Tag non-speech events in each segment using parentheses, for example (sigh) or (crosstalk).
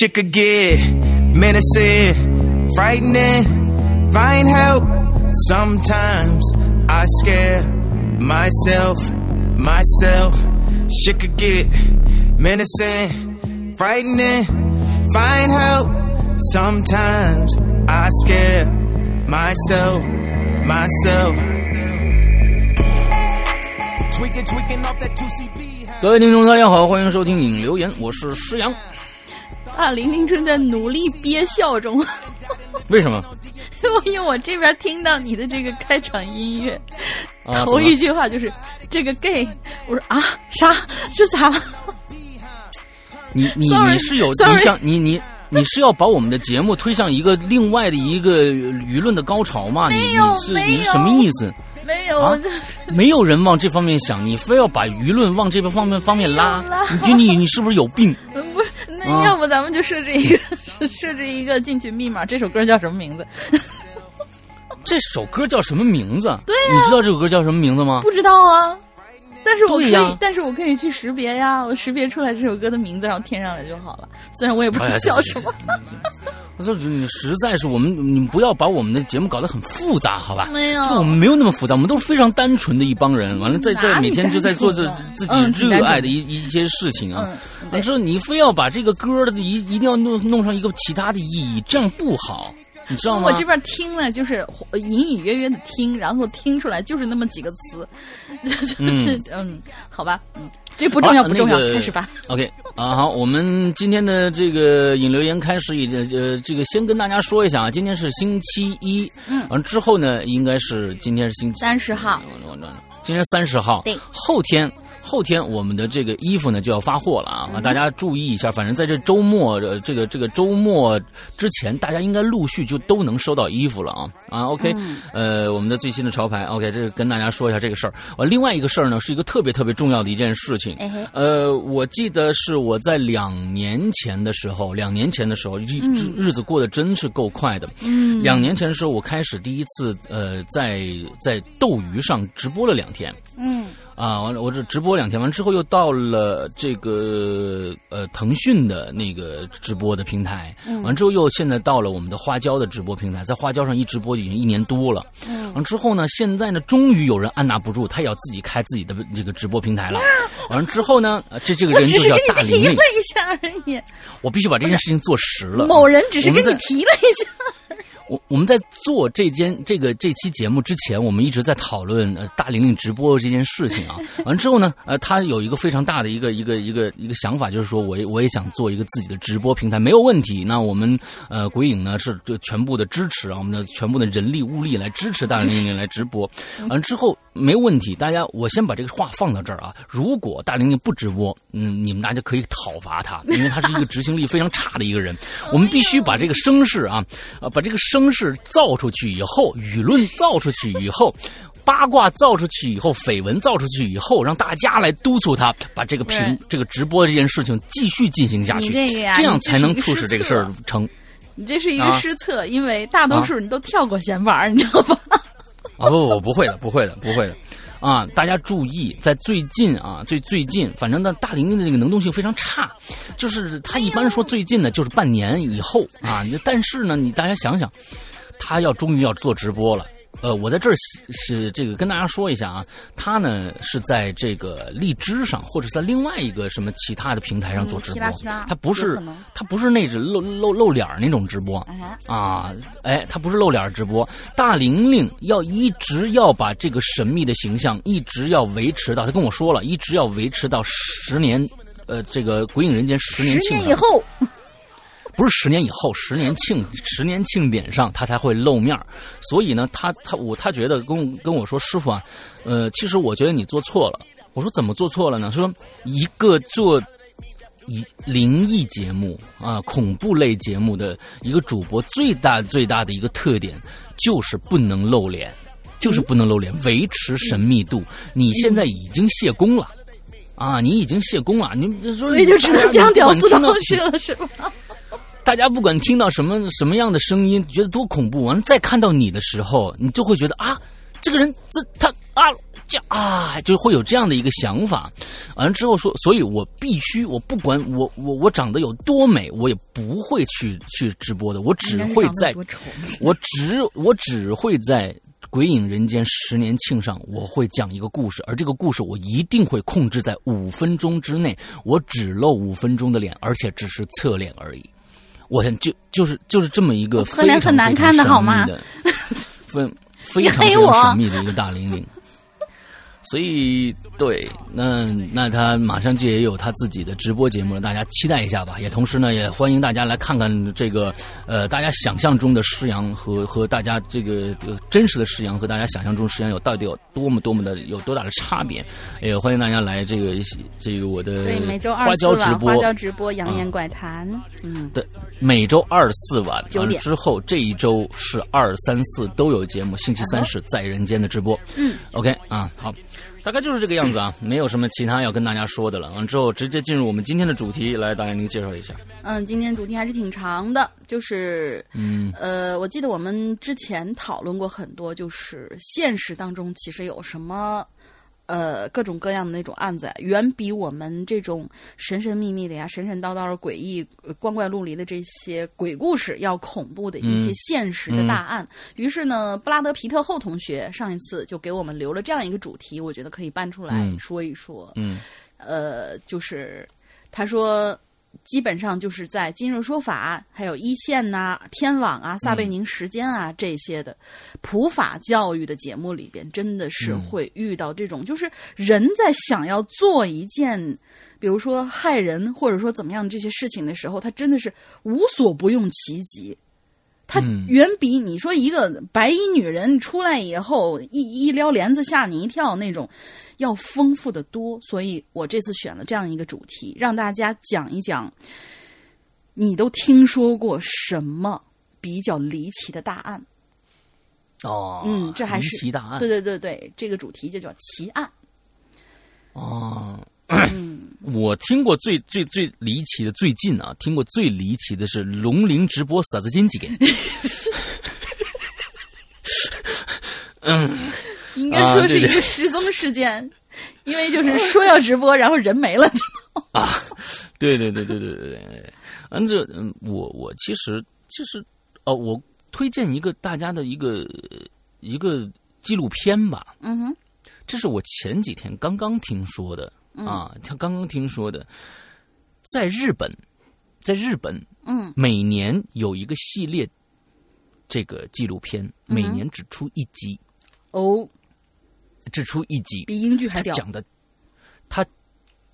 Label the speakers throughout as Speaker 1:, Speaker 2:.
Speaker 1: Shit could get menacing, frightening. Find help. Sometimes I scare myself, myself. Shit could get menacing, frightening. Find help. Sometimes I scare myself, myself. Tweaking, tweaking off that 2CB.
Speaker 2: 各位听众，大家好，欢迎收听《影留言》，我是施阳。
Speaker 3: 啊，玲玲正在努力憋笑中，
Speaker 2: 为什么？(laughs)
Speaker 3: 因为我这边听到你的这个开场音乐，
Speaker 2: 啊
Speaker 3: 头一句话就是这个 gay，我说啊啥这咋了？
Speaker 2: 你你你是有你想你你你是要把我们的节目推向一个另外的一个舆论的高潮吗？你你是你是什么意思？
Speaker 3: 没有，
Speaker 2: 啊 (laughs) 没有人往这方面想，你非要把舆论往这个方面方面拉你你你是不是有病？
Speaker 3: 要不咱们就设置一个 (laughs) 设置一个进群密码，这首歌叫什么名字？(laughs)
Speaker 2: 这首歌叫什么名字？
Speaker 3: 对呀
Speaker 2: 你知道这首歌叫什么名字吗？
Speaker 3: 不知道啊。但是我可以，但是我可以去识别呀，我识别出来这首歌的名字，然后填上来就好了。虽然我也不知道叫什么，(laughs)
Speaker 2: 我说你实在是我们，你们不要把我们的节目搞得很复杂，好吧？
Speaker 3: 没有
Speaker 2: 就我们没有那么复杂，我们都是非常单纯的一帮人。完了，在在每天就在做着自己热爱的一一些事情啊。
Speaker 3: 嗯，对
Speaker 2: 完之后你非要把这个歌的一一定要弄弄上一个其他的意义，这样不好，你知道吗？
Speaker 3: 我这边听呢，就是隐隐约约的听，然后听出来就是那么几个词，(laughs) 就是嗯好吧，嗯，这不重要
Speaker 2: 好
Speaker 3: 不重要，
Speaker 2: 那个
Speaker 3: 开始吧。
Speaker 2: OK 啊，好，我们今天的这个引留言开始也呃这个先跟大家说一下啊，今天是星期一，
Speaker 3: 嗯
Speaker 2: 完之后呢，应该是今天是星期
Speaker 3: 三十号，
Speaker 2: 今天三十号，
Speaker 3: 对
Speaker 2: 后天。后天我们的这个衣服呢就要发货了啊！啊，大家注意一下，反正在这周末呃这个这个周末之前，大家应该陆续就都能收到衣服了啊啊！OK，、呃，我们的最新的潮牌，OK，这是跟大家说一下这个事儿。呃，另外一个事儿呢，是一个特别特别重要的一件事情。呃，我记得是我在两年前的时候，两年前的时候，日日日子过得真是够快的。
Speaker 3: 嗯，
Speaker 2: 两年前的时候，我开始第一次呃在在斗鱼上直播了两天。
Speaker 3: 嗯
Speaker 2: 啊，完了，我这直播两天，完之后又到了这个呃腾讯的那个直播的平台，
Speaker 3: 嗯
Speaker 2: 完之后又现在到了我们的花椒的直播平台，在花椒上一直播已经一年多了。
Speaker 3: 嗯
Speaker 2: 完之后呢，现在呢，终于有人按捺不住，他也要自己开自己的这个直播平台了。完了之后呢，呃这这个人就叫
Speaker 3: 只是跟你提
Speaker 2: 大玲玲
Speaker 3: 了，一下而已，
Speaker 2: 我必须把这件事情做实了。
Speaker 3: 某人只是跟你提了一下。
Speaker 2: 我我们在做这间这个这期节目之前，我们一直在讨论呃大玲玲直播这件事情啊。完之后呢，呃，他有一个非常大的一个一个一个一个想法，就是说我也我也想做一个自己的直播平台，没有问题。那我们呃鬼影呢是就全部的支持啊，我们的全部的人力物力来支持大玲玲来直播。(laughs) 完之后没有问题，大家我先把这个话放到这儿啊。如果大玲玲不直播，嗯，你们大家可以讨伐他，因为他是一个执行力非常差的一个人。(laughs) 我们必须把这个声势啊，啊，把这个声势造出去以后，舆论造出去以后。八卦造出去以后，绯闻造出去以后，让大家来督促他把这个屏这个直播这件事情继续进行下去，
Speaker 3: 你这
Speaker 2: 样才能促使这个事儿成。
Speaker 3: 你这是一个
Speaker 2: 啊
Speaker 3: 失策，因为大多数人都跳过弦板儿，你知道吧？
Speaker 2: 啊不不不会的，不会的，不会的。啊，大家注意，在最近啊，最最近，反正呢，大玲玲的那个能动性非常差，就是他一般说最近呢，就是半年以后啊。但是呢，你大家想想，他要终于要做直播了。呃，我在这儿是是这个跟大家说一下啊，他呢是在这个荔枝上，或者是在另外一个什么其他的平台上做直播
Speaker 3: 他
Speaker 2: 不是他不是那种露露露脸儿那种直播，
Speaker 3: 啊
Speaker 2: 啊，哎，他不是露脸直播，大玲玲要一直要把这个神秘的形象一直要维持到，他跟我说了，一直要维持到十年，呃，这个《鬼影人间》十年
Speaker 3: 十
Speaker 2: 庆
Speaker 3: 以后，
Speaker 2: 不是十年以后，十年庆十年庆典上他才会露面儿所以呢，他他我他觉得跟跟我说，师傅啊，呃，其实我觉得你做错了。我说怎么做错了呢？他说一个做以灵异节目啊、恐怖类节目的一个主播，最大最大的一个特点就是不能露脸，就是不能露脸，维持神秘度。你现在已经谢工了。啊，你已经谢工了，你
Speaker 3: 所以就只能讲屌丝
Speaker 2: 听到
Speaker 3: 道士了，是吧？
Speaker 2: 大家不管听到什么什么样的声音，觉得多恐怖，完了再看到你的时候，你就会觉得啊，这个人这他啊，这啊，就会有这样的一个想法。完了之后说，所以我必须，我不管我我我长得有多美，我也不会去去直播的，我只会在，(laughs) 我只我只会在。鬼影人间十年庆上，我会讲一个故事，而这个故事我一定会控制在五分钟之内，我只露五分钟的脸，而且只是侧脸而已。我就就是就是这么一个
Speaker 3: 侧脸很难看的好吗？(laughs)
Speaker 2: 非非常非常神秘的一个大玲玲。所以，对，那那他马上就也有他自己的直播节目了，大家期待一下吧。也同时呢，也欢迎大家来看看这个，呃，大家想象中的师阳和和大家这个真实的师阳和大家想象中师阳有到底有多么多么的有多大的差别。也欢迎大家来这个这个我的
Speaker 3: 每周
Speaker 2: 二四晚
Speaker 3: 花椒直播扬言怪谈，
Speaker 2: 嗯，对，每周二四晚九点之后，这一周是二三四都有节目，星期三是在人间的直播。
Speaker 3: 嗯
Speaker 2: ，OK 啊，好。大概就是这个样子啊，(laughs) 没有什么其他要跟大家说的了。完之后直接进入我们今天的主题，来，大家您介绍一下。
Speaker 3: 嗯，今天主题还是挺长的，就是
Speaker 2: 嗯
Speaker 3: 呃，我记得我们之前讨论过很多，就是现实当中其实有什么。呃，各种各样的那种案子，远比我们这种神神秘秘的呀、神神叨叨的诡异、光怪陆离的这些鬼故事要恐怖的一些现实的大案。于是呢，布拉德皮特后同学上一次就给我们留了这样一个主题，我觉得可以搬出来说一说。
Speaker 2: 嗯，
Speaker 3: 呃，就是他说。基本上就是在今日说法、还有一线呐、天网啊、撒贝宁时间啊这些的普法教育的节目里边，真的是会遇到这种，就是人在想要做一件，比如说害人或者说怎么样这些事情的时候，他真的是无所不用其极。他远比你说一个白衣女人出来以后一一撩帘子吓你一跳那种。要丰富的多，所以我这次选了这样一个主题，让大家讲一讲，你都听说过什么比较离奇的大案？
Speaker 2: 哦，
Speaker 3: 嗯，这还是
Speaker 2: 离奇大案。
Speaker 3: 对对对对，这个主题就叫奇案。
Speaker 2: 哦，(coughs) 我听过最最最离奇的，最近啊，听过最离奇的是龙鳞直播撒子金几个。(laughs) 嗯。
Speaker 3: 应该说是一个失踪事件，因为就是说要直播，然后人没了。
Speaker 2: 啊，对对对对对对对，嗯，这嗯，我我其实其实哦，我推荐一个大家的一个一个纪录片吧。
Speaker 3: 嗯哼，
Speaker 2: 这是我前几天刚刚听说的啊，他刚刚听说的，在日本，在日本，
Speaker 3: 嗯，
Speaker 2: 每年有一个系列这个纪录片，每年只出一集。
Speaker 3: 哦。
Speaker 2: 只出一集，
Speaker 3: 比英剧还屌。
Speaker 2: 讲的，他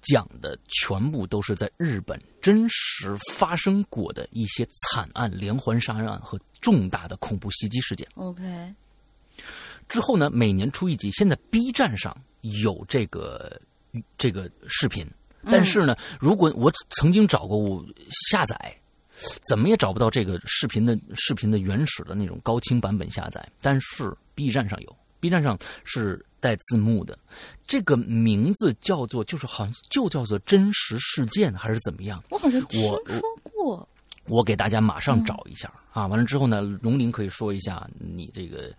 Speaker 2: 讲的全部都是在日本真实发生过的一些惨案、连环杀人案和重大的恐怖袭击事件。
Speaker 3: OK。
Speaker 2: 之后呢，每年出一集。现在 B 站上有这个这个视频，但是呢，如果我曾经找过下载，怎么也找不到这个视频的视频的原始的那种高清版本下载。但是 B 站上有，B 站上是。带字幕的，这个名字叫做，就是好像就叫做真实事件还是怎么样？
Speaker 3: 我好像听说过。
Speaker 2: 我给大家马上找一下啊！完了之后呢，龙鳞可以说一下你这个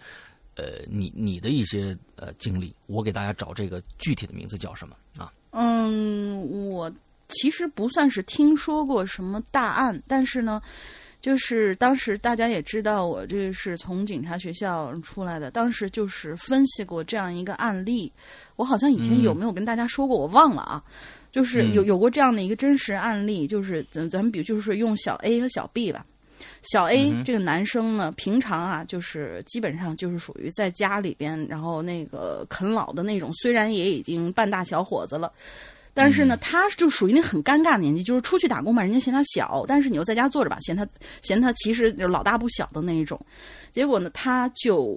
Speaker 2: 呃，你你的一些呃经历。我给大家找这个具体的名字叫什么啊？
Speaker 3: 嗯，我其实不算是听说过什么大案，但是呢。就是当时大家也知道我这是从警察学校出来的，当时就是分析过这样一个案例。我好像以前有没有跟大家说过，我忘了啊。就是有有过这样的一个真实案例，就是咱咱们比如就是用小 A 和小 B 吧。小 A 这个男生呢，平常啊就是基本上就是属于在家里边，然后那个啃老的那种，虽然也已经半大小伙子了。但是呢，他就属于那很尴尬的年纪，就是出去打工吧，人家嫌他小；但是你又在家坐着吧，嫌他嫌他其实就老大不小的那一种。结果呢，他就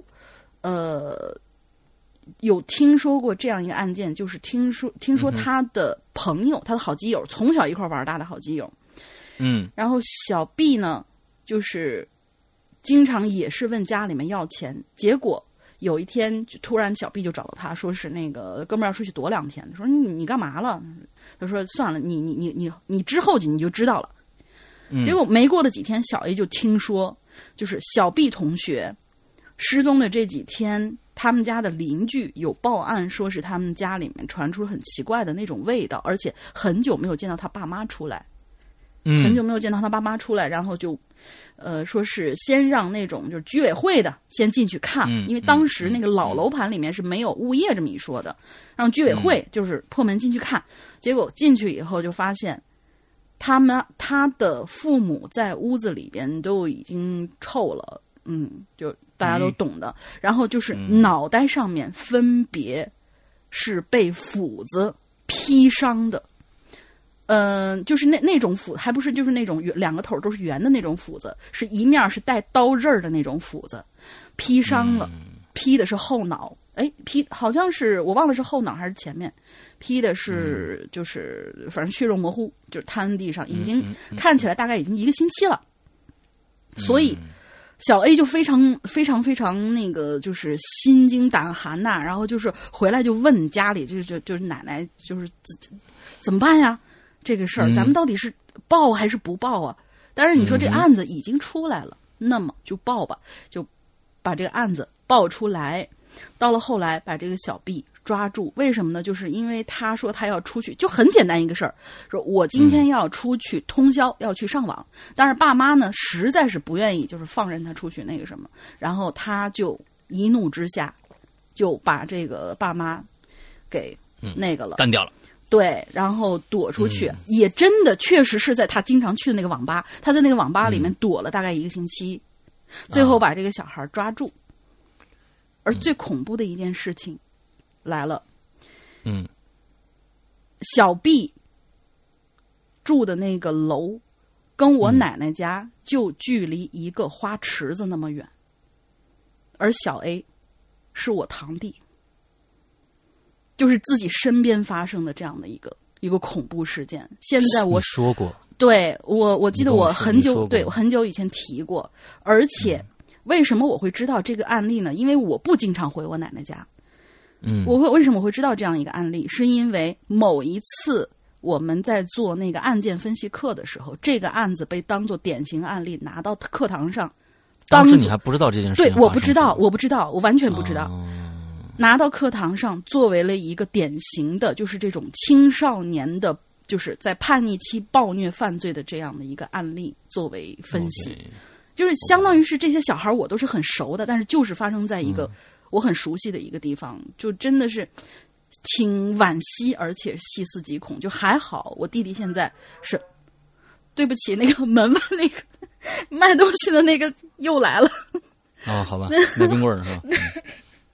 Speaker 3: 呃有听说过这样一个案件，就是听说听说他的朋友，他的好基友，从小一块玩大的好基友，
Speaker 2: 嗯，
Speaker 3: 然后小 B 呢，就是经常也是问家里面要钱，结果。有一天，就突然小 B 就找到他，说是那个哥们儿要出去躲两天。说你你干嘛了？他说算了，你你你你你之后就你就知道了。结果没过了几天，小 A 就听说，就是小 B 同学失踪的这几天，他们家的邻居有报案，说是他们家里面传出很奇怪的那种味道，而且很久没有见到他爸妈出来，
Speaker 2: 嗯，
Speaker 3: 很久没有见到他爸妈出来，然后就，呃，说是先让那种就是居委会的先进去看，
Speaker 2: 嗯
Speaker 3: 因为当时那个老楼盘里面是没有物业这么一说的，让居委会就是破门进去看，结果进去以后就发现。他们他的父母在屋子里边都已经臭了，嗯，就大家都懂的。然后就是脑袋上面分别是被斧子劈伤的，嗯、就是那那种斧，还不是就是那种圆两个头都是圆的那种斧子，是一面是带刀刃的那种斧子，劈伤了，劈的是后脑，哎，劈好像是我忘了是后脑还是前面，劈的是就是反正血肉模糊，就是瘫地上，已经看起来大概已经一个星期了，所以。小 A 就非常非常非常那个，就是心惊胆寒呐、然后就是回来就问家里，就就就是奶奶，就是怎怎么办呀？这个事儿，
Speaker 2: 嗯
Speaker 3: 咱们到底是报还是不报啊？但是，你说这案子已经出来了，那么就报吧，就把这个案子报出来。到了后来，把这个小 B 抓住，为什么呢？就是因为他说他要出去，就很简单一个事儿，说我今天要出去通宵，要去上网，但是爸妈呢实在是不愿意，就是放任他出去那个什么，然后他就一怒之下就把这个爸妈给那个了。
Speaker 2: 干掉了。
Speaker 3: 对，然后躲出去，也真的确实是在他经常去的那个网吧，他在那个网吧里面躲了大概一个星期，最后把这个小孩抓住。而最恐怖的一件事情来了，
Speaker 2: 嗯。
Speaker 3: 小 B 住的那个楼跟我奶奶家就距离一个花池子那么远，而小 A 是我堂弟，就是自己身边发生的这样的一个一个恐怖事件。现在我
Speaker 2: 说过，
Speaker 3: 对我，我记得
Speaker 2: 我
Speaker 3: 我很久，对我很久以前提过，而且为什么我会知道这个案例呢？因为我不经常回我奶奶家，
Speaker 2: 嗯，
Speaker 3: 我会为什么会知道这样一个案例？是因为某一次我们在做那个案件分析课的时候，这个案子被当做典型案例拿到课堂上，
Speaker 2: 当时你还不知道这件事
Speaker 3: 对，我不知道，我不知道，我完全不知道。
Speaker 2: 哦
Speaker 3: 拿到课堂上作为了一个典型的，就是这种青少年的，就是在叛逆期暴虐犯罪的这样的一个案例作为分析。就是相当于是这些小孩儿我都是很熟的，但是就是发生在一个我很熟悉的一个地方，就真的是挺惋惜，而且细思极恐。就还好，我弟弟现在是，对不起，那个门外那个卖东西的那个又来了，
Speaker 2: 哦，好吧，卖冰棍儿是吧？(laughs)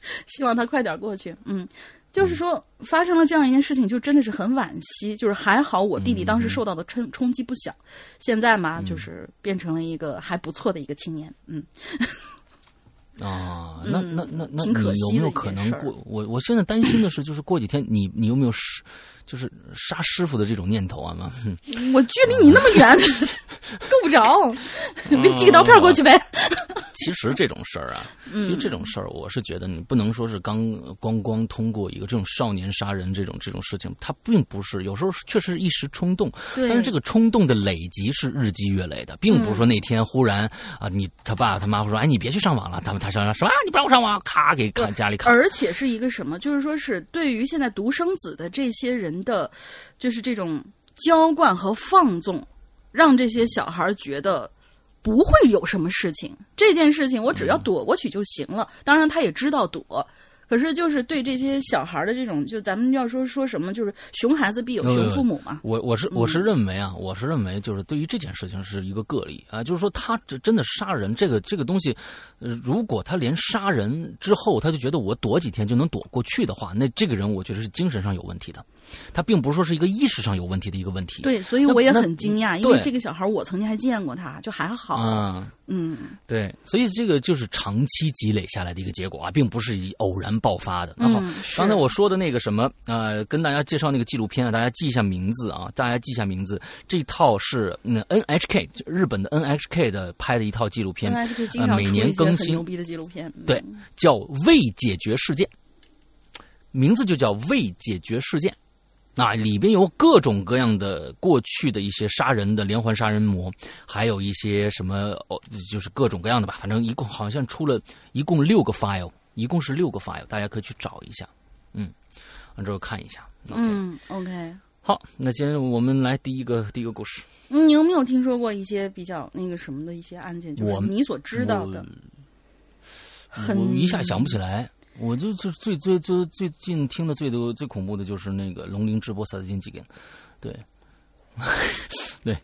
Speaker 2: 嗯
Speaker 3: 希望他快点过去。嗯，就是说发生了这样一件事情，就真的是很惋惜。就是还好我弟弟当时受到的冲冲击不小，现在嘛，就是变成了一个还不错的一个青年。嗯。
Speaker 2: 啊，那那那那你有没有可能过？我我现在担心的是，就是过几天你你有没有师，就是杀师傅的这种念头啊？嘛，
Speaker 3: 我距离你那么远，(laughs) 够不着，给你寄个刀片过去呗。
Speaker 2: 其实这种事儿啊，(laughs) 实这种事儿，我是觉得你不能说是刚光光通过一个这种少年杀人这种这种事情，它并不是有时候确实是一时冲动，
Speaker 3: 对
Speaker 2: 但是这个冲动的累积是日积月累的，并不是说那天忽然啊，你他爸他妈会说，哎，你别去上网了，他们他上什么？你不让我上网，咔给卡家里卡。
Speaker 3: 而且是一个什么？就是说是对于现在独生子的这些人的，就是这种娇惯和放纵，让这些小孩觉得不会有什么事情。这件事情我只要躲过去就行了。当然，他也知道躲。可是，就是对这些小孩的这种，就咱们要说说什么，就是熊孩子必有熊父母嘛。
Speaker 2: 我我是我
Speaker 3: 嗯
Speaker 2: 是认为啊，我是认为就是对于这件事情是一个个例啊，就是说他这真的杀人这个这个东西，呃，如果他连杀人之后他就觉得我躲几天就能躲过去的话，那这个人我觉得是精神上有问题的，他并不是说是一个意识上有问题的一个问题。
Speaker 3: 对，所以我也很惊讶，因为这个小孩我曾经还见过他，就还好。
Speaker 2: 啊，
Speaker 3: 嗯，
Speaker 2: 对，所以这个就是长期积累下来的一个结果啊，并不是以偶然爆发的。那好，
Speaker 3: 嗯
Speaker 2: 刚才我说的那个什么，呃，跟大家介绍那个纪录片啊，大家记一下名字啊，大家记一下名字。这套是嗯 NHK 日本的 NHK 的拍的一套纪录片呃每年更新
Speaker 3: 很牛逼的纪录片。嗯
Speaker 2: 对，叫《未解决事件》，名字就叫《未解决事件》那里边有各种各样的过去的一些杀人的连环杀人魔，还有一些什么哦，就是各种各样的吧。反正一共好像出了一共六个 file，一共是六个 file，大家可以去找一下。嗯，完之后看一下。
Speaker 3: 嗯，OK。
Speaker 2: 好，那今天我们来第一个第一个故事。
Speaker 3: 你有没有听说过一些比较那个什么的一些案件？就是你所知道的，很
Speaker 2: 我一下想不起来。我就就最最最最近听的最多最恐怖的就是那个龙鳞直播杀金几根，对，(laughs) 对，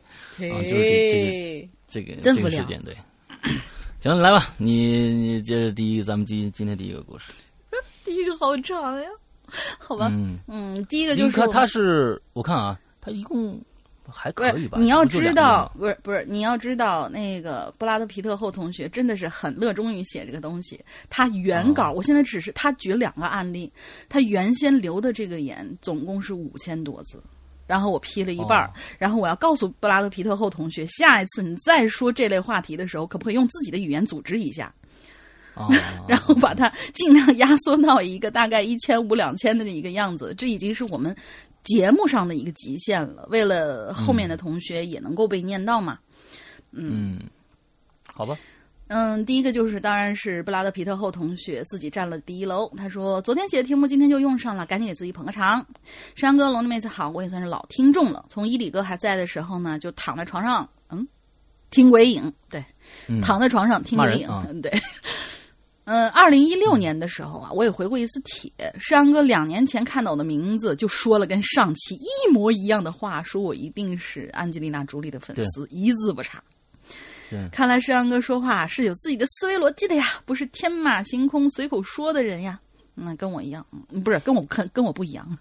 Speaker 2: 啊就是这这个
Speaker 3: 这个
Speaker 2: 这个事件，对。(coughs) 行，来吧，你你接着第一，咱们今今天第一个故事。(laughs)
Speaker 3: 第一个好长呀，好吧，
Speaker 2: 嗯，
Speaker 3: 嗯，第一个就是
Speaker 2: 你看他是，我看啊，他一共还可以吧？
Speaker 3: 你要知道，不是不是，你要知道，那个布拉德皮特后同学真的是很热衷于写这个东西。他原稿，
Speaker 2: 哦
Speaker 3: 我现在只是他举两个案例，他原先留的这个言总共是五千多字，然后我批了一半儿，
Speaker 2: 哦
Speaker 3: 然后我要告诉布拉德皮特后同学，下一次你再说这类话题的时候，可不可以用自己的语言组织一下？
Speaker 2: 啊，(laughs)
Speaker 3: 然后把它尽量压缩到一个大概一千五两千的一个样子，这已经是我们节目上的一个极限了。为了后面的同学也能够被念到嘛。
Speaker 2: 嗯，好吧，
Speaker 3: 嗯，第一个就是当然是布拉德皮特后同学自己占了第一楼。他说昨天写的题目今天就用上了，赶紧给自己捧个场。山哥、龙的妹子好，我也算是老听众了。从伊里哥还在的时候呢，就躺在床上，嗯，听鬼影，对，
Speaker 2: 嗯
Speaker 3: 躺在床上听鬼影，
Speaker 2: 啊
Speaker 3: 嗯，对。嗯，二零一六年的时候啊，我也回过一次帖。山哥两年前看到我的名字，就说了跟上期一模一样的话，说我一定是安吉丽娜·朱莉的粉丝，一字不差。看来山哥说话是有自己的思维逻辑的呀，不是天马行空随口说的人呀。那跟我一样，嗯不是跟我跟跟我不一样，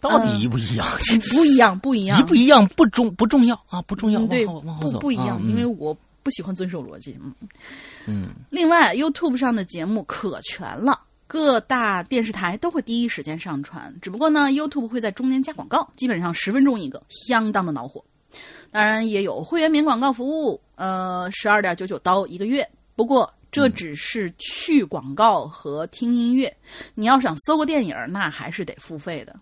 Speaker 2: 到底一不一样？
Speaker 3: 不一样，不一样，(laughs)
Speaker 2: 一不一样不重不重要啊，不重要。
Speaker 3: 嗯对，
Speaker 2: 往后走
Speaker 3: 不不一样，
Speaker 2: 啊
Speaker 3: 因为我不喜欢遵守逻辑。嗯，
Speaker 2: 嗯
Speaker 3: 另外，YouTube 上的节目可全了，各大电视台都会第一时间上传。只不过呢，YouTube 会在中间加广告，基本上十分钟一个，相当的恼火。当然也有会员免广告服务，呃，十二点九九刀一个月。不过这只是去广告和听音乐，你要想搜个电影，那还是得付费的。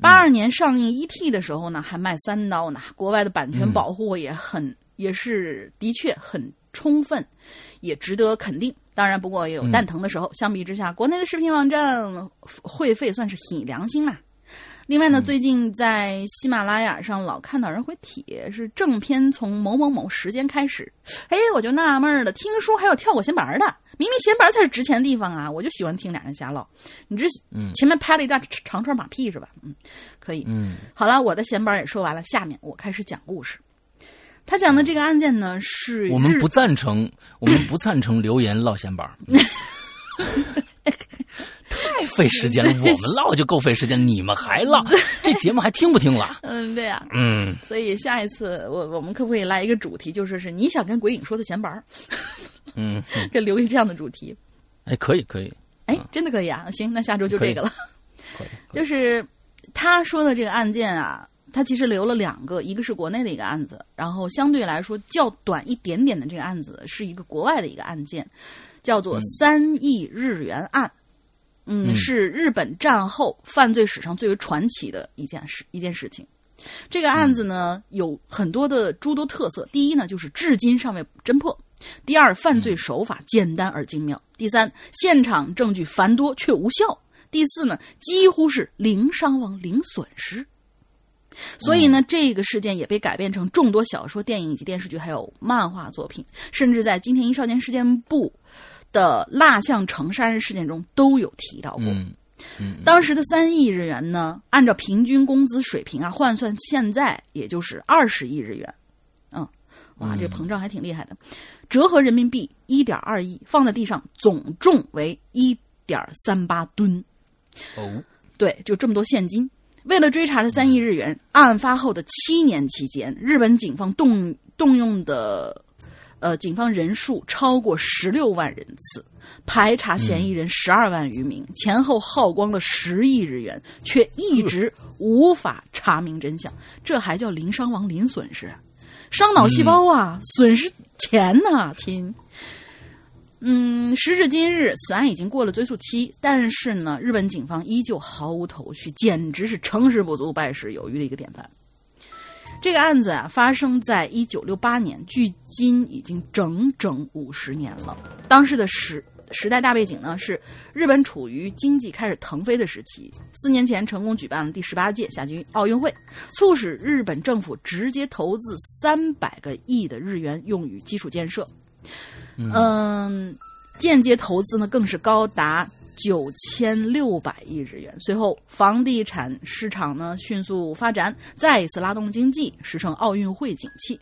Speaker 3: 八二年上映《E.T.》的时候呢，还卖三刀呢。国外的版权保护也很，也是的确很充分，也值得肯定。当然，不过也有蛋疼的时候。相比之下，国内的视频网站会费算是挺良心啦。另外呢，最近在喜马拉雅上老看到人回帖，是正片从某某某时间开始。哎，我就纳闷了，听说还有跳过闲板的，明明闲板才是值钱的地方啊！我就喜欢听俩人瞎唠。你这
Speaker 2: 嗯
Speaker 3: 前面拍了一大长串马屁是吧？嗯，可以。
Speaker 2: 嗯
Speaker 3: 好了，我的闲板也说完了，下面我开始讲故事。他讲的这个案件呢，是
Speaker 2: 我们不赞成，我们不赞成留言唠闲板儿，(laughs) 太费时间了。我们唠就够费时间，你们还唠，(laughs) 这节目还听不听了？
Speaker 3: 嗯，对呀、
Speaker 2: 嗯，
Speaker 3: 所以下一次我我们可不可以来一个主题，就是是你想跟鬼影说的闲板儿，
Speaker 2: 嗯，
Speaker 3: 给留一这样的主题。
Speaker 2: 哎，可以可以，
Speaker 3: 哎，真的可以啊！行，那下周就这个了。就是他说的这个案件啊，他其实留了两个，一个是国内的一个案子，然后相对来说较短一点点的这个案子是一个国外的一个案件，叫做三亿日元案。嗯，
Speaker 2: 嗯
Speaker 3: 是日本战后犯罪史上最为传奇的一件事一件事情。这个案子呢，有很多的诸多特色。第一呢，就是至今尚未侦破；第二，犯罪手法简单而精妙；第三，现场证据繁多却无效；第四呢，几乎是零伤亡、零损失。所以呢，这个事件也被改编成众多小说、电影以及电视剧，还有漫画作品，甚至在金田一少年事件簿的蜡像城杀人事件中都有提到过。
Speaker 2: 嗯嗯
Speaker 3: 当时的三亿日元呢，按照平均工资水平啊，换算现在也就是二十亿日元。嗯，哇，这膨胀还挺厉害的，折合人民币一点二亿，放在地上总重为一点三八吨。
Speaker 2: 哦，
Speaker 3: 对，就这么多现金。为了追查这三亿日元，案发后的七年期间，日本警方动动用的呃警方人数超过十六万人次，排查嫌疑人十二万余名，前后耗光了十亿日元，却一直无法查明真相。这还叫零伤亡、零损失？伤脑细胞啊，损失钱呐、亲。嗯，时至今日，此案已经过了追诉期，但是呢，日本警方依旧毫无头绪，简直是成事不足败事有余的一个典范。这个案子啊，发生在一九六八年，距今已经整整五十年了。当时的时时代大背景呢，是日本处于经济开始腾飞的时期。四年前成功举办了第十八届夏季奥运会，促使日本政府直接投资三百个亿的日元用于基础建设。嗯，间接投资呢更是高达九千六百亿日元。随后，房地产市场呢迅速发展，再一次拉动经济，实成奥运会景气。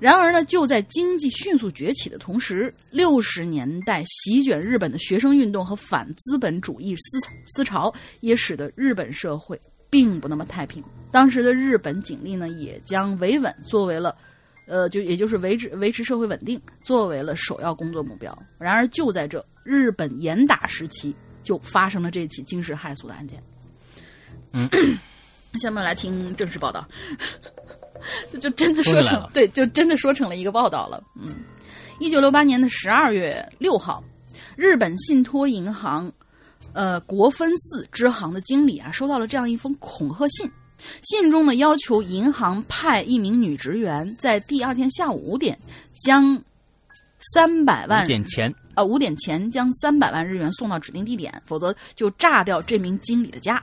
Speaker 3: 然而呢，就在经济迅速崛起的同时，六十年代席卷日本的学生运动和反资本主义思思潮，也使得日本社会并不那么太平。当时的日本警力呢，也将维稳作为了。呃，就也就是维持维持社会稳定，作为了首要工作目标。然而，就在这日本严打时期，就发生了这起惊世骇俗的案件。
Speaker 2: 嗯，(coughs)
Speaker 3: 下面来听正式报道，(laughs) 就真的说成对，就真的说成了一个报道了。嗯，一九六八年的十二月六号，日本信托银行呃国分寺支行的经理啊，收到了这样一封恐吓信。信中呢要求银行派一名女职员在第二天下午五点将三百万
Speaker 2: 五点钱，
Speaker 3: 呃五点前将三百万日元送到指定地点，否则就炸掉这名经理的家。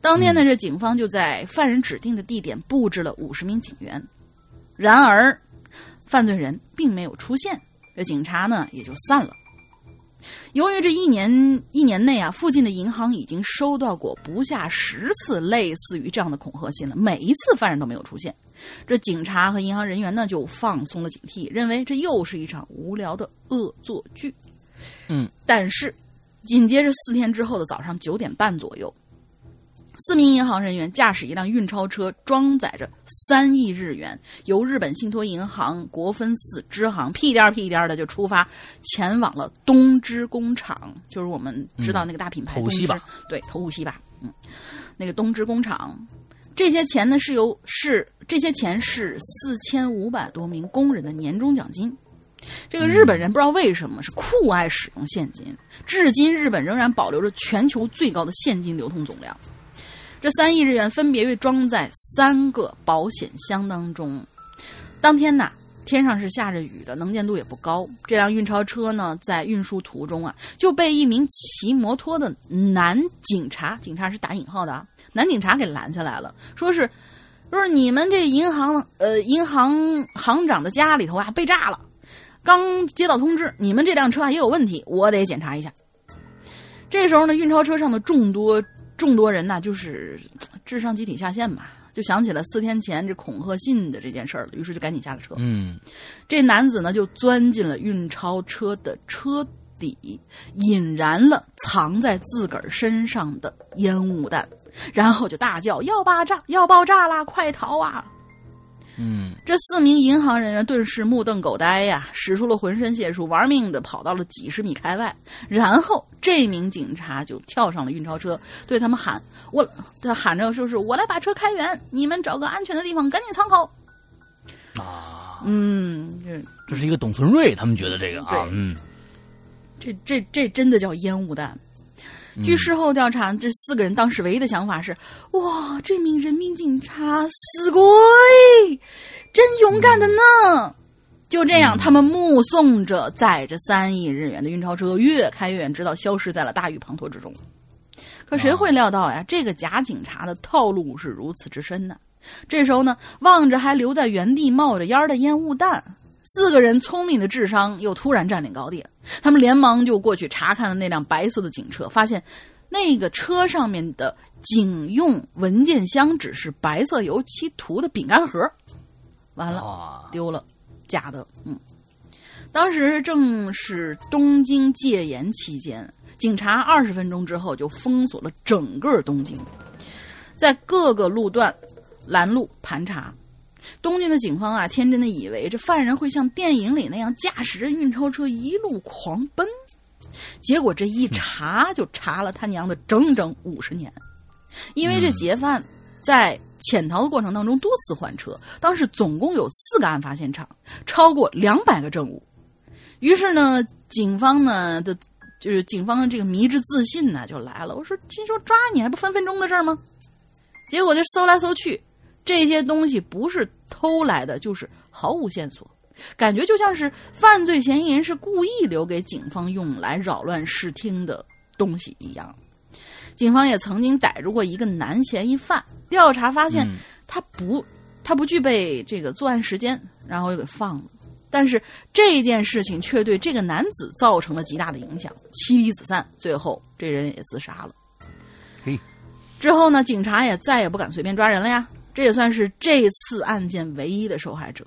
Speaker 3: 当天呢，这警方就在犯人指定的地点布置了五十名警员，然而犯罪人并没有出现，这警察呢也就散了。由于这一年一年内啊，附近的银行已经收到过不下十次类似于这样的恐吓信了，每一次犯人都没有出现，这警察和银行人员呢就放松了警惕，认为这又是一场无聊的恶作剧。
Speaker 2: 嗯，
Speaker 3: 但是紧接着四天之后的早上九点半左右，四名银行人员驾驶一辆运钞车，装载着三亿日元，由日本信托银行国分寺支行屁颠儿屁颠儿的就出发，前往了东芝工厂，就是我们知道那个大品牌东
Speaker 2: 西吧
Speaker 3: 对，头五西吧，嗯，那个东芝工厂。这些钱呢是由是这些钱是四千五百多名工人的年终奖金。这个日本人不知道为什么是酷爱使用现金，至今日本仍然保留着全球最高的现金流通总量。这三亿日元分别被装在三个保险箱当中。当天呐，天上是下着雨的，能见度也不高。这辆运钞车呢，在运输途中啊，就被一名骑摩托的男警察（警察是打引号的啊）男警察给拦下来了，说是，说是你们这银行呃银行行长的家里头啊被炸了，刚接到通知，你们这辆车啊也有问题，我得检查一下。这时候呢，运钞车上的众多众多人呐，就是智商集体下线吧，就想起了四天前这恐吓信的这件事儿了，于是就赶紧下了车。
Speaker 2: 嗯
Speaker 3: 这男子呢就钻进了运钞车的车底，引燃了藏在自个儿身上的烟雾弹，然后就大叫要爆炸，要爆炸啦，快逃啊！
Speaker 2: 嗯
Speaker 3: 这四名银行人员顿时目瞪口呆呀，使出了浑身解数，玩命的跑到了几十米开外。然后这名警察就跳上了运钞车，对他们喊：“我，他喊着说是我来把车开远，你们找个安全的地方赶紧藏好。
Speaker 2: 啊”，
Speaker 3: 嗯，这
Speaker 2: 这是一个董存瑞，他们觉得这个啊，嗯
Speaker 3: 这这这真的叫烟雾弹。据事后调查，这四个人当时唯一的想法是：哇，这名人民警察死鬼，真勇敢的呢！就这样，他们目送着载着三亿日元的运钞车越开越远，直到消失在了大雨滂沱之中。可谁会料到呀？这个假警察的套路是如此之深呢？这时候呢，望着还留在原地冒着烟儿的烟雾弹，四个人聪明的智商又突然占领高地了。他们连忙就过去查看了那辆白色的警车，发现那个车上面的警用文件箱只是白色油漆涂的饼干盒。完了，
Speaker 2: 啊，
Speaker 3: 丢了，假的。嗯，当时正是东京戒严期间，警察二十分钟之后就封锁了整个东京，在各个路段拦路盘查。东京的警方啊，天真的以为这犯人会像电影里那样驾驶着运钞车一路狂奔，结果这一查就查了他娘的整整五十年，因为这劫犯在潜逃的过程当中多次换车，当时总共有四个案发现场，超过两百个证物。于是呢，警方呢的，就是警方的这个迷之自信呢就来了。我说，听说抓你还不分分钟的事儿吗？结果就搜来搜去，这些东西不是偷来的，就是毫无线索，感觉就像是犯罪嫌疑人是故意留给警方用来扰乱视听的东西一样。警方也曾经逮住过一个男嫌疑犯，调查发现他不，他不具备这个作案时间，然后又给放了。但是这件事情却对这个男子造成了极大的影响，妻离子散，最后这人也自杀了。
Speaker 2: 嘿，
Speaker 3: 之后呢，警察也再也不敢随便抓人了呀。这也算是这次案件唯一的受害者。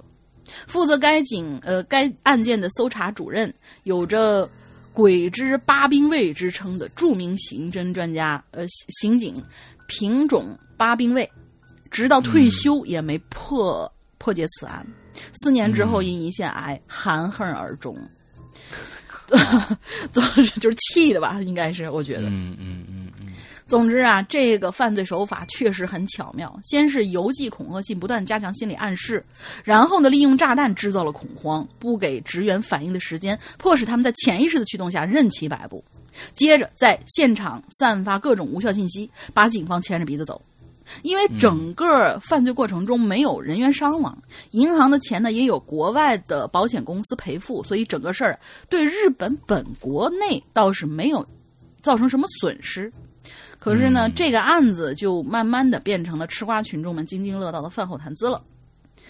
Speaker 3: 负责该警呃该案件的搜查主任，有着“鬼之八兵卫”之称的著名刑侦专家呃刑警品种八兵卫，直到退休也没破、破解此案。四年之后，因胰腺癌含恨而终。(laughs) 总之就是气的吧，应该是我觉得。
Speaker 2: 嗯嗯嗯嗯。
Speaker 3: 总之啊，这个犯罪手法确实很巧妙。先是邮寄恐吓信，不断加强心理暗示，然后呢，利用炸弹制造了恐慌，不给职员反应的时间，迫使他们在潜意识的驱动下任其摆布。接着在现场散发各种无效信息，把警方牵着鼻子走。因为整个犯罪过程中没有人员伤亡，银行的钱呢也有国外的保险公司赔付，所以整个事儿对日本本国内倒是没有造成什么损失。可是呢，这个案子就慢慢的变成了吃瓜群众们津津乐道的饭后谈资了。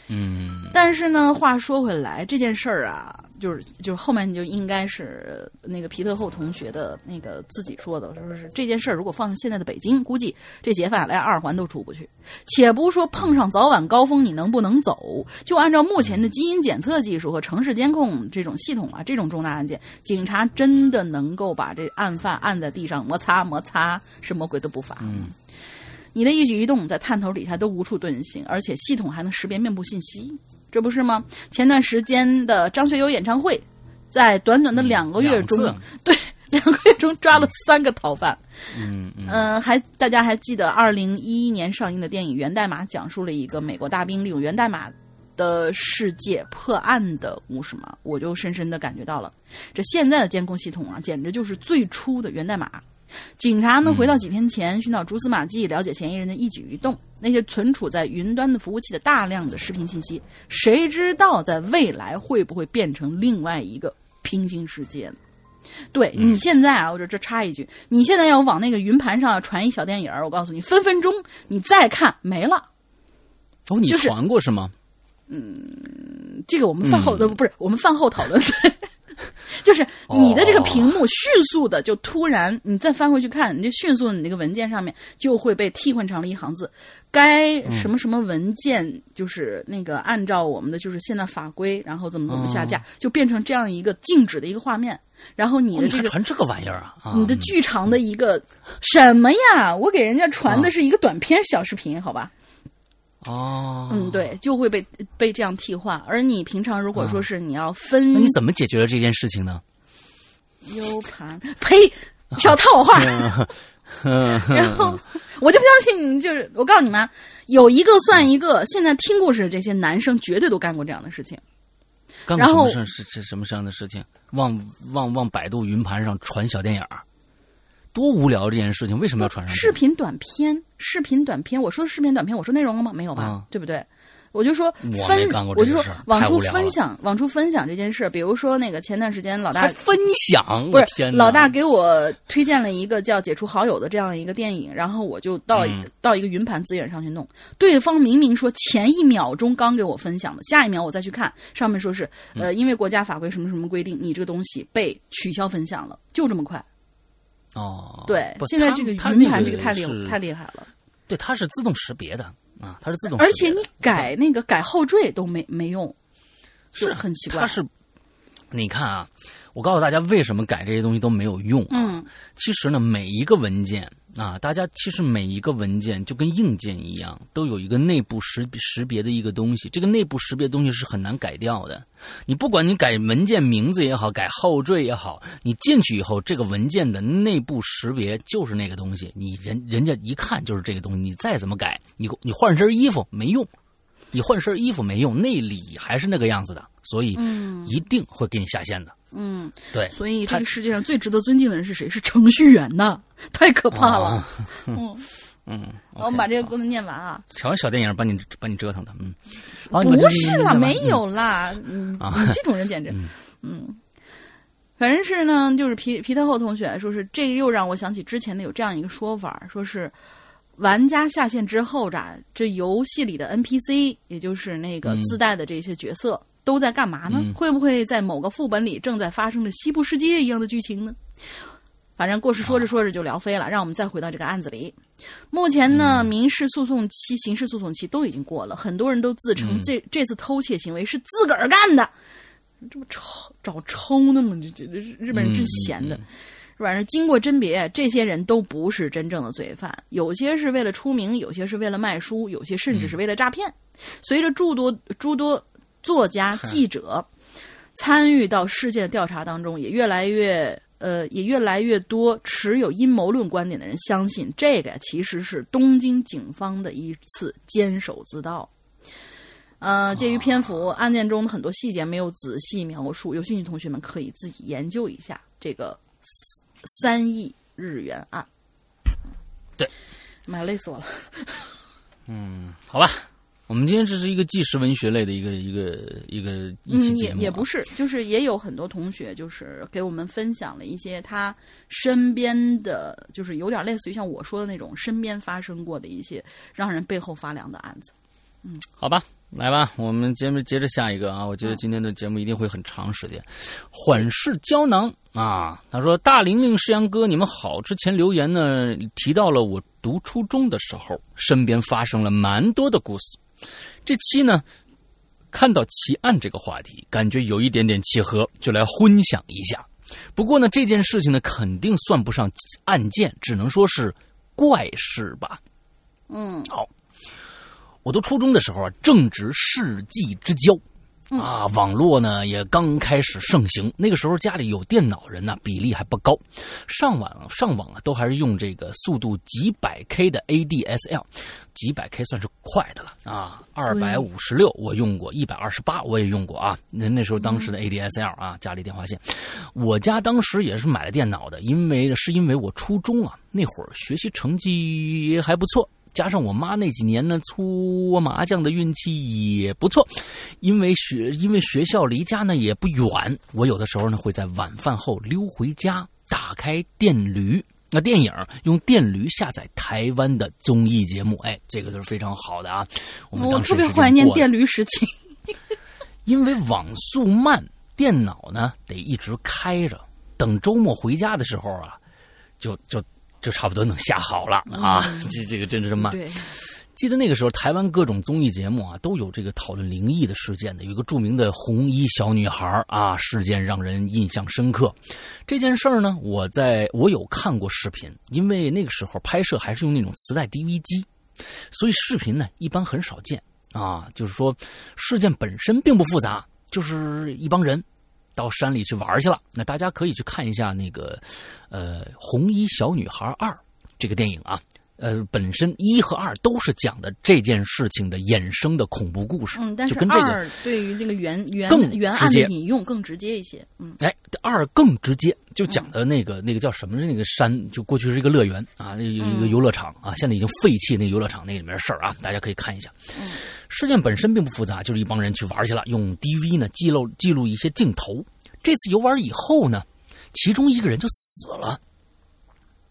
Speaker 2: 嗯，
Speaker 3: 但是呢，话说回来，这件事儿啊。就是就是后面你就应该是那个皮特后同学的那个自己说的，说是这件事儿如果放在现在的北京，估计这劫犯连二环都出不去。且不说碰上早晚高峰你能不能走，就按照目前的基因检测技术和城市监控这种系统啊，这种重大案件，警察真的能够把这案犯按在地上摩擦摩擦，是魔鬼都不罚。
Speaker 2: 嗯，
Speaker 3: 你的一举一动在探头底下都无处遁形，而且系统还能识别面部信息。这不是吗？前段时间的张学友演唱会，在短短的两个月中，(laughs) 对两个月中抓了三个逃犯。
Speaker 2: 嗯
Speaker 3: 嗯，还大家还记得二零一一年上映的电影《源代码》，讲述了一个美国大兵利用源代码的世界破案的故事吗？我就深深的感觉到了，这现在的监控系统啊，简直就是最初的源代码。警察呢，回到几天前，寻找蛛丝马迹，了解嫌疑人的一举一动。那些存储在云端的服务器的大量的视频信息，谁知道在未来会不会变成另外一个平行世界呢？对你现在啊，我这这插一句，你现在要往那个云盘上传一小电影我告诉你，分分钟你再看没了。
Speaker 2: 哦，你传过是吗？
Speaker 3: 嗯，这个我们饭后的不是我们饭后讨论。(laughs) 就是你的这个屏幕迅速的就突然，你再翻回去看，你就迅速的你那个文件上面就会被替换成了一行字，该什么什么文件就是那个按照我们的就是现在法规，然后怎么怎么下架，就变成这样一个静止的一个画面。然后你的这个
Speaker 2: 传这个玩意儿啊，
Speaker 3: 你的巨长的一个什么呀？我给人家传的是一个短片小视频，好吧？
Speaker 2: 哦，
Speaker 3: 嗯，对，就会被被这样替换。而你平常如果说是你要分，
Speaker 2: 那你怎么解决了这件事情呢
Speaker 3: ？U 盘，呸，少套我话。然后我就不相信，就是我告诉你们，有一个算一个。现在听故事的这些男生绝对都干过这样的事情。
Speaker 2: 干过什么事？是是什么样的事情？往往往百度云盘上传小电影儿。多无聊这件事情，为什么要传上？
Speaker 3: 视频短片，视频短片，我说视频短片，我说内容了吗？没有吧，对不对？我就说分，我就说往出分享，往出分享这件事。比如说那个前段时间老大
Speaker 2: 分享，
Speaker 3: 不是老大给我推荐了一个叫《解除好友》的这样一个电影，然后我就到到一个云盘资源上去弄。对方明明说前一秒钟刚给我分享的，下一秒我再去看，上面说是呃，因为国家法规什么什么规定，你这个东西被取消分享了，就这么快。
Speaker 2: 哦，
Speaker 3: 对，现在这个云盘这个太厉太厉害了。
Speaker 2: 对，它是自动识别的啊，它是自动。
Speaker 3: 而且你改那个改后缀都没没用，
Speaker 2: 是
Speaker 3: 很奇怪。
Speaker 2: 它是，你看啊，我告诉大家为什么改这些东西都没有用。
Speaker 3: 嗯，
Speaker 2: 其实呢，每一个文件。啊，大家其实每一个文件就跟硬件一样，都有一个内部识识别的一个东西。这个内部识别东西是很难改掉的。你不管你改文件名字也好，改后缀也好，你进去以后，这个文件的内部识别就是那个东西。你人人家一看就是这个东西，你再怎么改，你你换身衣服没用，你换身衣服没用，内里还是那个样子的，所以
Speaker 3: 嗯
Speaker 2: 一定会给你下线的。
Speaker 3: 嗯，
Speaker 2: 对，
Speaker 3: 所以这个世界上最值得尊敬的人是谁？是程序员呐，太可怕了。
Speaker 2: 啊
Speaker 3: 嗯，
Speaker 2: 嗯，(laughs)
Speaker 3: 我们把这个
Speaker 2: 个
Speaker 3: 功能念完啊。
Speaker 2: 瞧小电影把你把你折腾的，嗯，好
Speaker 3: 不是啦，没。有啦，(laughs) 嗯，
Speaker 2: 啊
Speaker 3: 你这种人简直，
Speaker 2: 嗯
Speaker 3: 嗯，反正是呢，就是皮皮特后同学说是这个又让我想起之前的有这样一个说法，说是玩家下线之后呀，这游戏里的 NPC，也就是那个
Speaker 2: 嗯
Speaker 3: 自带的这些角色。都在干嘛呢？
Speaker 2: 嗯
Speaker 3: 会不会在某个副本里正在发生着西部世界一样的剧情呢？反正故事说着说着就聊飞了，让我们再回到这个案子里。目前呢，民事诉讼期、刑事诉讼期都已经过了，很多人都自称
Speaker 2: 嗯
Speaker 3: 这、这次偷窃行为是自个儿干的，这不抽找抽呢吗？这这这日本人真闲的。反正经过甄别，这些人都不是真正的罪犯，有些是为了出名，有些是为了卖书，有些甚至是为了诈骗。随着诸多诸多作家、记者参与到事件调查当中，也越来越呃，也越来越多持有阴谋论观点的人相信，这个其实是东京警方的一次监守自盗。呃，鉴于篇幅，案件中的很多细节没有仔细描述，有兴趣同学们可以自己研究一下这个三亿日元案。
Speaker 2: 对，
Speaker 3: 妈呀，累死我了。
Speaker 2: 嗯好吧，我们今天这是一个纪实文学类的一个一个一个一期
Speaker 3: 嗯，
Speaker 2: 节目、啊
Speaker 3: 也也不是，就是也有很多同学就是给我们分享了一些他身边的，就是有点类似于像我说的那种身边发生过的一些让人背后发凉的案子。
Speaker 2: 嗯好吧，来吧，我们节目接着下一个啊！我
Speaker 3: 嗯
Speaker 2: 觉得今天的节目一定会很长时间。缓释胶囊啊，他说：“大玲玲、世阳哥，你们好。之前留言呢提到了我读初中的时候，身边发生了蛮多的故事。这期呢，看到奇案这个话题，感觉有一点点契合，就来分享一下。不过呢，这件事情呢，肯定算不上案件，只能说是怪事吧。
Speaker 3: 嗯
Speaker 2: 我读初中的时候啊，正值世纪之交，啊，网络呢也刚开始盛行。那个时候家里有电脑人呢、比例还不高，上网上网啊都还是用这个速度几百 K 的 ADSL，几百 K 算是快的了啊。二百五十六我用过，一百二十八我也用过啊。那那时候当时的 ADSL 啊，家里电话线，我家当时也是买了电脑的，因为是因为我初中啊那会儿学习成绩还不错。加上我妈那几年呢搓麻将的运气也不错，因为学因为学校离家呢也不远，我有的时候呢会在晚饭后溜回家，打开电驴。那电影用电驴下载台湾的综艺节目，哎，这个都是非常好的啊。我
Speaker 3: 特别怀念电驴时期。(laughs)
Speaker 2: 因为网速慢，电脑呢得一直开着，等周末回家的时候啊，就就就差不多能下好了啊。这这个真是慢。
Speaker 3: 对，
Speaker 2: 记得那个时候，台湾各种综艺节目啊，都有这个讨论灵异的事件的。有一个著名的红衣小女孩啊，事件让人印象深刻。这件事儿呢，我在我有看过视频，因为那个时候拍摄还是用那种磁带 DV 机，所以视频呢一般很少见啊。就是说，事件本身并不复杂，就是一帮人到山里去玩去了。那大家可以去看一下那个呃《红衣小女孩二》这个电影啊。呃，本身一和二都是讲的这件事情的衍生的恐怖故事，
Speaker 3: 嗯，但
Speaker 2: 就是跟这个
Speaker 3: 二对于那个原原
Speaker 2: 更
Speaker 3: 原案的引用更直接一些。嗯
Speaker 2: 哎，二更直接，就讲的那个、那个叫什么？那个山，就过去是一个乐园啊，那有一个游乐场啊，现在已经废弃那个游乐场那里面的事儿啊，大家可以看一下。事件本身并不复杂，就是一帮人去玩去了，用 DV 呢记录记录一些镜头。这次游玩以后呢，其中一个人就死了。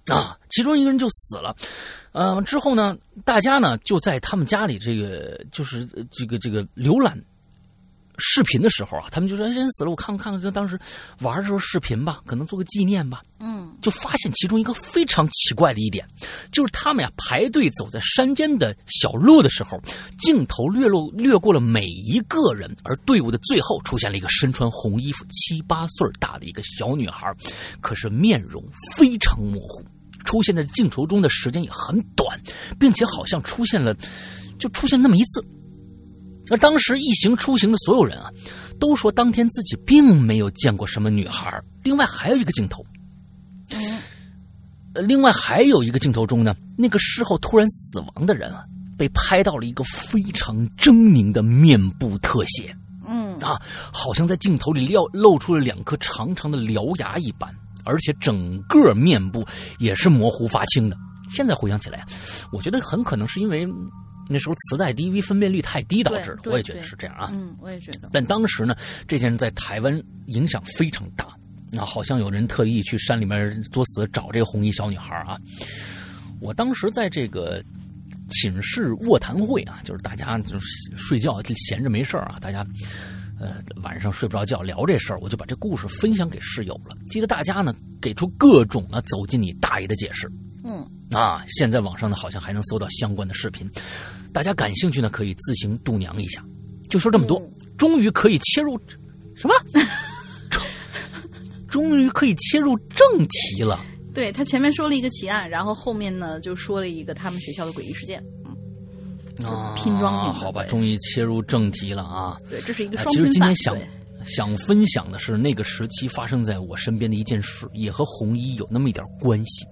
Speaker 2: 啊，其中一个人就死了，呃，之后呢，大家呢就在他们家里这个就是这个这个浏览视频的时候啊，他们就说：“哎，人死了，我看看看就当时玩的时候视频吧，可能做个纪念吧。”
Speaker 3: 嗯
Speaker 2: 就发现其中一个非常奇怪的一点，就是他们呀排队走在山间的小路的时候，镜头掠落掠过了每一个人，而队伍的最后出现了一个身穿红衣服、七八岁大的一个小女孩，可是面容非常模糊，出现在镜头中的时间也很短，并且好像出现了，就出现那么一次。而当时一行出行的所有人啊，都说当天自己并没有见过什么女孩。另外还有一个镜头，呃，另外还有一个镜头中呢，那个事后突然死亡的人啊，被拍到了一个非常狰狞的面部特写。
Speaker 3: 嗯
Speaker 2: 啊，好像在镜头里露露出了两颗长长的獠牙一般，而且整个面部也是模糊发青的。现在回想起来，我觉得很可能是因为那时候磁带 DV 分辨率太低导致的，我也觉得是这样啊。
Speaker 3: 嗯，我也觉得。
Speaker 2: 但当时呢，这件事在台湾影响非常大，那好像有人特意去山里面作死找这个红衣小女孩啊。我当时在这个寝室卧谈会啊，就是大家就是睡觉就闲着没事儿啊，大家呃晚上睡不着觉聊这事儿，我就把这故事分享给室友了。记得大家呢给出各种啊走进你大爷的解释。
Speaker 3: 嗯
Speaker 2: 啊，现在网上呢好像还能搜到相关的视频，大家感兴趣呢可以自行度娘一下。就说这么多，
Speaker 3: 嗯
Speaker 2: 终于可以切入什么？(laughs) 终终于可以切入正题了。
Speaker 3: 对他前面说了一个奇案，然后后面呢就说了一个他们学校的诡异事件。
Speaker 2: 啊，
Speaker 3: 拼装性的
Speaker 2: 好吧，终于切入正题了啊！
Speaker 3: 对，这是一个双拼饭。
Speaker 2: 实今天想想分享的是那个时期发生在我身边的一件事，也和红衣有那么一点关系。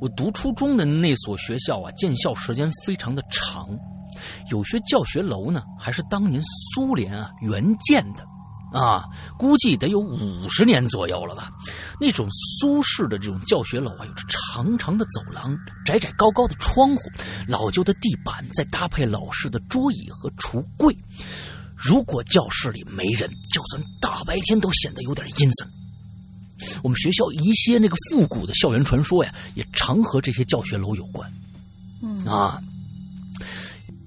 Speaker 2: 我读初中的那所学校啊，建校时间非常的长，有些教学楼呢还是当年苏联啊援建的，啊，估计得有五十年左右了吧。那种苏式的这种教学楼啊，有着长长的走廊、窄窄高高的窗户、老旧的地板，再搭配老式的桌椅和橱柜。如果教室里没人，就算大白天都显得有点阴森。我们学校一些那个复古的校园传说呀，也常和这些教学楼有关。
Speaker 3: 嗯
Speaker 2: 啊，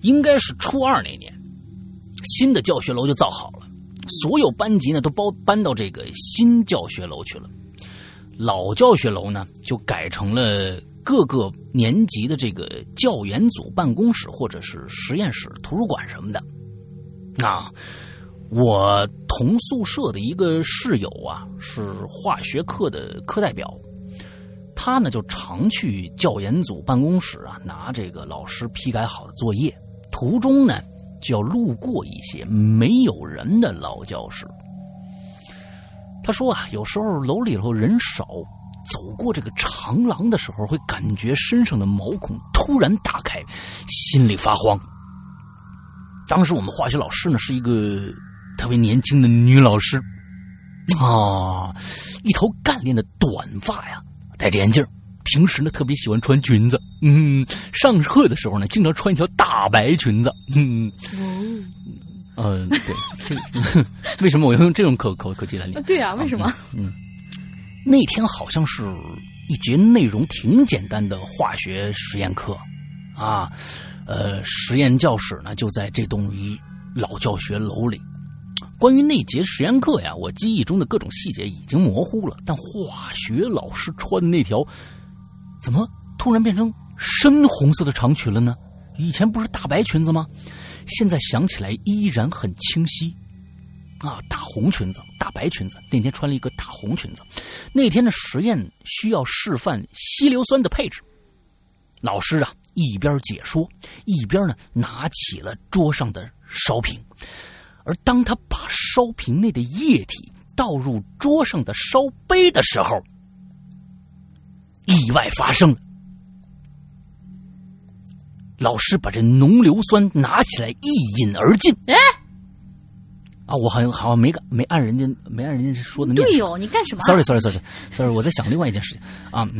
Speaker 2: 应该是初二那年，新的教学楼就造好了，所有班级呢都包搬到这个新教学楼去了。老教学楼呢就改成了各个年级的这个教研组办公室或者是实验室、图书馆什么的。啊，我同宿舍的一个室友啊，是化学课的课代表，他呢就常去教研组办公室啊，拿这个老师批改好的作业，途中呢就要路过一些没有人的老教室。他说啊，有时候楼里头人少，走过这个长廊的时候，会感觉身上的毛孔突然打开，心里发慌。当时我们化学老师呢是一个特别年轻的女老师，啊，一头干练的短发呀，戴着眼镜，平时呢特别喜欢穿裙子，嗯，上课的时候呢经常穿一条大白裙子，嗯，嗯、对，这 (laughs) 为什么我要用这种口口口气来？
Speaker 3: 对啊，为什么？嗯。
Speaker 2: 那天好像是一节内容挺简单的化学实验课，啊，呃，实验教室呢就在这栋一老教学楼里。关于那节实验课呀，我记忆中的各种细节已经模糊了，但化学老师穿的那条，怎么突然变成深红色的长裙了呢？以前不是大白裙子吗？现在想起来依然很清晰。啊，大红裙子，大白裙子。那天穿了一个大红裙子。那天的实验需要示范稀硫酸的配置。老师啊，一边解说，一边呢拿起了桌上的烧瓶。而当他把烧瓶内的液体倒入桌上的烧杯的时候，意外发生了。老师把这浓硫酸拿起来一饮而尽。
Speaker 3: 哎，
Speaker 2: 啊，我好像好像没敢没按人家没按人家说的那。
Speaker 3: 对哦，你干什么啊
Speaker 2: Sorry Sorry Sorry Sorry，我在想另外一件事情啊、嗯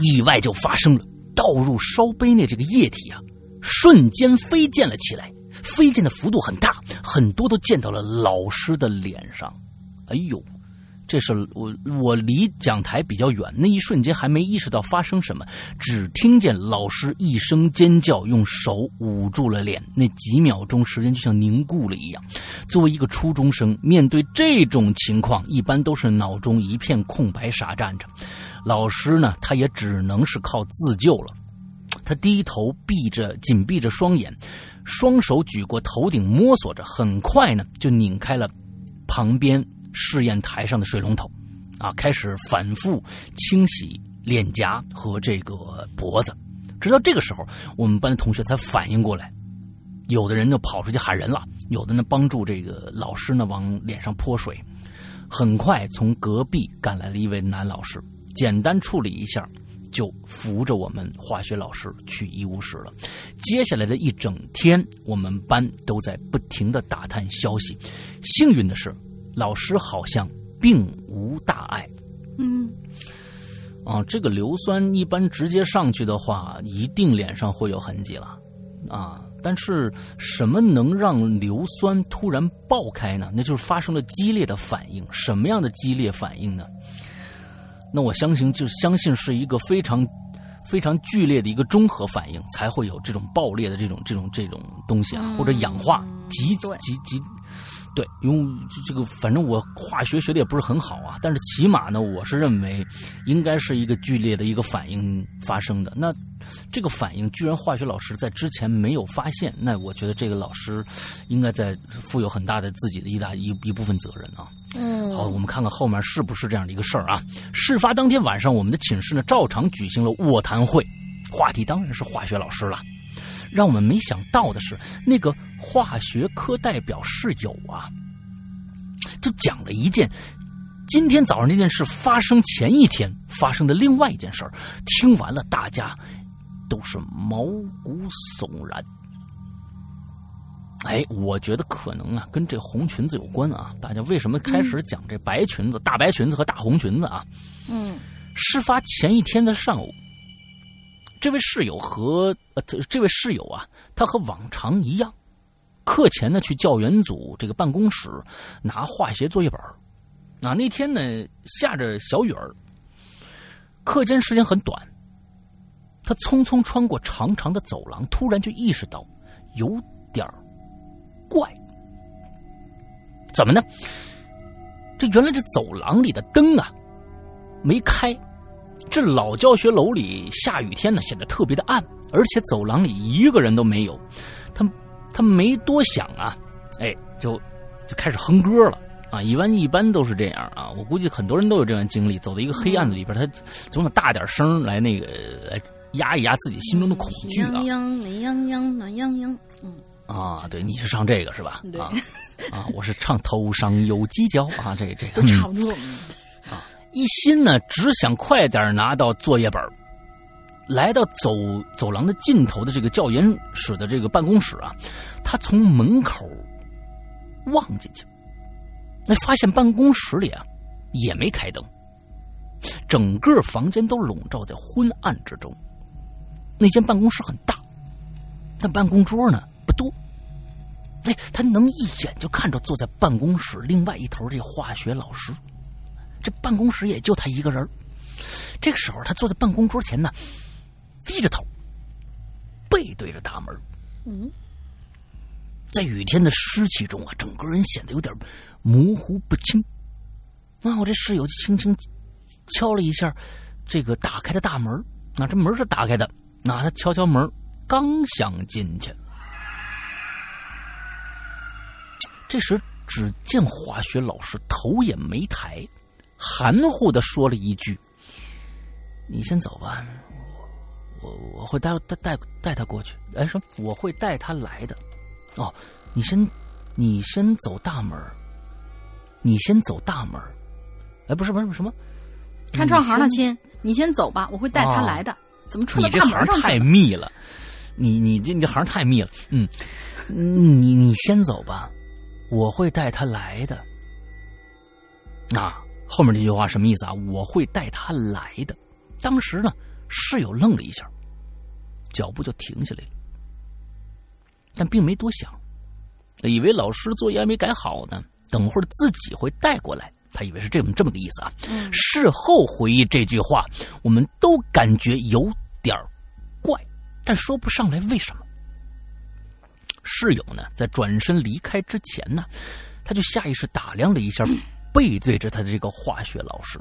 Speaker 2: 意外就发生了，倒入烧杯内这个液体啊，瞬间飞溅了起来，飞溅的幅度很大，很多都溅到了老师的脸上。哎呦，这是我我离讲台比较远，那一瞬间还没意识到发生什么，只听见老师一声尖叫，用手捂住了脸，那几秒钟时间就像凝固了一样。作为一个初中生，面对这种情况，一般都是脑中一片空白，傻站着。老师呢，他也只能是靠自救了。他低头闭着，紧闭着双眼，双手举过头顶，摸索着，很快呢就拧开了旁边试验台上的水龙头，啊，开始反复清洗脸颊和这个脖子。直到这个时候，我们班的同学才反应过来，有的人就跑出去喊人了，有的呢帮助这个老师呢往脸上泼水。很快，从隔壁赶来了一位男老师，简单处理一下，就扶着我们化学老师去医务室了。接下来的一整天，我们班都在不停的打探消息。幸运的是，老师好像并无大碍。
Speaker 3: 嗯
Speaker 2: 啊，这个硫酸一般直接上去的话，一定脸上会有痕迹了，啊。但是什么能让硫酸突然爆开呢？那就是发生了激烈的反应。什么样的激烈反应呢？那我相信，就相信是一个非常非常剧烈的一个综合反应，才会有这种爆裂的这种这种这种东西啊，或者氧化极
Speaker 3: 对
Speaker 2: 极极。对，因为这个反正我化学学的也不是很好啊，但是起码呢，我是认为应该是一个剧烈的一个反应发生的。那这个反应居然化学老师在之前没有发现，那我觉得这个老师应该在负有很大的自己的一大一一部分责任啊。
Speaker 3: 嗯，
Speaker 2: 好，我们看看后面是不是这样的一个事儿啊？事发当天晚上，我们的寝室呢照常举行了卧谈会，话题当然是化学老师了。让我们没想到的是，那个化学科代表室友啊，就讲了一件今天早上这件事发生前一天发生的另外一件事儿。听完了，大家都是毛骨悚然。哎，我觉得可能啊，跟这红裙子有关啊。大家为什么开始讲这白裙子、大白裙子和大红裙子啊？
Speaker 3: 嗯
Speaker 2: 事发前一天的上午，这位室友和呃，这位室友啊，他和往常一样，课前呢去教员组这个办公室拿化学作业本啊，那天呢下着小雨儿，课间时间很短，他匆匆穿过长长的走廊，突然就意识到有点怪。怎么呢？这原来这走廊里的灯啊没开，这老教学楼里下雨天呢显得特别的暗，而且走廊里一个人都没有。他他没多想啊，哎，就就开始哼歌了啊！一般一般都是这样啊，我估计很多人都有这样经历，走到一个黑暗的里边，他总得大点声来那个来压一压自己心中的恐惧啊
Speaker 3: 喜洋洋，美洋洋，暖洋洋。嗯，
Speaker 2: 啊！对，你是唱这个是吧？
Speaker 3: 对
Speaker 2: 啊啊，我是唱头上有犄角啊，这这
Speaker 3: 都差不多。
Speaker 2: 一心呢只想快点拿到作业本来到走走廊的尽头的这个教研室的这个办公室啊，他从门口望进去，那发现办公室里啊也没开灯，整个房间都笼罩在昏暗之中。那间办公室很大，但办公桌呢不多。哎，他能一眼就看着坐在办公室另外一头这化学老师。这办公室也就他一个人这个时候，他坐在办公桌前呢，低着头，背对着大门。
Speaker 3: 嗯，
Speaker 2: 在雨天的湿气中啊，整个人显得有点模糊不清。啊，我这室友就轻轻敲了一下这个打开的大门。那、这门是打开的，那他敲敲门，刚想进去，这时只见化学老师头也没抬。含糊的说了一句：“你先走吧，我我我会带带带带他过去。”哎，说我会带他来的。哦，你先你先走大门，你先走大门。哎，不是不是什么，
Speaker 3: 看串行了，亲，你先走吧，我会带他来的。怎么串到
Speaker 2: 你这
Speaker 3: 大门上去
Speaker 2: 行太？密了，你你这你这行太密了。嗯，你你先走吧，我会带他来的。啊。后面这句话什么意思啊？我会带他来的。当时呢，室友愣了一下，脚步就停下来了，但并没多想，以为老师作业还没改好呢，等会儿自己会带过来。他以为是这么这么个意思啊。事后回忆这句话，我们都感觉有点怪，但说不上来为什么。室友呢，在转身离开之前呢，他就下意识打量了一下。背对着他的这个化学老师，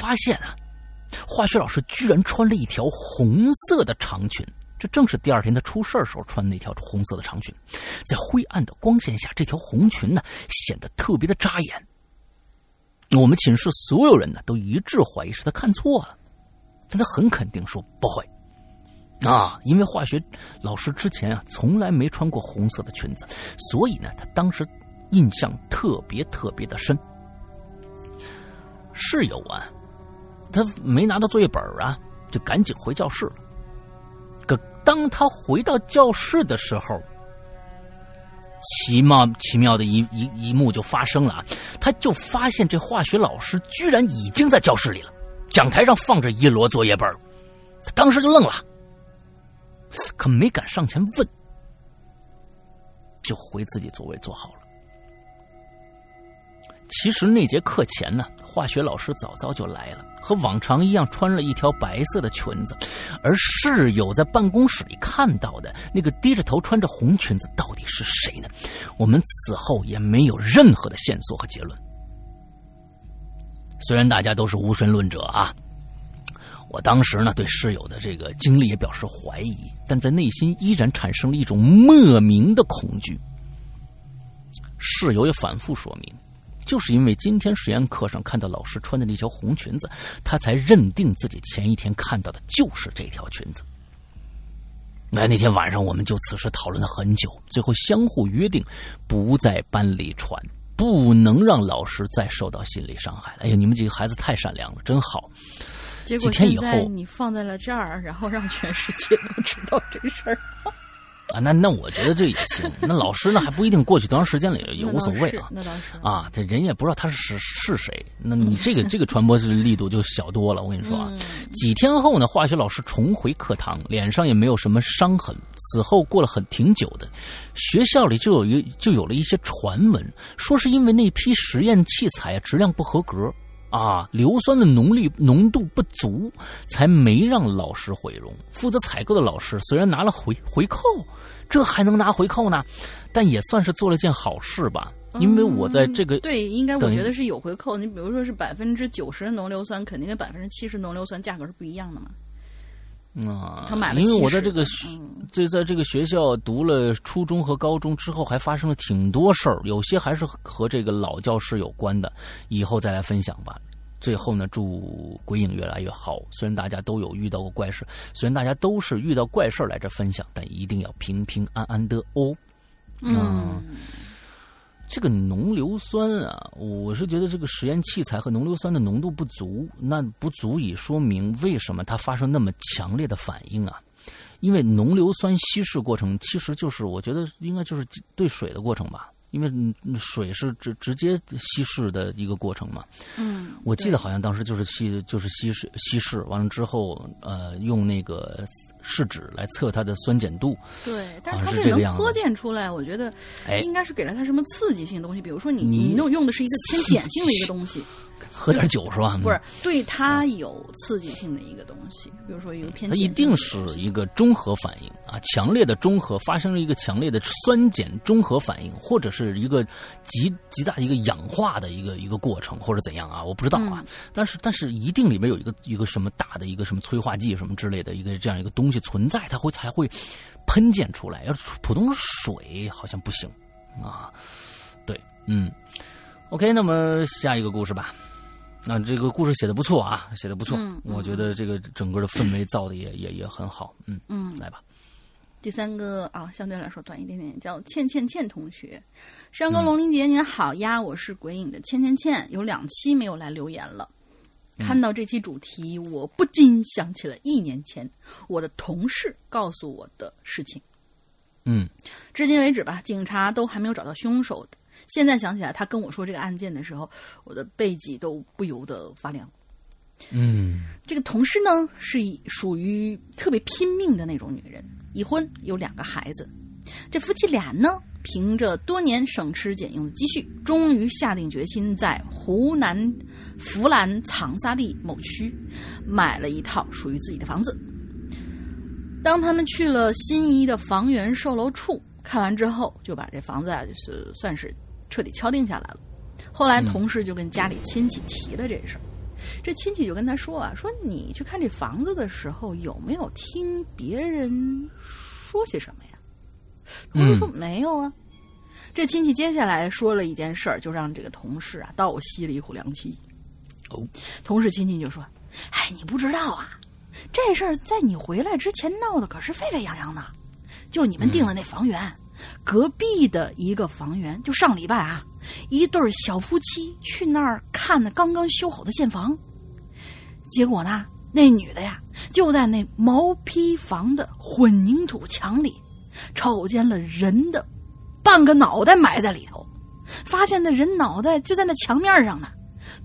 Speaker 2: 发现啊，化学老师居然穿了一条红色的长裙，这正是第二天他出事时候穿那条红色的长裙。在灰暗的光线下，这条红裙呢显得特别的扎眼。我们寝室所有人呢都一致怀疑是他看错了，但他很肯定说不会啊，因为化学老师之前啊从来没穿过红色的裙子，所以呢他当时印象特别特别的深。室友啊，他没拿到作业本啊，就赶紧回教室了。可当他回到教室的时候，奇妙奇妙的一一一幕就发生了啊！他就发现这化学老师居然已经在教室里了，讲台上放着一摞作业本他当时就愣了，可没敢上前问，就回自己座位坐好了。其实那节课前呢，化学老师早早就来了，和往常一样穿了一条白色的裙子，而室友在办公室里看到的那个低着头穿着红裙子到底是谁呢？我们此后也没有任何的线索和结论。虽然大家都是无神论者啊，我当时呢对室友的这个经历也表示怀疑，但在内心依然产生了一种莫名的恐惧。室友也反复说明。就是因为今天实验课上看到老师穿的那条红裙子，他才认定自己前一天看到的就是这条裙子。那那天晚上我们就此事讨论了很久，最后相互约定不在班里传，不能让老师再受到心理伤害。哎呀，你们几个孩子太善良了，真好。
Speaker 3: 结果现在你放在了这儿，然后让全世界都知道这事儿。
Speaker 2: 啊，那那我觉得这也行。那老师呢，还不一定过去多长时间了，也 (laughs) 也无所谓啊。
Speaker 3: 那倒是
Speaker 2: 啊，这人也不知道他是是谁。那你这个 (laughs) 这个传播力度就小多了。我跟你说啊，几天后呢，化学老师重回课堂，脸上也没有什么伤痕。此后过了很挺久的，学校里就有一就有了一些传闻，说是因为那批实验器材质量不合格。啊，硫酸的浓力浓度不足，才没让老师毁容。负责采购的老师虽然拿了回回扣，这还能拿回扣呢，但也算是做了件好事吧。因为我在这个
Speaker 3: 对，应该我觉得是有回扣。你比如说是百分之九十的浓硫酸，肯定跟百分之七十浓硫酸价格是不一样的嘛。
Speaker 2: 啊，
Speaker 3: 他买了。
Speaker 2: 因为我在这个这在这个学校读了初中和高中之后，还发生了挺多事儿，有些还是和这个老教师有关的，以后再来分享吧。最后呢，祝鬼影越来越好。虽然大家都有遇到过怪事，虽然大家都是遇到怪事来这分享，但一定要平平安安的哦。
Speaker 3: 嗯。
Speaker 2: 这个浓硫酸啊，我是觉得这个实验器材和浓硫酸的浓度不足，那不足以说明为什么它发生那么强烈的反应啊。因为浓硫酸稀释过程其实就是我觉得应该就是兑水的过程吧，因为水是直直接稀释的一个过程嘛。
Speaker 3: 嗯，
Speaker 2: 我记得好像当时就是稀就是稀释稀释完了之后，呃，用那个。试纸来测它的酸碱度，
Speaker 3: 对，但是它
Speaker 2: 是
Speaker 3: 能喝溅出来，我觉得应该是给了它什么刺激性东西，比如说你你用用的是一个偏碱性的一个东西。(laughs)
Speaker 2: 喝点酒是吧？
Speaker 3: 不是，对它有刺激性的一个东西，比如说一个偏。
Speaker 2: 它一定是一个中和反应啊，强烈的中和发生了一个强烈的酸碱中和反应，或者是一个极极大的一个氧化的一个一个过程，或者怎样啊？我不知道啊。但是但是一定里面有一个一个什么大的一个什么催化剂什么之类的一个这样一个东西存在，它会才会喷溅出来。要是普通水好像不行啊。对，嗯，OK，那么下一个故事吧。那这个故事写的不错啊，写的不错，我觉得这个整个的氛围造的也也也很好，嗯
Speaker 3: 嗯，
Speaker 2: 来吧。
Speaker 3: 第三个啊，相对来说短一点点，叫倩倩倩同学。山哥龙玲姐，你好呀，我是鬼影的倩倩倩，有两期没有来留言了。看到这期主题，我不禁想起了一年前我的同事告诉我的事情。
Speaker 2: 嗯，
Speaker 3: 至今为止吧，警察都还没有找到凶手。现在想起来，他跟我说这个案件的时候，我的背脊都不由得发凉。
Speaker 2: 嗯，
Speaker 3: 这个同事呢，是属于特别拼命的那种女人，已婚，有两个孩子。这夫妻俩呢，凭着多年省吃俭用的积蓄，终于下定决心在湖南湖南长沙地某区买了一套属于自己的房子。当他们去了心仪的房源售楼处看完之后，就把这房子啊，就是算是。彻底敲定下来了。后来同事就跟家里亲戚提了这事儿，这亲戚就跟他说啊：“说你去看这房子的时候，有没有听别人说些什么呀？”同事说：“没有啊。”这亲戚接下来说了一件事儿，就让这个同事啊倒吸了一口凉气。
Speaker 2: 哦，
Speaker 3: 同事亲戚就说：“哎，你不知道啊，这事儿在你回来之前闹的可是沸沸扬扬的，就你们订的那房源。”隔壁的一个房源，就上礼拜啊，一对小夫妻去那儿看的刚刚修好的现房，结果呢，那女的呀，就在那毛坯房的混凝土墙里，瞅见了人的半个脑袋埋在里头，发现那人脑袋就在那墙面上呢，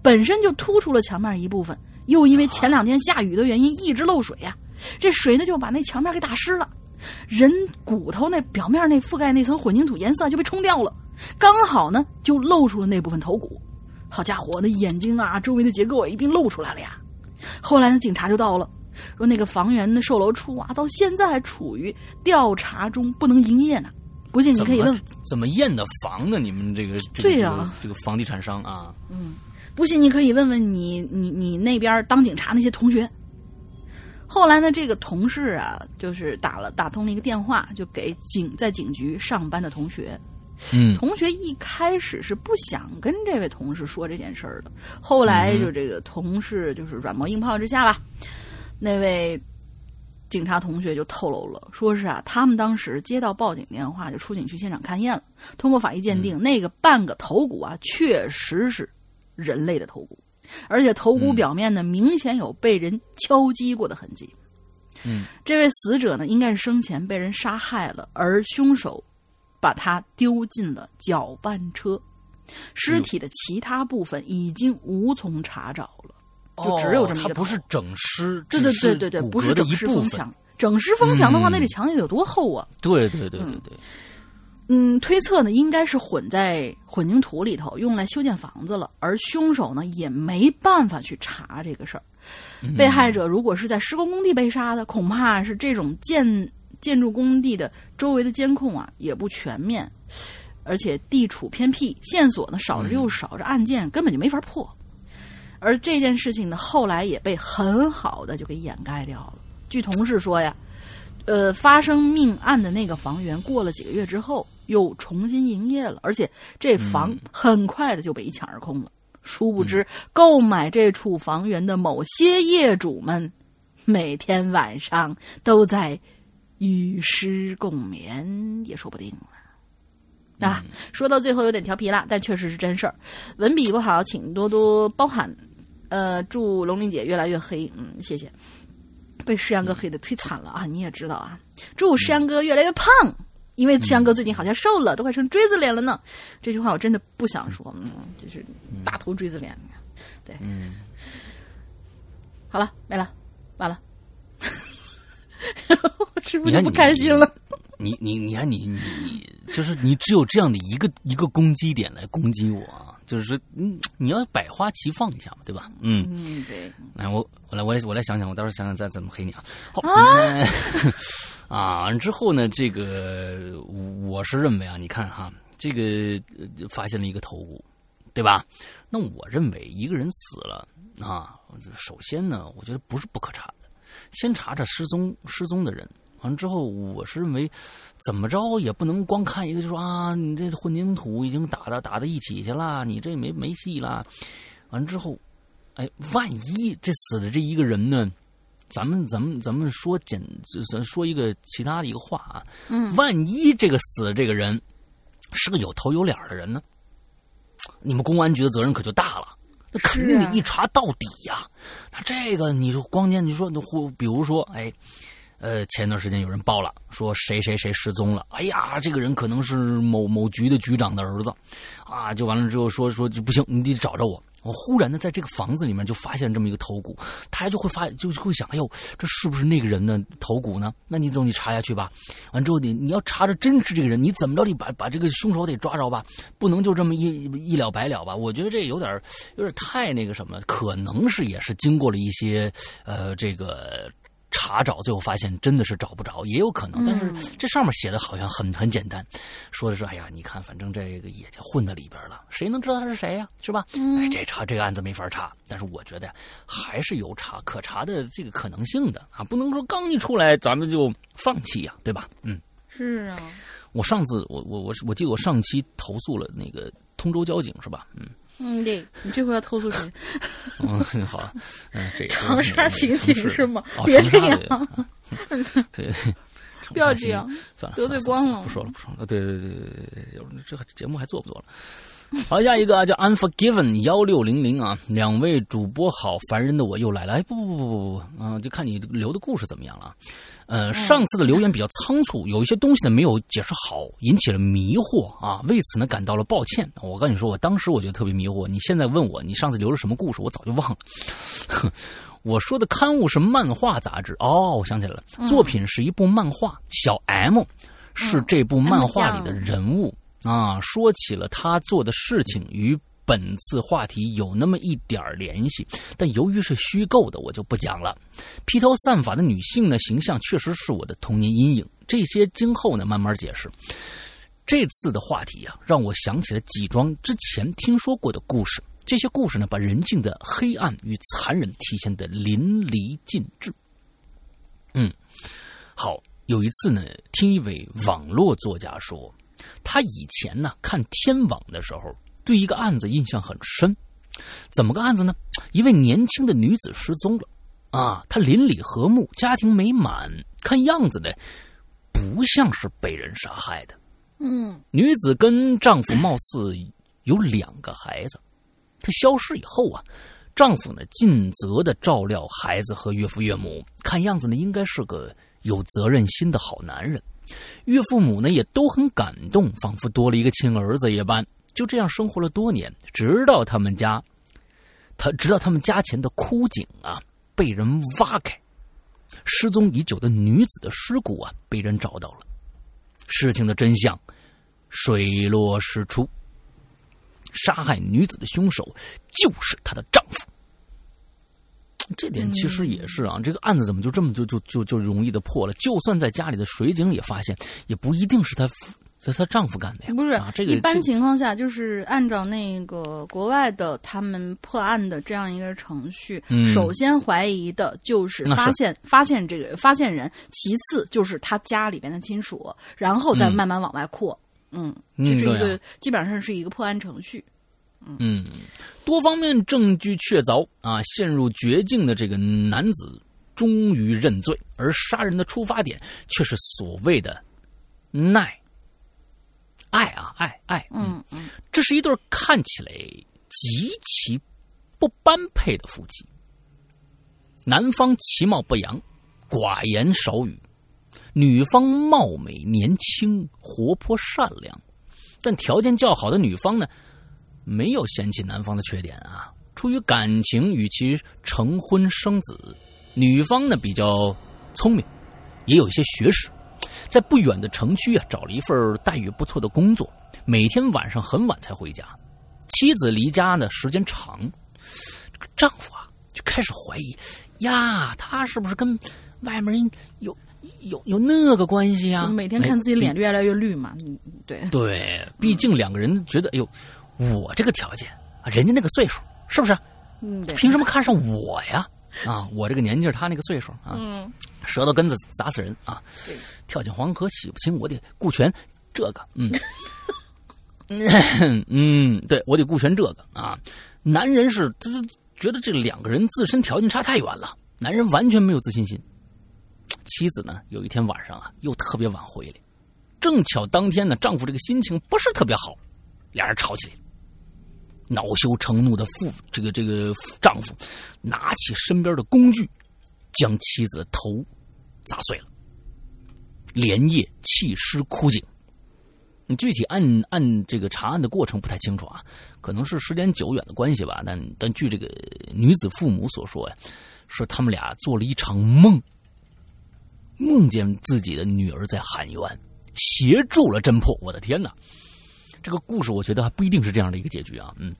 Speaker 3: 本身就突出了墙面一部分，又因为前两天下雨的原因一直漏水呀、这水呢就把那墙面给打湿了，人骨头那表面那覆盖那层混凝土颜色就被冲掉了，刚好呢就露出了那部分头骨。好家伙，那眼睛啊，周围的结构啊一并露出来了呀。后来呢，警察就到了，说那个房源的售楼处啊，到现在还处于调查中，不能营业呢。不信你可以问，
Speaker 2: 怎么验的房呢？你们这个这个
Speaker 3: 对呀
Speaker 2: 这个这个房地产商啊，嗯
Speaker 3: 不信你可以问问你你你那边当警察那些同学。后来呢，这个同事啊，就是打了打通了一个电话，就给警在警局上班的同学。
Speaker 2: 嗯
Speaker 3: 同学一开始是不想跟这位同事说这件事儿的，后来就这个同事就是软磨硬泡之下吧，那位警察同学就透露了，说是啊，他们当时接到报警电话，就出警去现场勘验了，通过法医鉴定，那个半个头骨啊，确实是人类的头骨，而且头骨表面呢，明显有被人敲击过的痕迹。
Speaker 2: 嗯，
Speaker 3: 这位死者呢，应该是生前被人杀害了，而凶手把他丢进了搅拌车，尸体的其他部分已经无从查找了，就只有这么一个
Speaker 2: 它不是整尸，
Speaker 3: 对对对对对，不是整。尸封墙。整尸封墙的话，
Speaker 2: 嗯
Speaker 3: 那这墙得有多厚啊？
Speaker 2: 对对对对对，
Speaker 3: 嗯，推测呢，应该是混在混凝土里头，用来修建房子了。而凶手呢，也没办法去查这个事儿。
Speaker 2: 嗯
Speaker 3: 被害者如果是在施工工地被杀的，恐怕是这种建建筑工地的周围的监控啊也不全面，而且地处偏僻，线索呢少之又少，这案件根本就没法破。而这件事情呢，后来也被很好的就给掩盖掉了。据同事说呀，呃，发生命案的那个房源，过了几个月之后又重新营业了，而且这房很快的就被一抢而空了。殊不知，购买这处房源的某些业主们，每天晚上都在与尸共眠，也说不定了。啊，说到最后有点调皮了，但确实是真事儿。文笔不好，请多多包涵。呃，祝龙玲姐越来越黑，嗯，谢谢。被石阳哥黑的忒惨了啊！你也知道啊。祝石阳哥越来越胖，因为石阳哥最近好像瘦了，都快成锥子脸了呢。这句话我真的不想说，嗯，就是大头锥子脸。对，
Speaker 2: 嗯，
Speaker 3: 好了，没了，完了，(laughs) 我是不是就不开心了？
Speaker 2: 你你你看你你你，就是你只有这样的一个一个攻击点来攻击我啊，就是说，嗯，你要百花齐放一下嘛，对吧？嗯，
Speaker 3: 嗯，对，
Speaker 2: 来，我我来我来我来想想，我到时候想想再怎么黑你啊。好，嗯啊，(laughs) 之后呢，这个我是认为啊，你看哈，这个呃发现了一个头骨，对吧？那我认为一个人死了啊，首先呢，我觉得不是不可查的，先查查失踪失踪的人。完之后，我是认为，怎么着也不能光看一个就说啊，你这混凝土已经打到打到一起去了，你这没没戏了。完之后，哎，万一这死的这一个人呢？咱们咱们咱们说简，咱说一个其他的一个话啊，
Speaker 3: 嗯，
Speaker 2: 万一这个死的这个人是个有头有脸的人呢？你们公安局的责任可就大了，那肯定得一查到底呀、那这个你说光键，你说那或比如说，哎，呃，前段时间有人报了，说谁谁谁失踪了，哎呀，这个人可能是某某局的局长的儿子，啊，就完了之后说说就不行，你得找着我。我忽然的在这个房子里面就发现这么一个头骨，他就会发就会想，哎呦，这是不是那个人的头骨呢？那你总得查下去吧。完之后你你要查着真是这个人，你怎么着得把把这个凶手得抓着吧，不能就这么一一了百了吧？我觉得这有点有点太那个什么，可能是也是经过了一些呃这个。查找，最后发现真的是找不着，也有可能。但是这上面写的好像很很简单，说的是，哎呀，你看，反正这个也就混在里边了，谁能知道他是谁呀、是吧？哎，这查这个案子没法查，但是我觉得还是有查可查的这个可能性的啊，不能说刚一出来咱们就放弃呀、对吧？嗯，
Speaker 3: 是啊，
Speaker 2: 我上次我我我我记得我上期投诉了那个通州交警是吧？嗯
Speaker 3: 嗯，对你这回要投诉谁？(laughs)
Speaker 2: 嗯，(laughs) 好，嗯，
Speaker 3: 长沙刑警是吗
Speaker 2: 哦
Speaker 3: 别这样 (laughs)
Speaker 2: 对，
Speaker 3: 不要这样，
Speaker 2: 算了，
Speaker 3: 得罪光了
Speaker 2: 不说了，不说了。对对对对对对，这节目还做不做了？(laughs) 好，下一个啊，叫 Unforgiven 幺六零零啊，两位主播好，烦人的我又来了。哎，不不不不不不，啊，就看你留的故事怎么样了。呃，上次的留言比较仓促，有一些东西呢没有解释好，引起了迷惑啊，为此呢感到了抱歉。我跟你说，我当时我觉得特别迷惑，你现在问我你上次留了什么故事，我早就忘了。(laughs) 我说的刊物是漫画杂志哦，我想起来了，作品是一部漫画，小 M 是这部漫画里的人物。啊，说起了他做的事情与本次话题有那么一点联系，但由于是虚构的，我就不讲了。披头散发的女性呢形象确实是我的童年阴影，这些今后呢慢慢解释。这次的话题啊，让我想起了几桩之前听说过的故事，这些故事呢把人性的黑暗与残忍体现的淋漓尽致。嗯，好，有一次呢，听一位网络作家说。他以前呢看天网的时候，对一个案子印象很深。怎么个案子呢？一位年轻的女子失踪了。啊，她邻里和睦，家庭美满，看样子呢，不像是被人杀害的。
Speaker 3: 嗯，
Speaker 2: 女子跟丈夫貌似有两个孩子。她消失以后啊，丈夫呢尽责的照料孩子和岳父岳母，看样子呢应该是个有责任心的好男人。岳父母呢也都很感动，仿佛多了一个亲儿子一般。就这样生活了多年，直到他们家，他直到他们家前的枯井啊被人挖开，失踪已久的女子的尸骨啊被人找到了。事情的真相水落石出，杀害女子的凶手就是她的丈夫。(tsk) 这点其实也是啊，这个案子怎么就这么就就就就容易的破了？就算在家里的水井里发现，也不一定是她是她丈夫干的呀。
Speaker 3: 不是，
Speaker 2: 啊、这个
Speaker 3: 一般情况下就是按照那个国外的他们破案的这样一个程序，
Speaker 2: 嗯、
Speaker 3: 首先怀疑的就是发现发现这个发现人，其次就是他家里边的亲属，然后再慢慢往外扩。嗯，
Speaker 2: 嗯
Speaker 3: 这是一个、
Speaker 2: 啊、
Speaker 3: 基本上是一个破案程序。
Speaker 2: 嗯，多方面证据确凿啊，陷入绝境的这个男子终于认罪，而杀人的出发点却是所谓的耐爱啊爱爱。
Speaker 3: 嗯嗯，
Speaker 2: 这是一对看起来极其不般配的夫妻。男方其貌不扬，寡言少语；女方貌美年轻，活泼善良。但条件较好的女方呢？没有嫌弃男方的缺点啊，出于感情与其成婚生子。女方呢比较聪明，也有一些学识，在不远的城区啊找了一份待遇不错的工作，每天晚上很晚才回家。妻子离家呢时间长，这个丈夫啊就开始怀疑呀，他是不是跟外面人有有有那个关系啊？
Speaker 3: 每天看自己脸越来越绿嘛，嗯，对
Speaker 2: 对，毕竟两个人觉得，哎呦。我这个条件啊，人家那个岁数，是不是？
Speaker 3: 嗯，
Speaker 2: 凭什么看上我呀？啊，我这个年纪，他那个岁数啊，
Speaker 3: 嗯，
Speaker 2: 舌头根子砸死人啊！跳进黄河洗不清，我得顾全这个，嗯，(laughs) 嗯，对我得顾全这个啊。男人是他觉得这两个人自身条件差太远了，男人完全没有自信心。妻子呢，有一天晚上啊，又特别晚回来，正巧当天呢，丈夫这个心情不是特别好，俩人吵起来了。恼羞成怒的妇，这个这个丈夫拿起身边的工具，将妻子的头砸碎了，连夜弃尸枯井。你具体按按这个查案的过程不太清楚啊，可能是时间久远的关系吧。但但据这个女子父母所说呀，说他们俩做了一场梦，梦见自己的女儿在喊冤，协助了侦破。我的天哪！这个故事我觉得还不一定是这样的一个结局啊，嗯，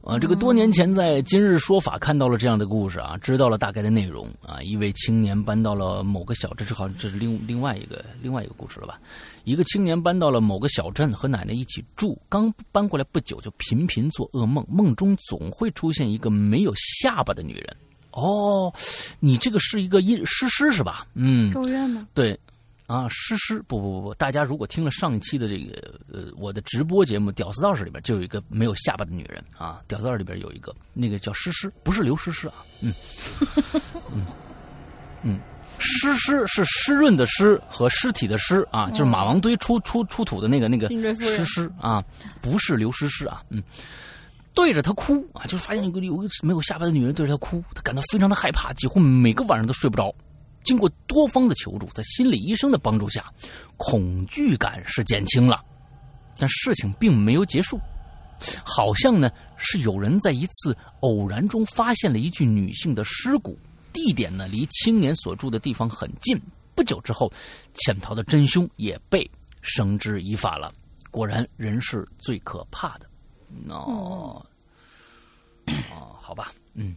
Speaker 2: 呃，这个多年前在《今日说法》看到了这样的故事啊，知道了大概的内容啊。一位青年搬到了某个小镇，这好像这是另另外一个另外一个故事了吧？一个青年搬到了某个小镇，和奶奶一起住，刚搬过来不久就频频做噩梦，梦中总会出现一个没有下巴的女人。哦，你这个是一个阴诗诗是吧？嗯，
Speaker 3: 咒怨吗？
Speaker 2: 对。啊，诗诗不不不不，大家如果听了上一期的这个呃我的直播节目《屌丝道士》里边，就有一个没有下巴的女人啊，《屌丝道士》里边有一个那个叫诗诗，不是刘诗诗啊，嗯 (laughs) 嗯嗯，诗诗是湿润的湿和尸体的尸啊，就是马王堆出出出土的那个那个
Speaker 3: 辛追夫人
Speaker 2: 尸尸啊，不是刘诗诗啊，嗯，对着他哭啊，就发现有个有个没有下巴的女人对着他哭，他感到非常的害怕，几乎每个晚上都睡不着。经过多方的求助，在心理医生的帮助下，恐惧感是减轻了，但事情并没有结束。好像呢是有人在一次偶然中发现了一具女性的尸骨，地点呢离青年所住的地方很近。不久之后，潜逃的真凶也被绳之以法了。果然，人是最可怕的。哦，哦，好吧，嗯，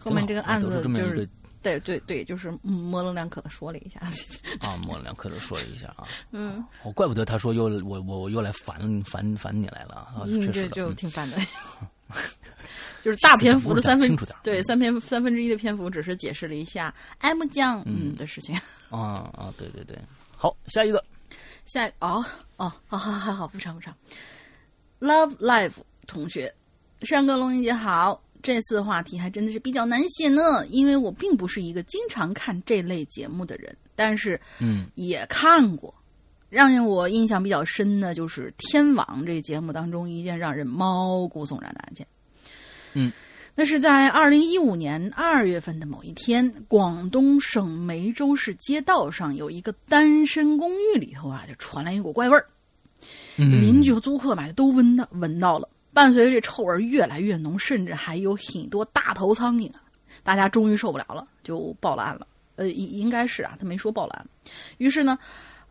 Speaker 3: 后面这个案子就是
Speaker 2: 是这么一个
Speaker 3: 对对对，就是嗯模棱两可的说了一下。(laughs)
Speaker 2: 啊，模棱两可的说了一下啊。(laughs)
Speaker 3: 嗯，
Speaker 2: 哦，怪不得他说又我我我又来烦烦烦你来了啊！
Speaker 3: 嗯，
Speaker 2: 确实
Speaker 3: 就
Speaker 2: 嗯
Speaker 3: 挺烦的。(laughs) 就是大篇幅的三分对三篇三分之一的篇幅，只是解释了一下 M 酱嗯的事情。
Speaker 2: 啊啊，对对对，好，下一个，
Speaker 3: 下哦哦，好好好好，不长不长。Love Life 同学，山哥龙英姐好。这次话题还真的是比较难写呢，因为我并不是一个经常看这类节目的人，但是
Speaker 2: 嗯
Speaker 3: 也看过。让我印象比较深的就是《天网》这节目当中一件让人毛骨悚然的案件。
Speaker 2: 嗯，
Speaker 3: 那是在二零一五年二月份的某一天，广东省梅州市街道上有一个单身公寓里头啊，就传来一股怪味儿。
Speaker 2: 嗯
Speaker 3: 邻居和租客嘛都闻到闻到了，伴随着这臭味越来越浓，甚至还有很多大头苍蝇啊！大家终于受不了了，就报了案了。呃，应应该是啊，他没说报了案。于是呢，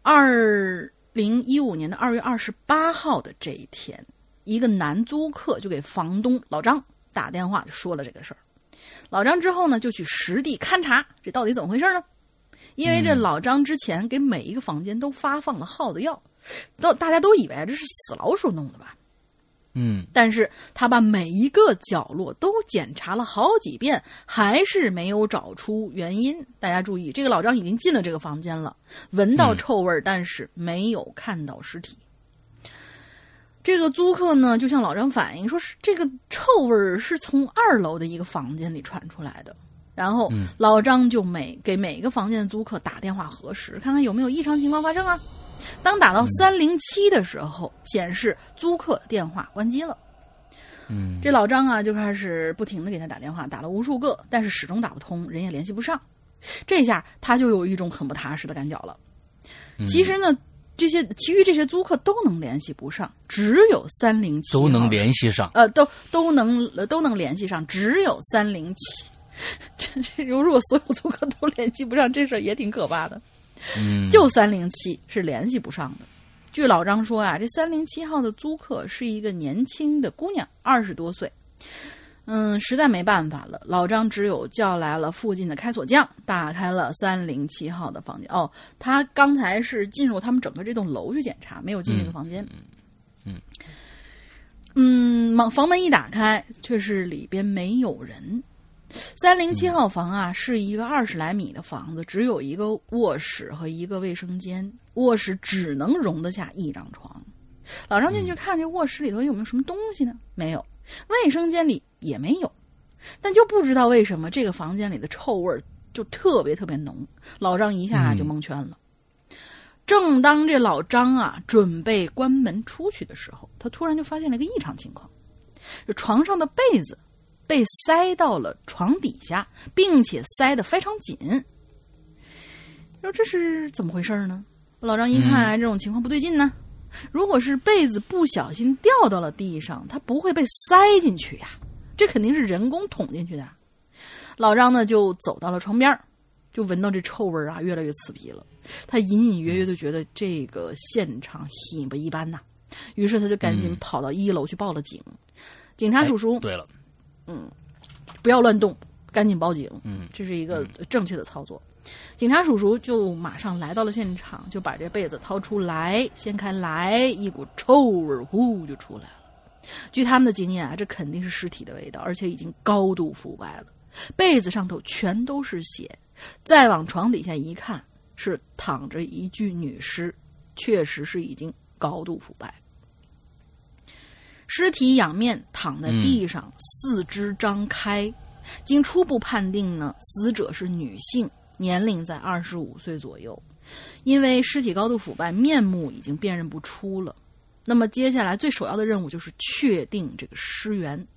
Speaker 3: 二零一五年的二月二十八号的这一天，一个男租客就给房东老张打电话，就说了这个事儿。老张之后呢，就去实地勘察，这到底怎么回事呢？因为这老张之前给每一个房间都发放了耗子药，都大家都以为这是死老鼠弄的吧？
Speaker 2: 嗯
Speaker 3: 但是他把每一个角落都检查了好几遍，还是没有找出原因。大家注意，这个老张已经进了这个房间了，闻到臭味儿，但是没有看到尸体。这个租客呢，就向老张反映说，是这个臭味儿是从二楼的一个房间里传出来的。然后
Speaker 2: 嗯
Speaker 3: 老张就每给每个房间的租客打电话核实，看看有没有异常情况发生啊。当打到三零七的时候，显示租客电话关机了。
Speaker 2: 嗯，
Speaker 3: 这老张啊，就开始不停的给他打电话，打了无数个，但是始终打不通，人也联系不上。这下他就有一种很不踏实的感觉了。
Speaker 2: 嗯
Speaker 3: 其实呢，这些其余这些租客都能联系不上，只有三零七
Speaker 2: 都能联系上，
Speaker 3: 呃，都都能呃都能联系上，只有三零七。(laughs) 这这如果所有租客都联系不上，这事儿也挺可怕的。
Speaker 2: 嗯，
Speaker 3: 就三零七是联系不上的。据老张说啊，这三零七号的租客是一个年轻的姑娘，二十多岁。嗯，实在没办法了，老张只有叫来了附近的开锁匠，打开了三零七号的房间。哦，他刚才是进入他们整个这栋楼去检查，没有进这个房间。
Speaker 2: 嗯
Speaker 3: 嗯，门房门一打开，却是里边没有人。三零七号房啊，是一个二十来米的房子，只有一个卧室和一个卫生间。卧室只能容得下一张床。老张进去看这卧室里头有没有什么东西呢？没有，卫生间里也没有。但就不知道为什么这个房间里的臭味儿就特别特别浓。老张一下就蒙圈了。正当这老张啊准备关门出去的时候，他突然就发现了一个异常情况：这床上的被子被塞到了床底下，并且塞得非常紧。说这是怎么回事呢？老张一看，这种情况不对劲呢。如果是被子不小心掉到了地上，它不会被塞进去呀，这肯定是人工捅进去的。老张呢，就走到了床边儿就闻到这臭味儿啊，越来越刺鼻了。他隐隐约约的觉得这个现场很不一般呐，于是他就赶紧跑到一楼去报了警。警察叔叔，
Speaker 2: 哎对了，
Speaker 3: 不要乱动，赶紧报警。
Speaker 2: 嗯，
Speaker 3: 这是一个正确的操作。警察叔叔就马上来到了现场，就把这被子掏出来，掀开来，一股臭味呼就出来了。据他们的经验啊，这肯定是尸体的味道，而且已经高度腐败了。被子上头全都是血，再往床底下一看，是躺着一具女尸，确实是已经高度腐败。尸体仰面躺在地上，四肢张开。经初步判定呢，死者是女性，年龄在二十五岁左右。因为尸体高度腐败，面目已经辨认不出了。那么接下来最首要的任务就是确定这个尸源。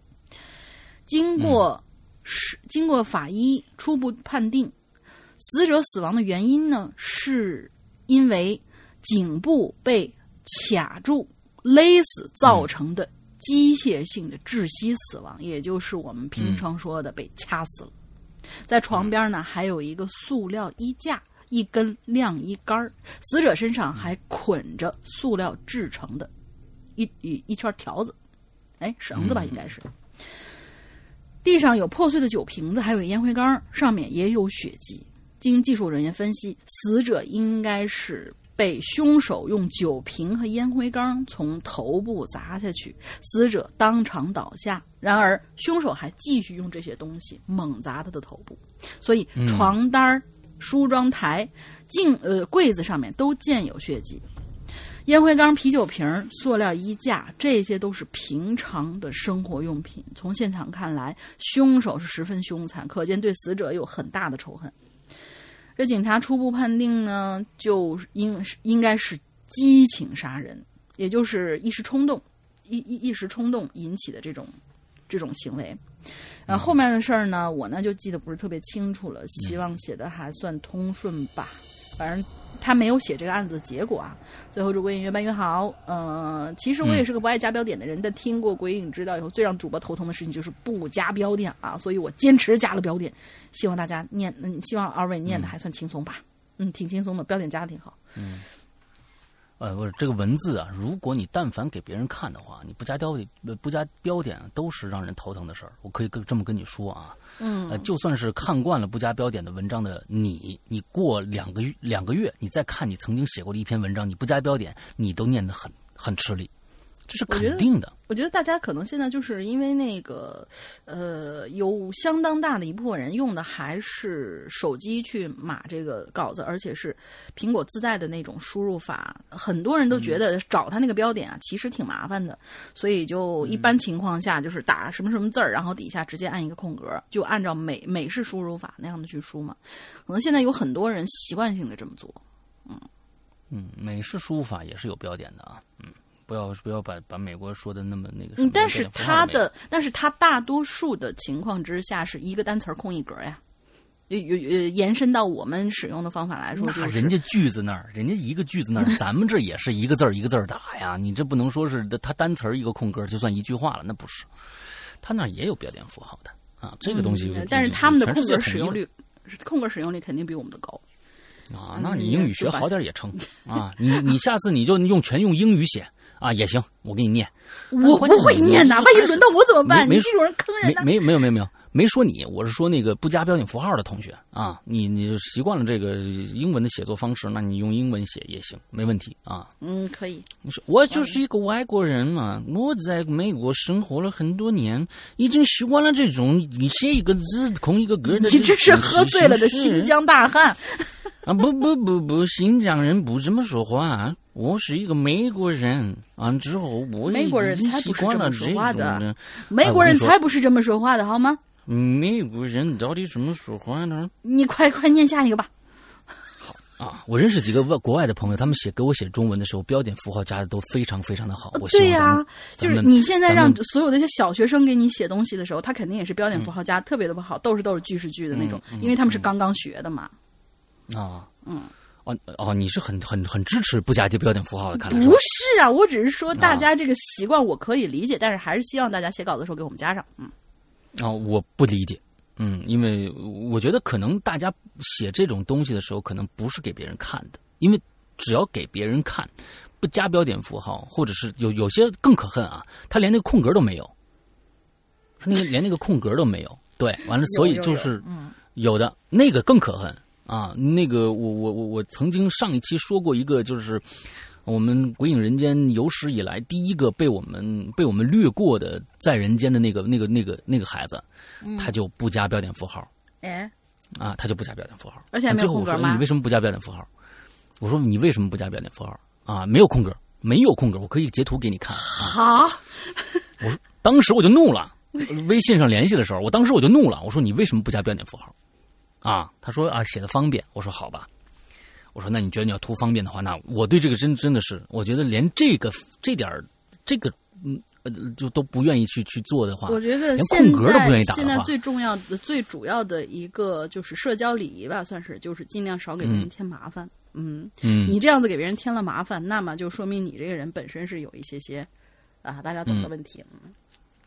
Speaker 3: 经过尸、经过法医初步判定，死者死亡的原因呢，是因为颈部被卡住、勒死造成的机械性的窒息死亡，也就是我们平常说的被掐死了。在床边呢，还有一个塑料衣架。一根晾衣杆儿，死者身上还捆着塑料制成的一一一圈条子，哎，绳子吧，应该是。地上有破碎的酒瓶子，还有烟灰缸，上面也有血迹。经技术人员分析，死者应该是被凶手用酒瓶和烟灰缸从头部砸下去，死者当场倒下。然而，凶手还继续用这些东西猛砸他的头部，所以床单儿。梳妆台、镜呃柜子上面都见有血迹，烟灰缸、啤酒瓶、塑料衣架，这些都是平常的生活用品。从现场看来，凶手是十分凶残，可见对死者有很大的仇恨。这警察初步判定呢，就应应该是激情杀人，也就是一时冲动，一一一时冲动引起的这种这种行为。然后后面的事儿呢，我呢就记得不是特别清楚了，希望写的还算通顺吧。反正他没有写这个案子的结果啊。最后祝鬼影越办越好。嗯，其实我也是个不爱加标点的人，但听过鬼影知道以后，最让主播头疼的事情就是不加标点啊，所以我坚持加了标点。希望大家念，嗯，希望二位念的还算轻松吧。嗯，挺轻松的，标点加的挺好。
Speaker 2: 嗯。呃，不是这个文字啊，如果你但凡给别人看的话，你不加标点，不加标点，都是让人头疼的事儿。我可以跟这么跟你说啊，
Speaker 3: 嗯，
Speaker 2: 呃，就算是看惯了不加标点的文章的你，你过两个月两个月，你再看你曾经写过的一篇文章，你不加标点，你都念得很很吃力。这是肯定的。
Speaker 3: 我觉得大家可能现在就是因为那个，呃，有相当大的一部分人用的还是手机去码这个稿子，而且是苹果自带的那种输入法。很多人都觉得找他那个标点啊，其实挺麻烦的，所以就一般情况下就是打什么什么字儿，然后底下直接按一个空格，就按照美美式输入法那样的去输嘛。可能现在有很多人习惯性的这么做，
Speaker 2: 嗯嗯，美式输入法也是有标点的啊，嗯。不要不要把把美国说的那么那个。
Speaker 3: 嗯，但是他的，但是他大多数的情况之下是一个单词空一格呀。有有延伸到我们使用的方法来说，
Speaker 2: 那人家句子那儿，人家一个句子那儿，(laughs) 咱们这也是一个字儿一个字儿打呀。你这不能说是他单词一个空格就算一句话了，那不是。他那也有标点符号的啊，这个东西。
Speaker 3: 但是他们的空格使用率，空格使用率肯定比我们的高。
Speaker 2: 啊，那你英语学好点也成啊。你你下次你就用全用英语写。啊，也行，我给你念。
Speaker 3: 我不会念呐，万一轮到我怎么办？你这种人坑人
Speaker 2: 呢？没没有没有没有，没说你，我是说那个不加标点符号的同学啊。你你习惯了这个英文的写作方式，那你用英文写也行，没问题啊。
Speaker 3: 嗯，可以。
Speaker 2: 你说我就是一个外国人嘛，我在美国生活了很多年，已经习惯了这种你写一个字空一个格的。
Speaker 3: 你这是喝醉了的新疆大汉。
Speaker 2: 啊不不不不，新疆人不这么说话。我是一个美国人啊，之后我
Speaker 3: 美国人才不是这么说话
Speaker 2: 的。
Speaker 3: 美国人才不是这么说话的，好吗？
Speaker 2: 美国人到底怎么说话呢？
Speaker 3: 你快快念下一个吧。
Speaker 2: 好啊，我认识几个外国外的朋友，他们写给我写中文的时候，标点符号加的都非常非常的好。我
Speaker 3: 对呀，就是你现在让所有那些小学生给你写东西的时候，他肯定也是标点符号加特别的不好，都是都是句是句的那种，因为他们是刚刚学的嘛。
Speaker 2: 啊，
Speaker 3: 嗯。
Speaker 2: 哦哦，你是很很很支持不加这标点符号的，看来
Speaker 3: 不是啊，我只是说大家这个习惯我可以理解，但是还是希望大家写稿的时候给我们加上。嗯，
Speaker 2: 啊，我不理解，嗯，因为我觉得可能大家写这种东西的时候，可能不是给别人看的，因为只要给别人看，不加标点符号，或者是有有些更可恨啊，他连那个空格都没有，他那个连那个空格都没有，对，完了，(laughs) 所以就是
Speaker 3: 嗯，
Speaker 2: 有的那个更可恨。啊，那个我我我我曾经上一期说过一个，就是我们《鬼影人间》有史以来第一个被我们被我们略过的在人间的那个那个那个那个孩子，他就不加标点符号。
Speaker 3: 哎，
Speaker 2: 啊，他就不加标点符号。
Speaker 3: 而且没有空格
Speaker 2: 吗？你为什么不加标点符号？我说你为什么不加标点符号？啊，没有空格，没有空格，我可以截图给你看。
Speaker 3: 好，
Speaker 2: 我说当时我就怒了，微信上联系的时候，我当时我就怒了，我说你为什么不加标点符号？啊，他说啊写的方便，我说好吧，我说那你觉得你要图方便的话，那我对这个真真的是，我觉得连这个这点儿这个嗯呃就都不愿意去去做的话，
Speaker 3: 我觉得
Speaker 2: 连
Speaker 3: 现
Speaker 2: 空格都不愿
Speaker 3: 在
Speaker 2: 意打
Speaker 3: 现在最重要的、最主要的一个就是社交礼仪吧，算是就是尽量少给别人
Speaker 2: 嗯。
Speaker 3: 添麻烦。嗯，
Speaker 2: 嗯。
Speaker 3: 你这样子给别人添了麻烦，那么就说明你这个人本身是有一些些啊，大家懂的问题。嗯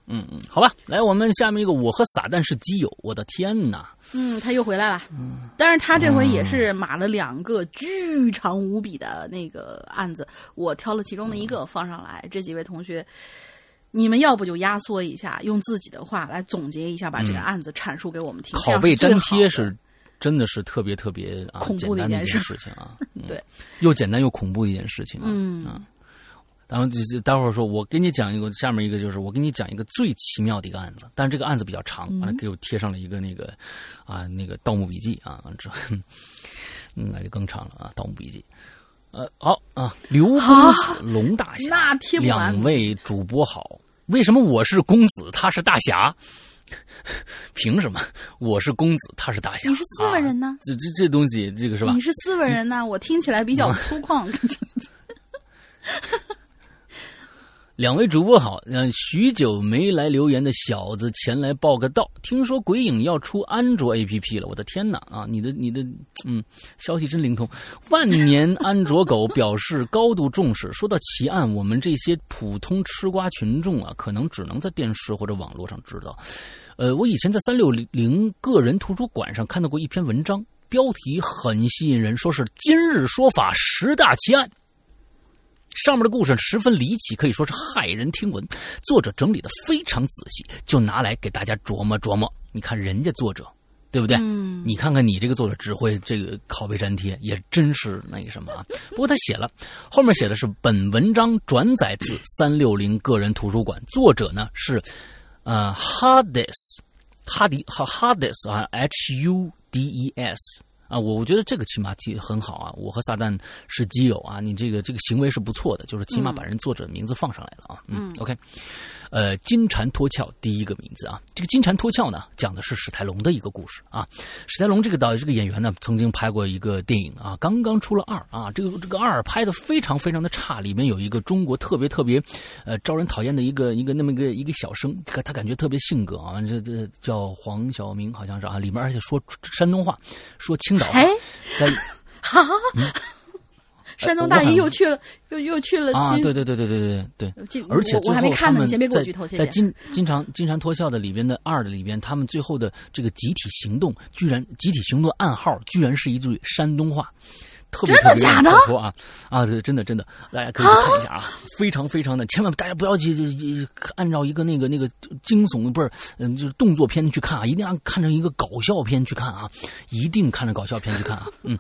Speaker 2: 嗯嗯，好吧，来我们下面一个，我和撒旦是基友，我的天哪！
Speaker 3: 嗯，他又回来了。嗯，但是他这回也是码了两个巨长无比的那个案子，我挑了其中的一个放上来。这几位同学，你们要不就压缩一下，用自己的话来总结一下，把这个案子阐述给我们听。
Speaker 2: 拷贝粘贴是真的是特别特别啊
Speaker 3: 恐怖的一件事
Speaker 2: 事情啊，嗯 (laughs)
Speaker 3: 对，
Speaker 2: 又简单又恐怖的一件事情啊。
Speaker 3: 嗯
Speaker 2: 啊然后就是待会儿说，我给你讲一个，下面一个就是我给你讲一个最奇妙的一个案子，但是这个案子比较长，完了给我贴上了一个那个啊那个《盗墓笔记》啊，之后，嗯那就更长了啊，《盗墓笔记》。呃，好啊，刘公子、龙大侠，
Speaker 3: 那贴不完
Speaker 2: 两位主播好。为什么我是公子，他是大侠？凭什么我是公子，他是大侠？
Speaker 3: 你是斯文人呢
Speaker 2: 啊这这这东西，这个是吧
Speaker 3: 你？是斯文人呢，我听起来比较粗犷。(laughs)
Speaker 2: 两位主播好，嗯，许久没来留言的小子前来报个到。听说鬼影要出安卓 APP 了，我的天哪啊！你的你的嗯，消息真灵通。万年安卓狗表示高度重视。说到奇案，我们这些普通吃瓜群众啊，可能只能在电视或者网络上知道。呃，我以前在三六零个人图书馆上看到过一篇文章，标题很吸引人，说是今日说法十大奇案。上面的故事十分离奇，可以说是骇人听闻。作者整理的非常仔细，就拿来给大家琢磨琢磨。你看人家作者，对不对？
Speaker 3: 嗯
Speaker 2: 你看看你这个作者只会这个拷贝粘贴，也真是那个什么啊。不过他写了，后面写的是本文章转载自三六零个人图书馆，作者呢是呃 Hades 哈迪哈 Hades 啊 H U D E S。啊，我我觉得这个起码挺很好啊，我和撒旦是基友啊，你这个这个行为是不错的，就是起码把人作者的名字放上来了啊，嗯 o k 呃，金蝉脱壳第一个名字啊，这个金蝉脱壳呢，讲的是史泰龙的一个故事啊。史泰龙这个导这个演员呢，曾经拍过一个电影啊，刚刚出了二啊，这个这个二拍的非常非常的差，里面有一个中国特别特别呃招人讨厌的一个一个那么一个一个小生，这个他感觉特别性格啊，这这叫黄晓明好像是啊，里面而且说山东话，说青岛话
Speaker 3: 哎，
Speaker 2: 在
Speaker 3: 哈，山东大姨又去了，又又去了。
Speaker 2: 啊，对对对对对对对！而且
Speaker 3: 我还没看呢，先别给我剧透。在
Speaker 2: 在《金金蝉金蝉脱壳》的里边的二的里边，他们最后的这个集体行动，居然集体行动暗号，居然是一句山东话，特别特别
Speaker 3: 的
Speaker 2: 活泼啊啊！真的真的，大家可以看一下啊，非常非常的，千万大家不要去按照一个那个那个惊悚不是，嗯，就是动作片去看啊，一定按看成一个搞笑片去看啊，一定看着搞笑片去看啊，嗯。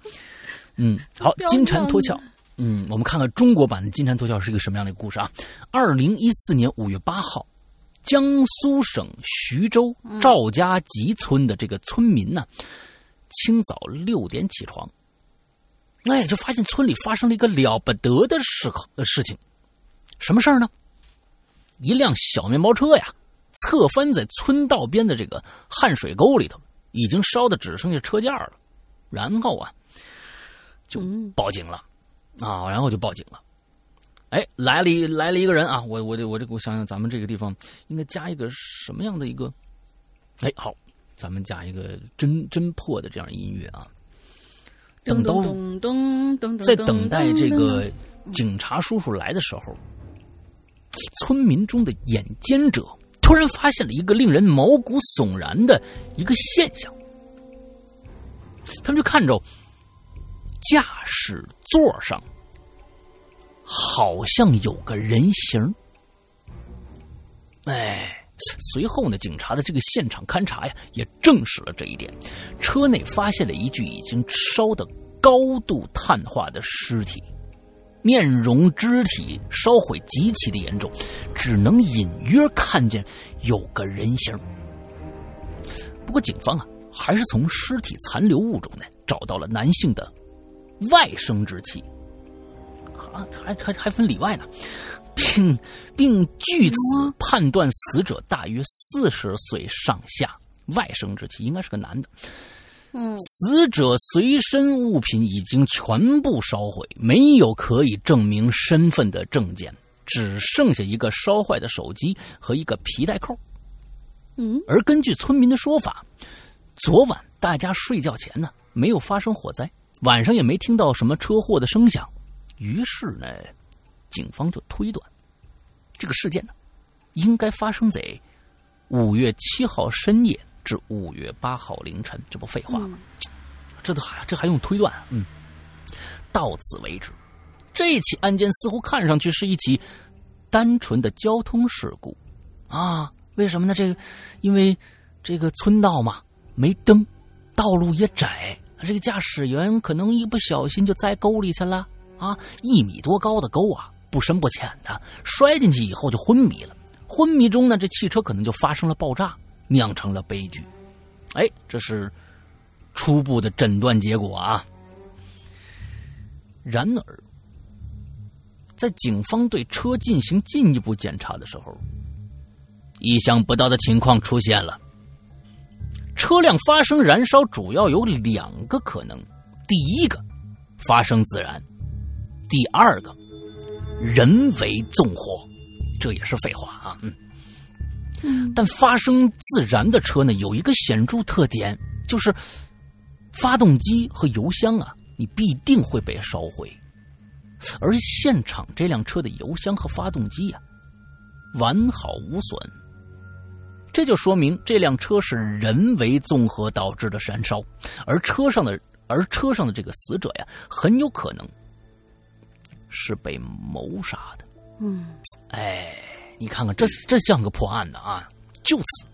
Speaker 2: 嗯，好，金蝉脱壳。嗯，我们看看中国版的《金蝉脱壳》是一个什么样的故事啊？二零一四年五月八号，江苏省徐州赵家集村的这个村民呢，清早六点起床，哎，就发现村里发生了一个了不得的事呃事情，什么事儿呢？一辆小面包车呀，侧翻在村道边的这个汗水沟里头，已经烧的只剩下车架了。然后啊，就
Speaker 3: 嗯
Speaker 2: 报警了。啊，然后就报警了。哎，来了一来了一个人啊，我我这我这我想想，咱们这个地方应该加一个什么样的一个？哎，好，咱们加一个侦侦破的这样音乐啊。等到在等待这个警察叔叔来的时候，村民中的眼尖者突然发现了一个令人毛骨悚然的一个现象。他们就看着驾驶座上好像有个人形。哎，随后呢，警察的这个现场勘查呀，也证实了这一点。车内发现了一具已经烧得高度碳化的尸体，面容、肢体烧毁极其的严重，只能隐约看见有个人形。不过，警方啊，还是从尸体残留物中呢，找到了男性的外生殖器，啊，还还还分里外呢，并并据此判断死者大约四十岁上下，外生殖器应该是个男的。
Speaker 3: 嗯。
Speaker 2: 死者随身物品已经全部烧毁，没有可以证明身份的证件，只剩下一个烧坏的手机和一个皮带扣。
Speaker 3: 嗯。
Speaker 2: 而根据村民的说法，昨晚大家睡觉前呢，没有发生火灾，晚上也没听到什么车祸的声响。于是呢，警方就推断，这个事件呢，应该发生在五月七号深夜至五月八号凌晨。这不废话吗？这都还这还用推断？嗯，到此为止，这起案件似乎看上去是一起单纯的交通事故啊。为什么呢？这个，因为这个村道嘛，没灯，道路也窄，这个驾驶员可能一不小心就栽沟里去了啊！一米多高的沟啊，不深不浅的，摔进去以后就昏迷了。昏迷中呢，这汽车可能就发生了爆炸，酿成了悲剧。哎，这是初步的诊断结果啊。然而，在警方对车进行进一步检查的时候，意想不到的情况出现了。车辆发生燃烧主要有两个可能：第一个，发生自燃；第二个，人为纵火。这也是废话啊，嗯。
Speaker 3: 嗯
Speaker 2: 但发生自燃的车呢，有一个显著特点，就是发动机和油箱啊，你必定会被烧毁。而现场这辆车的油箱和发动机呀、完好无损，这就说明这辆车是人为综合导致的燃烧，而车上的而车上的这个死者呀，很有可能是被谋杀的。
Speaker 3: 嗯
Speaker 2: 哎，你看看，这这像个破案的啊！就此，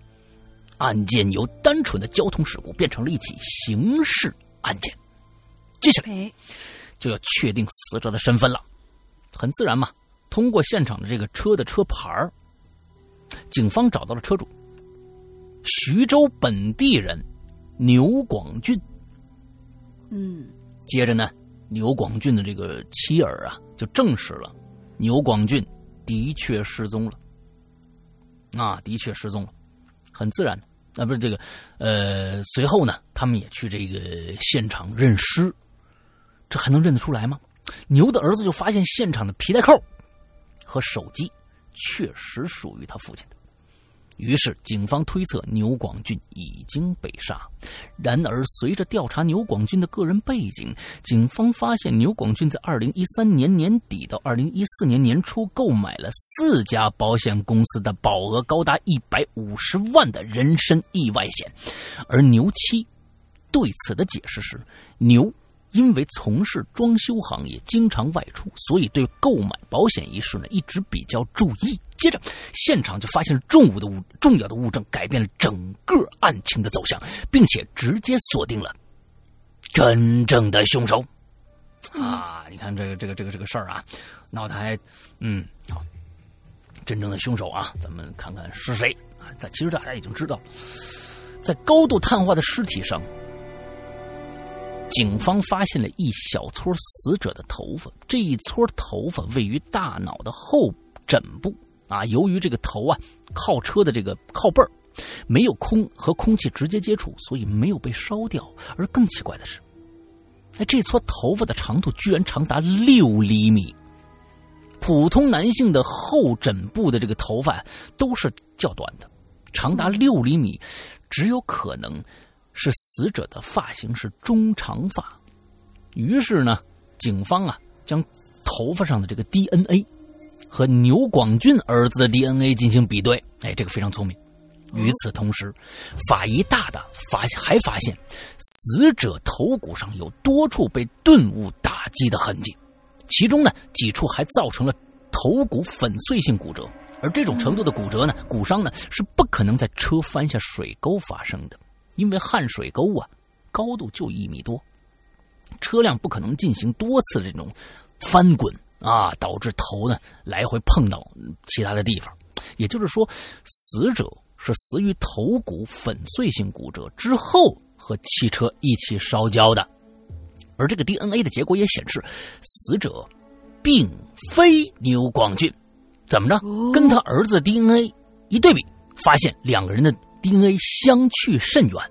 Speaker 2: 案件由单纯的交通事故变成了一起刑事案件。接下来
Speaker 3: 哎
Speaker 2: 就要确定死者的身份了。很自然嘛，通过现场的这个车的车牌儿警方找到了车主，徐州本地人牛广俊。
Speaker 3: 嗯
Speaker 2: 接着呢，牛广俊的这个妻儿啊，就证实了牛广俊的确失踪了。啊，的确失踪了，很自然的。啊，不是这个，呃，随后呢，他们也去这个现场认尸，这还能认得出来吗？牛的儿子就发现现场的皮带扣和手机确实属于他父亲的。于是，警方推测牛广俊已经被杀。然而，随着调查牛广俊的个人背景，警方发现牛广俊在二零一三年年底到二零一四年年初购买了四家保险公司的保额高达一百五十万的人身意外险，而牛七对此的解释是牛。因为从事装修行业，经常外出，所以对购买保险一事呢一直比较注意。接着，现场就发现了重物的物重要的物证，改变了整个案情的走向，并且直接锁定了真正的凶手。啊，你看这个这个这个这个事儿啊，闹得还嗯好，真正的凶手啊，咱们看看是谁啊？但其实大家已经知道，在高度碳化的尸体上。警方发现了一小撮死者的头发，这一撮头发位于大脑的后枕部啊。由于这个头啊靠车的这个靠背儿没有空和空气直接接触，所以没有被烧掉。而更奇怪的是，哎，这撮头发的长度居然长达六厘米。普通男性的后枕部的这个头发都是较短的，长达六厘米，只有可能。是死者的发型是中长发，于是呢，警方啊将头发上的这个 DNA 和牛广俊儿子的 DNA 进行比对，哎，这个非常聪明。与此同时，法医大大发还发现死者头骨上有多处被钝物打击的痕迹，其中呢几处还造成了头骨粉碎性骨折，而这种程度的骨折呢，骨伤呢是不可能在车翻下水沟发生的。因为汉水沟啊，高度就一米多，车辆不可能进行多次这种翻滚啊，导致头呢来回碰到其他的地方。也就是说，死者是死于头骨粉碎性骨折之后和汽车一起烧焦的。而这个 DNA 的结果也显示，死者并非牛广俊。怎么着？跟他儿子的 DNA 一对比，发现两个人的。DNA 相去甚远，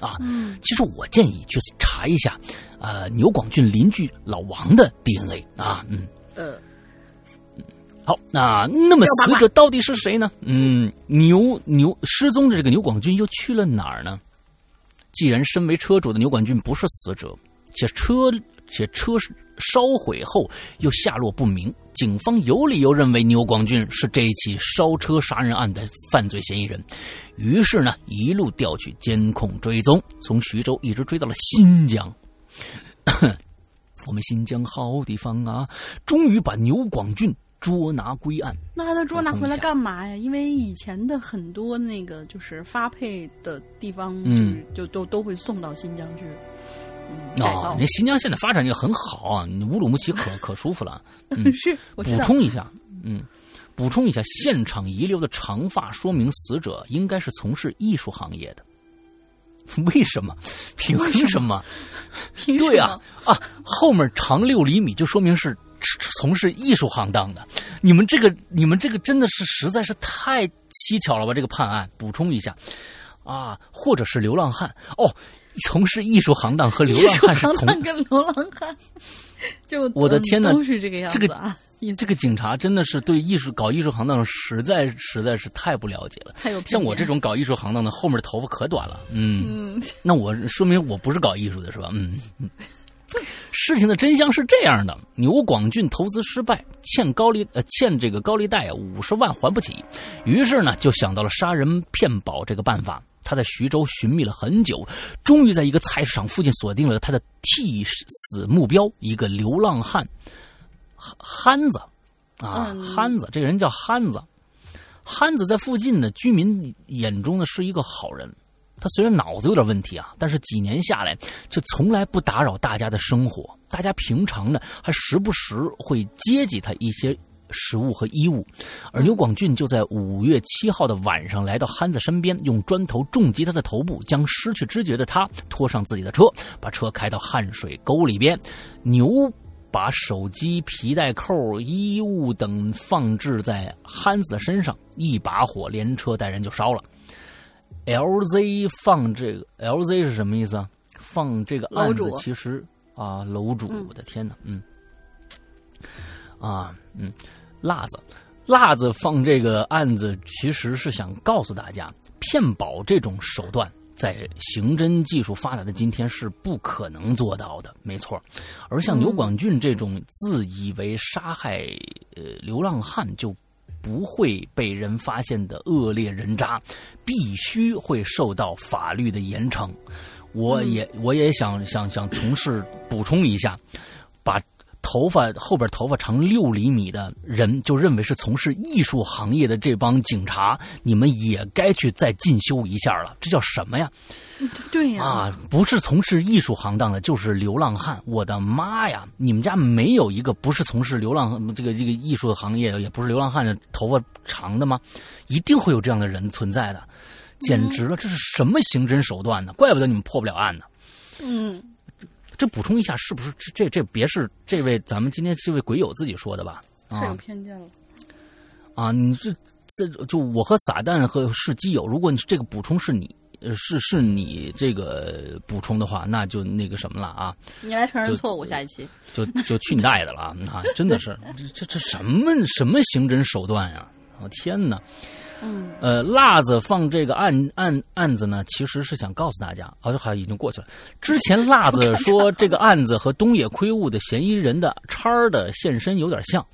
Speaker 2: 啊。其实我建议去查一下，呃，牛广俊邻居老王的 DNA 啊，嗯。
Speaker 3: 呃，
Speaker 2: 好，那那么死者到底是谁呢？嗯，牛牛失踪的这个牛广俊又去了哪儿呢？既然身为车主的牛广俊不是死者，且车且车烧毁后又下落不明，警方有理由认为牛广俊是这一起烧车杀人案的犯罪嫌疑人。于是呢，一路调取监控追踪，从徐州一直追到了新疆。(coughs) 我们新疆好地方啊，终于把牛广俊捉拿归案。
Speaker 3: 那他捉拿回来干嘛呀？因为以前的很多那个就是发配的地方，就是就都都会送到新疆去。
Speaker 2: 哦，那新疆现在发展也很好啊，乌鲁木齐可 (laughs) 可舒服了。(laughs) 嗯、
Speaker 3: 是，
Speaker 2: 补充一下，嗯，补充一下，现场遗留的长发说明死者应该是从事艺术行业的。(laughs) 为什么？凭什么？对啊啊！后面长六厘米就说明是从事艺术行当的。你们这个，你们这个真的是实在是太蹊跷了吧？这个判案，补充一下啊，或者是流浪汉哦。从事艺术行当和流浪汉是同
Speaker 3: 跟流浪汉，就
Speaker 2: 我的天呐，
Speaker 3: 都是这个样子
Speaker 2: 啊！这个警察真的是对艺术搞艺术行当实在实在是太不了解了。像我这种搞艺术行当的，后面的头发可短了。嗯，那我说明我不是搞艺术的，是吧？嗯嗯。事情的真相是这样的：牛广俊投资失败，欠高利呃欠这个高利贷五十万还不起，于是呢就想到了杀人骗保这个办法。他在徐州寻觅了很久，终于在一个菜市场附近锁定了他的替死目标——一个流浪汉憨子。啊，憨子，这个人叫憨子。憨子在附近的居民眼中呢是一个好人。他虽然脑子有点问题啊，但是几年下来却从来不打扰大家的生活。大家平常呢还时不时会接济他一些。食物和衣物，而牛广俊就在五月七号的晚上来到憨子身边，用砖头重击他的头部，将失去知觉的他拖上自己的车，把车开到汗水沟里边。牛把手机、皮带扣、衣物等放置在憨子的身上，一把火连车带人就烧了。LZ 放这个 LZ 是什么意思啊？放这个案子其实啊，楼主，我的天哪，嗯，啊，嗯。辣子，辣子放这个案子，其实是想告诉大家，骗保这种手段在刑侦技术发达的今天是不可能做到的，没错。而像牛广俊这种自以为杀害呃流浪汉就不会被人发现的恶劣人渣，必须会受到法律的严惩。我也我也想想想从事补充一下，把。头发后边头发长六厘米的人，就认为是从事艺术行业的这帮警察，你们也该去再进修一下了。这叫什么呀？
Speaker 3: 对呀，
Speaker 2: 啊，不是从事艺术行当的，就是流浪汉。我的妈呀！你们家没有一个不是从事流浪这个这个艺术行业，也不是流浪汉的头发长的吗？一定会有这样的人存在的，简直了！这是什么刑侦手段呢？怪不得你们破不了案呢。
Speaker 3: 嗯。
Speaker 2: 这补充一下，是不是这这别是这位咱们今天这位鬼友自己说的吧？
Speaker 3: 太有偏见了。
Speaker 2: 啊，你这这就我和撒旦和是基友，如果你这个补充是你是是你这个补充的话，那就那个什么了啊？
Speaker 3: 你来承认错误，下一期
Speaker 2: 就就去你大爷的了啊！真的是 (laughs) 这这什么什么刑侦手段呀！我天哪！
Speaker 3: 嗯，
Speaker 2: 呃，辣子放这个案案案子呢，其实是想告诉大家，好像好像已经过去了。之前辣子 (laughs) 说这个案子和东野圭吾的嫌疑人的叉儿的现身有点像，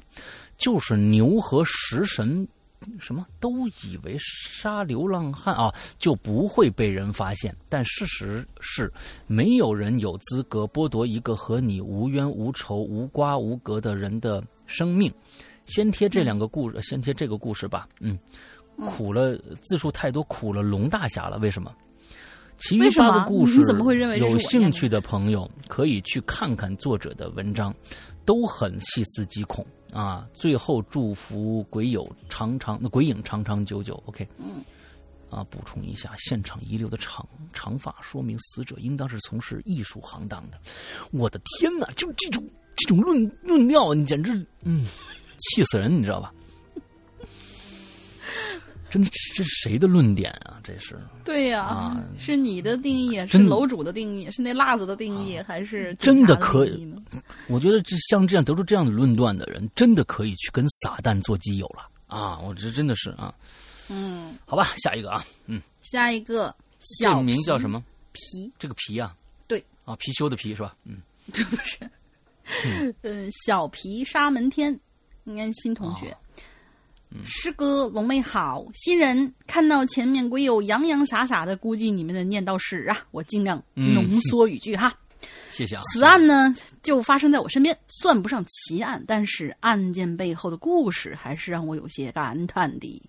Speaker 2: 就是牛和食神什么都以为杀流浪汉啊就不会被人发现，但事实是没有人有资格剥夺一个和你无冤无仇、无瓜无葛的人的生命。先贴这两个故事，先贴这个故事吧，嗯。苦了字数太多，苦了龙大侠了。为什么？其余八个故事，你怎么会认为有兴趣的朋友可以去看看作者的文章，都很细思极恐啊！最后祝福鬼友长长，那鬼影长长久久。OK，
Speaker 3: 嗯，
Speaker 2: 啊，补充一下，现场遗留的长长发，说明死者应当是从事艺术行当的。我的天哪！就这种这种论论调，你简直嗯，气死人，你知道吧？真的这是谁的论点啊？这是
Speaker 3: 对呀、
Speaker 2: 啊
Speaker 3: 是你的定义，是楼主的定义，是那辣子的定义，还是
Speaker 2: 真的可以？我觉得这像这样得出这样的论断的人，真的可以去跟撒旦做基友了啊！我这真的是啊，
Speaker 3: 嗯，
Speaker 2: 好吧，下一个啊，嗯，
Speaker 3: 下一个
Speaker 2: 这个
Speaker 3: 小
Speaker 2: 名叫什么？
Speaker 3: 皮，
Speaker 2: 这个皮啊，
Speaker 3: 对
Speaker 2: 啊，貔貅的貔是吧？嗯，这 (laughs)
Speaker 3: 不是，嗯，(laughs) 小皮沙门天，应该是新同学。
Speaker 2: 哦
Speaker 3: 师哥龙妹好，新人看到前面鬼友洋洋洒洒的，估计你们的念叨是啊，我尽量
Speaker 2: 嗯
Speaker 3: 浓缩语句哈。
Speaker 2: 谢谢啊。
Speaker 3: 此案呢，就发生在我身边，算不上奇案，但是案件背后的故事还是让我有些感叹的。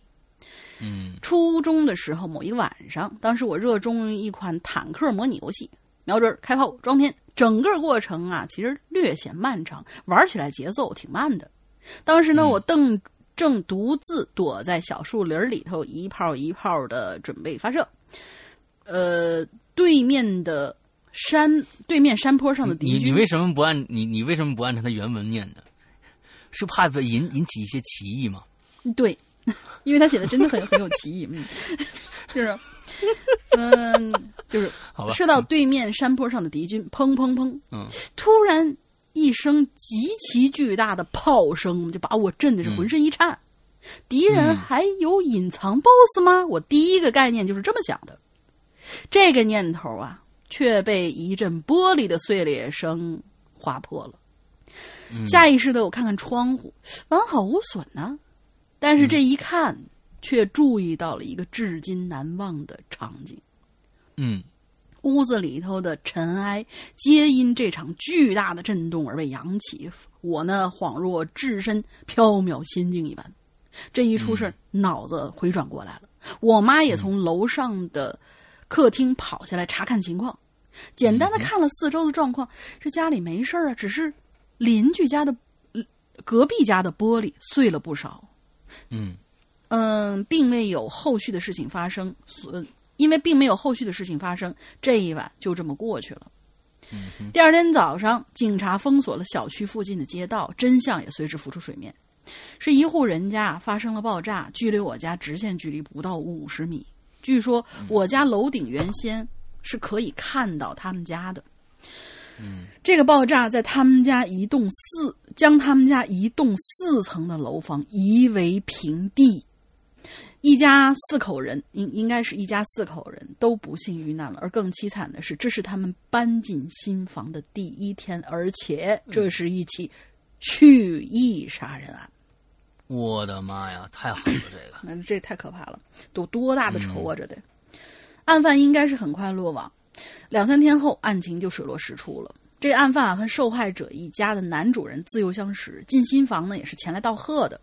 Speaker 2: 嗯
Speaker 3: 初中的时候，某一个晚上，当时我热衷于一款坦克模拟游戏，瞄准、开炮、装填，整个过程啊，其实略显漫长，玩起来节奏挺慢的。当时呢，
Speaker 2: 嗯
Speaker 3: 我正正独自躲在小树林里头，一炮一炮的准备发射。呃，对面的山，对面山坡上的敌军，
Speaker 2: 你你为什么不按你你为什么不按照它原文念呢？是怕引引起一些歧义吗？
Speaker 3: 对，(laughs) 因为他写的真的很很有歧义，嗯，(laughs) 就是，嗯，就是
Speaker 2: 好吧，
Speaker 3: 射到对面山坡上的敌军，砰砰砰，
Speaker 2: 嗯，
Speaker 3: 突然一声极其巨大的炮声，就把我震的是浑身一颤。敌人
Speaker 2: 嗯
Speaker 3: 还有隐藏 BOSS 吗？我第一个概念就是这么想的。这个念头啊，却被一阵玻璃的碎裂声划破了。
Speaker 2: 嗯
Speaker 3: 下意识的我看看窗户，完好无损呢、但是这一看，却注意到了一个至今难忘的场景。
Speaker 2: 嗯
Speaker 3: 屋子里头的尘埃皆因这场巨大的震动而被扬起，我呢恍若置身缥缈仙境一般。这一出事儿，脑子回转过来了。我妈也从楼上的客厅跑下来查看情况，简单的看了四周的状况，这家里没事儿啊，只是邻居家的、呃隔壁家的玻璃碎了不少。
Speaker 2: 嗯
Speaker 3: 嗯，并未有后续的事情发生，所因为并没有后续的事情发生，这一晚就这么过去了。第二天早上，警察封锁了小区附近的街道，真相也随之浮出水面。是一户人家发生了爆炸，距离我家直线距离不到五十米。据说我家楼顶原先是可以看到他们家的。这个爆炸在他们家一栋四，将他们家一栋四层的楼房夷为平地。一家四口人，应应该是一家四口人都不幸遇难了。而更凄惨的是，这是他们搬进新房的第一天，而且这是一起蓄意杀人案。
Speaker 2: 我的妈呀，太狠了这个。
Speaker 3: 那 (laughs) 这太可怕了，都多大的仇啊！这得，案犯应该是很快落网，两三天后案情就水落石出了。这案犯啊和受害者一家的男主人自幼相识，进新房呢也是前来道贺的。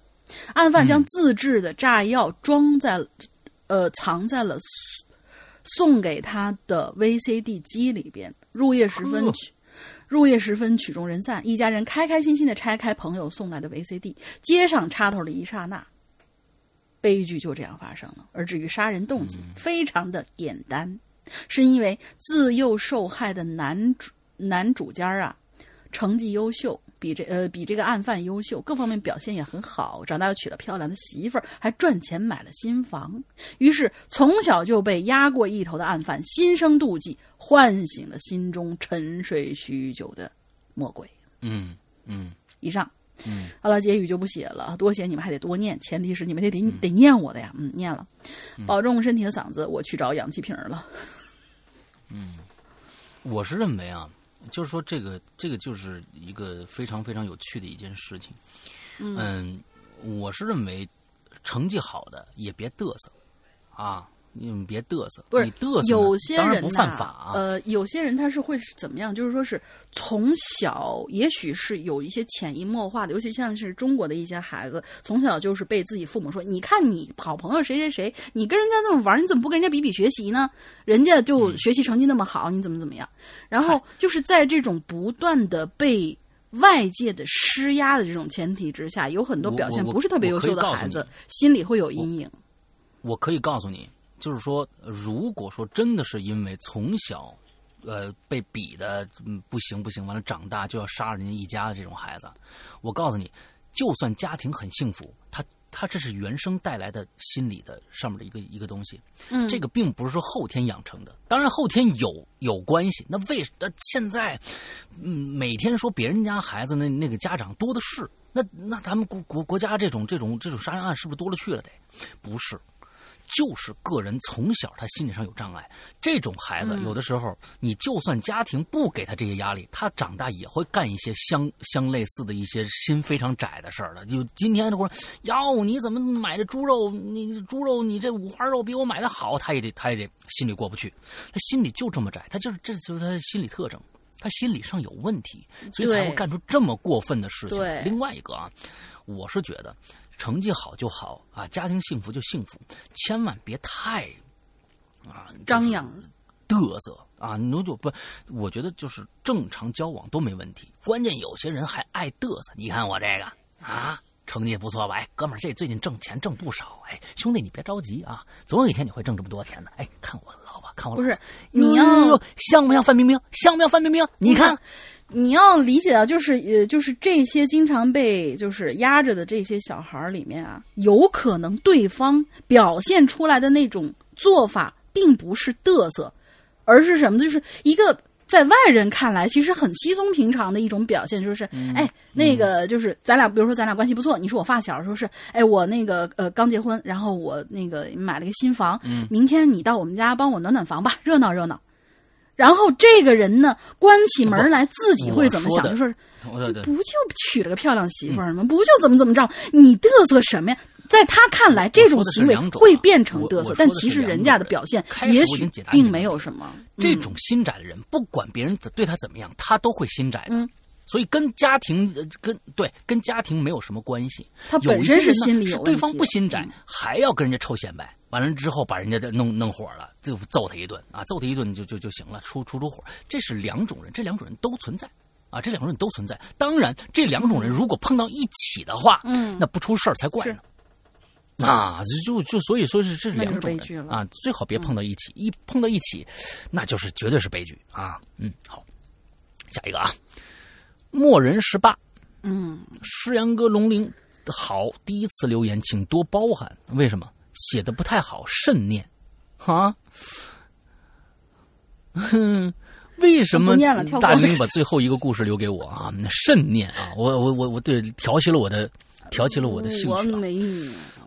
Speaker 3: 案犯将自制的炸药装在了，呃，藏在了送给他的 VCD 机里边。入夜时分入夜时分曲终人散，一家人开开心心的拆开朋友送来的 VCD，接上插头的一刹那，悲剧就这样发生了。而至于杀人动机，非常的简单，是因为自幼受害的男主男主家啊，成绩优秀，比这呃比这个案犯优秀，各方面表现也很好，长大又娶了漂亮的媳妇儿，还赚钱买了新房。于是从小就被压过一头的案犯心生妒忌，唤醒了心中沉睡许久的魔鬼。
Speaker 2: 嗯嗯
Speaker 3: 以上。
Speaker 2: 嗯，
Speaker 3: 好了，结语就不写了，多写你们还得多念，前提是你们得得得念我的呀，嗯，念了，保重身体和嗓子，我去找氧气瓶了。嗯。
Speaker 2: 我是认为啊，就是说这个这个就是一个非常非常有趣的一件事情。嗯，我是认为成绩好的也别嘚瑟啊，你们别嘚瑟，
Speaker 3: 不是
Speaker 2: 你嘚瑟
Speaker 3: 有些人
Speaker 2: 不犯法啊。
Speaker 3: 呃，有些人他是会是怎么样？就是说是从小，也许是有一些潜移默化的，尤其像是中国的一些孩子，从小就是被自己父母说：“你看你好朋友谁谁谁，你跟人家这么玩，你怎么不跟人家比比学习呢？人家就
Speaker 2: 嗯
Speaker 3: 学习成绩那么好，你怎么怎么样？”然后就是在这种不断的被。外界的施压的这种前提之下，有很多表现不是特别优秀的孩子心里会有阴影。
Speaker 2: 我可以告诉你，就是说，如果说真的是因为从小，呃，被比的嗯不行不行，完了长大就要杀人家一家的这种孩子，我告诉你，就算家庭很幸福，他他这是原生带来的心理的上面的一个一个东西。
Speaker 3: 嗯，
Speaker 2: 这个并不是说后天养成的，当然后天有有关系。那为那现在，嗯，每天说别人家孩子那那个家长多的是，那那咱们国国国家这种这种这种杀人案是不是多了去了？得不是。就是个人从小他心理上有障碍，这种孩子有的时候，你就算家庭不给他这些压力，他长大也会干一些相相类似的一些心非常窄的事儿的。就今天这会儿，哟，你怎么买的猪肉？你猪肉你这五花肉比我买的好，他也得他也得心里过不去，他心里就这么窄，他就是这就是他的心理特征，他心理上有问题，所以才会干出这么过分的事情。另外一个啊，我是觉得。成绩好就好啊，家庭幸福就幸福，千万别太啊
Speaker 3: 张扬、
Speaker 2: 嘚瑟啊！那就不，我觉得就是正常交往都没问题。关键有些人还爱嘚瑟。你看我这个啊，成绩不错吧？哎，哥们儿，这最近挣钱挣不少。哎，兄弟，你别着急啊，总有一天你会挣这么多钱的。哎，看我老婆，看我
Speaker 3: 不是你要
Speaker 2: 像不像范冰冰？像不像范冰冰？你看。
Speaker 3: 你要理解啊，就是呃，就是这些经常被就是压着的这些小孩儿里面啊，有可能对方表现出来的那种做法，并不是嘚瑟，而是什么？就是一个在外人看来其实很稀松平常的一种表现，就是哎，那个就是咱俩，比如说咱俩关系不错，你是我发小，说是哎，我那个呃刚结婚，然后我那个买了个新房，明天你到我们家帮我暖暖房吧，热闹热闹。然后这个人呢，关起门来自己会怎么想？就说不就娶了个漂亮媳妇儿吗？不就怎么怎么着？你嘚瑟什么呀？在他看来，这种行为会变成嘚瑟，但其实人家的表现也许并没有什么。
Speaker 2: 这种心窄的人，不管别人对他怎么样，他都会心窄的。所以跟家庭跟对跟家庭没有什么关系。
Speaker 3: 他本身是心里有
Speaker 2: 对方不心窄，还要跟人家臭显摆。完了之后，把人家的弄弄火了，就揍他一顿啊！揍他一顿就就就行了，出出出火。这是两种人，这两种人都存在啊！这两种人都存在。当然，这两种人如果碰到一起的话，
Speaker 3: 嗯，
Speaker 2: 那不出事儿才怪呢。啊，就就所以说是这两种人啊，最好别碰到一起。一碰到一起，那就是绝对是悲剧啊！嗯，好，下一个啊，默人十八，
Speaker 3: 嗯，
Speaker 2: 诗阳哥龙鳞好，第一次留言，请多包涵。为什么？写的不太好，慎念，啊，哼，(laughs) 为什么大明把最后一个故事留给我啊？慎念啊，我我我我对挑起了我的挑起了我的兴趣。
Speaker 3: 我没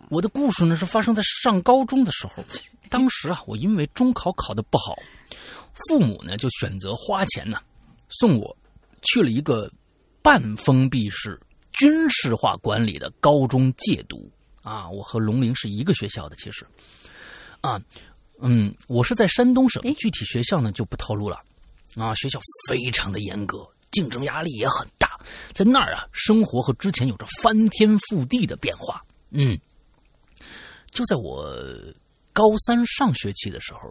Speaker 2: 我的故事呢是发生在上高中的时候，当时啊，我因为中考考的不好，父母呢就选择花钱呢送我去了一个半封闭式军事化管理的高中戒毒。啊，我和龙陵是一个学校的，其实，啊，嗯，我是在山东省，具体学校呢就不透露了。啊，学校非常的严格，竞争压力也很大，在那儿啊，生活和之前有着翻天覆地的变化。嗯，就在我高三上学期的时候，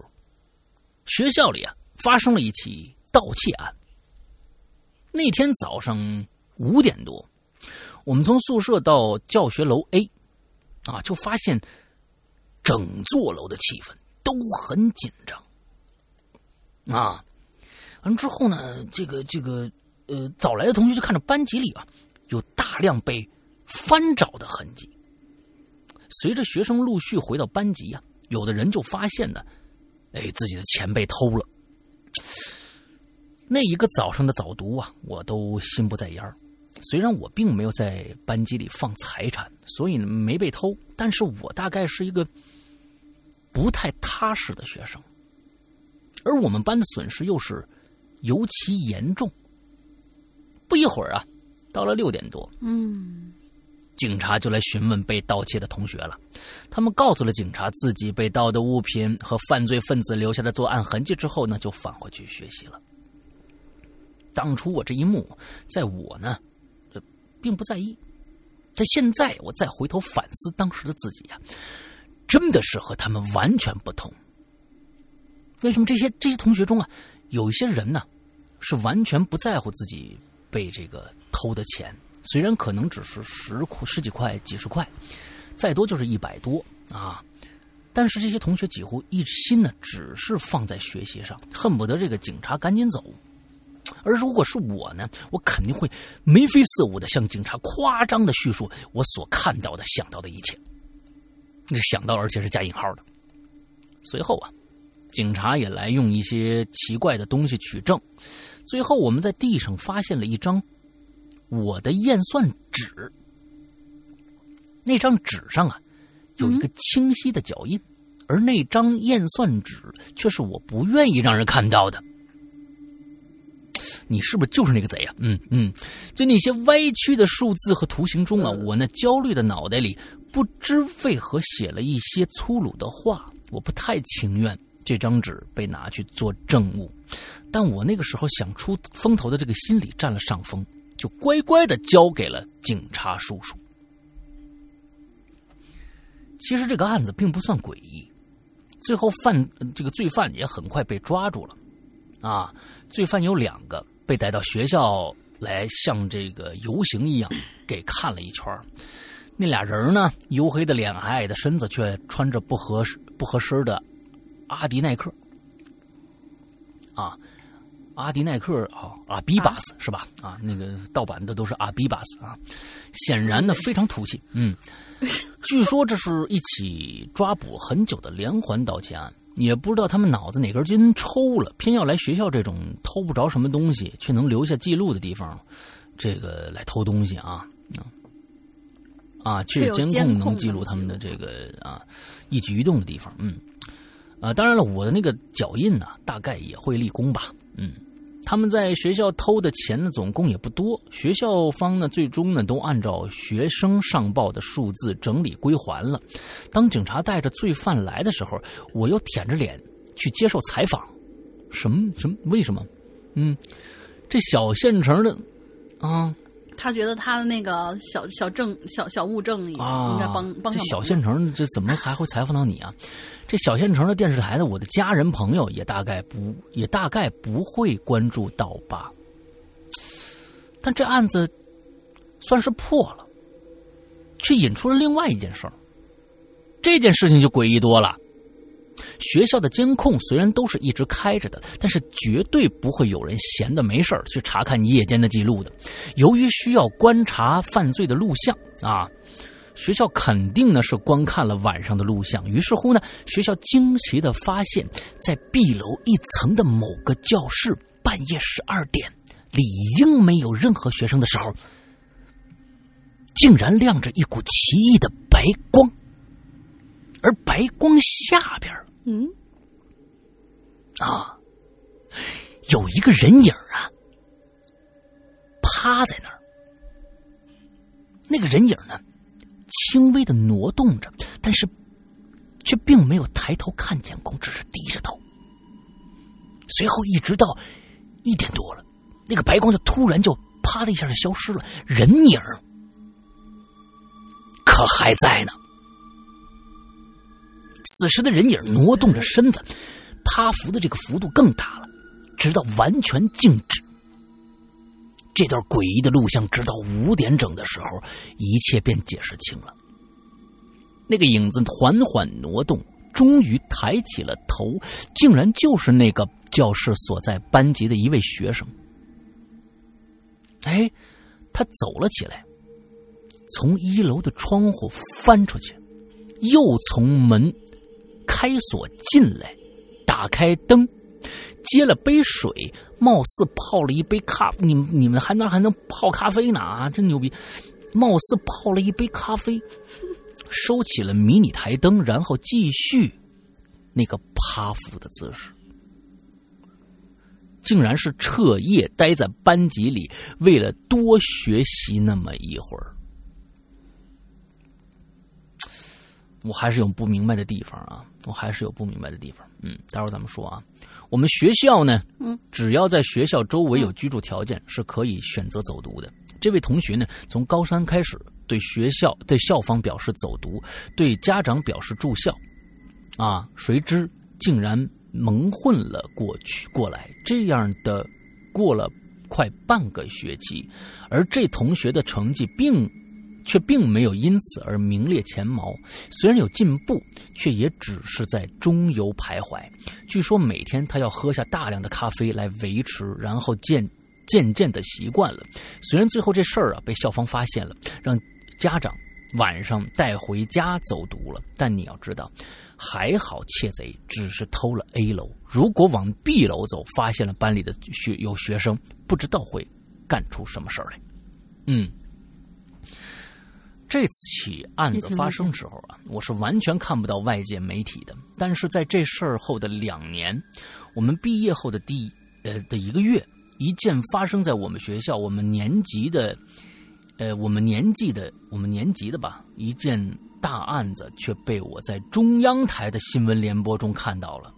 Speaker 2: 学校里啊发生了一起盗窃案。那天早上五点多，我们从宿舍到教学楼 A。啊，就发现整座楼的气氛都很紧张。啊，完之后呢，这个这个呃，早来的同学就看着班级里啊有大量被翻找的痕迹。随着学生陆续回到班级呀，有的人就发现呢，哎，自己的钱被偷了。那一个早上的早读啊，我都心不在焉儿。虽然我并没有在班级里放财产，所以没被偷，但是我大概是一个不太踏实的学生，而我们班的损失又是尤其严重。不一会儿啊，到了六点多，
Speaker 3: 嗯，
Speaker 2: 警察就来询问被盗窃的同学了。他们告诉了警察自己被盗的物品和犯罪分子留下的作案痕迹之后呢，就返回去学习了。当初我这一幕，在我呢。并不在意，但现在我再回头反思当时的自己呀，真的是和他们完全不同。为什么这些这些同学中啊，有一些人呢，是完全不在乎自己被这个偷的钱，虽然可能只是十块、十几块、几十块，再多就是一百多啊，但是这些同学几乎一心呢，只是放在学习上，恨不得这个警察赶紧走。(tsk) 而如果是我呢，我肯定会眉飞色舞的向警察夸张的叙述我所看到的、想到的一切。那想到，而且是加引号的。随后啊，警察也来用一些奇怪的东西取证。最后，我们在地上发现了一张我的验算纸。那张纸上啊，有一个清晰的脚印，而那张验算纸却是我不愿意让人看到的。你是不是就是那个贼啊？嗯嗯，在那些歪曲的数字和图形中啊，我那焦虑的脑袋里不知为何写了一些粗鲁的话。我不太情愿这张纸被拿去做证物，但我那个时候想出风头的这个心理占了上风，就乖乖的交给了警察叔叔。其实这个案子并不算诡异，最后犯这个罪犯也很快被抓住了。啊，罪犯有两个被带到学校来，像这个游行一样给看了一圈那俩人呢，黝黑的脸，矮矮的身子，却穿着不合不合身的阿迪耐克。啊，阿迪耐克啊，阿比巴斯是吧？啊，那个盗版的都是阿比巴斯啊，显然呢非常土气。嗯，(laughs) 据说这是一起抓捕很久的连环盗窃案。也不知道他们脑子哪根筋抽了，偏要来学校这种偷不着什么东西却能留下记录的地方，这个来偷东西啊啊！去监控能记录他们的这个啊一举一动的地方，嗯啊，当然了，我的那个脚印呢，大概也会立功吧，嗯。他们在学校偷的钱呢，总共也不多。学校方呢，最终呢，都按照学生上报的数字整理归还了。当警察带着罪犯来的时候，我又舔着脸去接受采访。什么什么？为什么？嗯，这小县城的啊。
Speaker 3: 他觉得他的那个小小证小小物证应该帮帮
Speaker 2: 这小县城这怎么还会采访到你啊？这小县城的电视台的我的家人朋友也大概不也大概不会关注到吧？但这案子算是破了，却引出了另外一件事儿。这件事情就诡异多了。学校的监控虽然都是一直开着的，但是绝对不会有人闲的没事去查看夜间的记录的。由于需要观察犯罪的录像啊，学校肯定呢是观看了晚上的录像。于是乎呢，学校惊奇的发现，在 B 楼一层的某个教室，半夜十二点，理应没有任何学生的时候，竟然亮着一股奇异的白光，而白光下边。嗯，啊，有一个人影啊，趴在那儿。那个人影呢，轻微的挪动着，但是却并没有抬头看监控，只是低着头。随后一直到一点多了，那个白光就突然就啪的一下就消失了，人影可还在呢。此时的人影挪动着身子，趴伏的这个幅度更大了，直到完全静止。这段诡异的录像，直到五点整的时候，一切便解释清了。那个影子缓缓挪动，终于抬起了头，竟然就是那个教室所在班级的一位学生。哎，他走了起来，从一楼的窗户翻出去，又从门。开锁进来，打开灯，接了杯水，貌似泡了一杯咖。你们你们还能还能泡咖啡呢啊，真牛逼！貌似泡了一杯咖啡，收起了迷你台灯，然后继续那个趴伏的姿势，竟然是彻夜待在班级里，为了多学习那么一会儿。我还是有不明白的地方啊。我还是有不明白的地方，嗯，待会儿咱们说啊。我们学校呢，嗯，只要在学校周围有居住条件，是可以选择走读的。这位同学呢，从高三开始对学校、对校方表示走读，对家长表示住校，啊，谁知竟然蒙混了过去过来，这样的过了快半个学期，而这同学的成绩并。却并没有因此而名列前茅，虽然有进步，却也只是在中游徘徊。据说每天他要喝下大量的咖啡来维持，然后渐渐渐的习惯了。虽然最后这事儿啊被校方发现了，让家长晚上带回家走读了，但你要知道，还好窃贼只是偷了 A 楼，如果往 B 楼走，发现了班里的学有学生，不知道会干出什么事儿来。嗯。这起案子发生时候啊，我是完全看不到外界媒体的。但是在这事儿后的两年，我们毕业后的第呃的一个月，一件发生在我们学校我们年级的，呃我们年级的我们年级的吧，一件大案子却被我在中央台的新闻联播中看到了。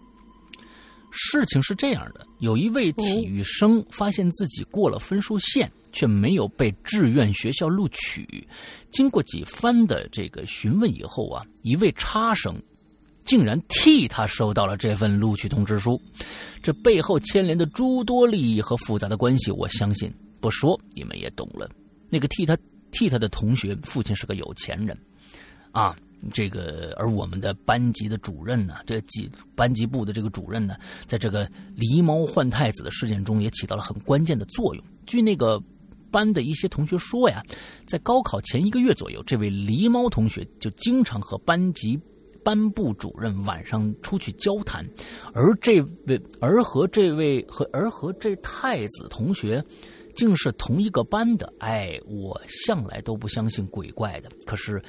Speaker 2: 事情是这样的，有一位体育生发现自己过了分数线。却没有被志愿学校录取。经过几番的这个询问以后啊，一位差生竟然替他收到了这份录取通知书。这背后牵连的诸多利益和复杂的关系，我相信不说你们也懂了。那个替他替他的同学父亲是个有钱人啊，这个而我们的班级的主任呢，这几班级部的这个主任呢，在这个狸猫换太子的事件中也起到了很关键的作用。据那个。班的一些同学说呀，在高考前一个月左右，这位狸猫同学就经常和班级班部主任晚上出去交谈，而这位而和这位和而和这太子同学竟是同一个班的。哎，我向来都不相信鬼怪的，可是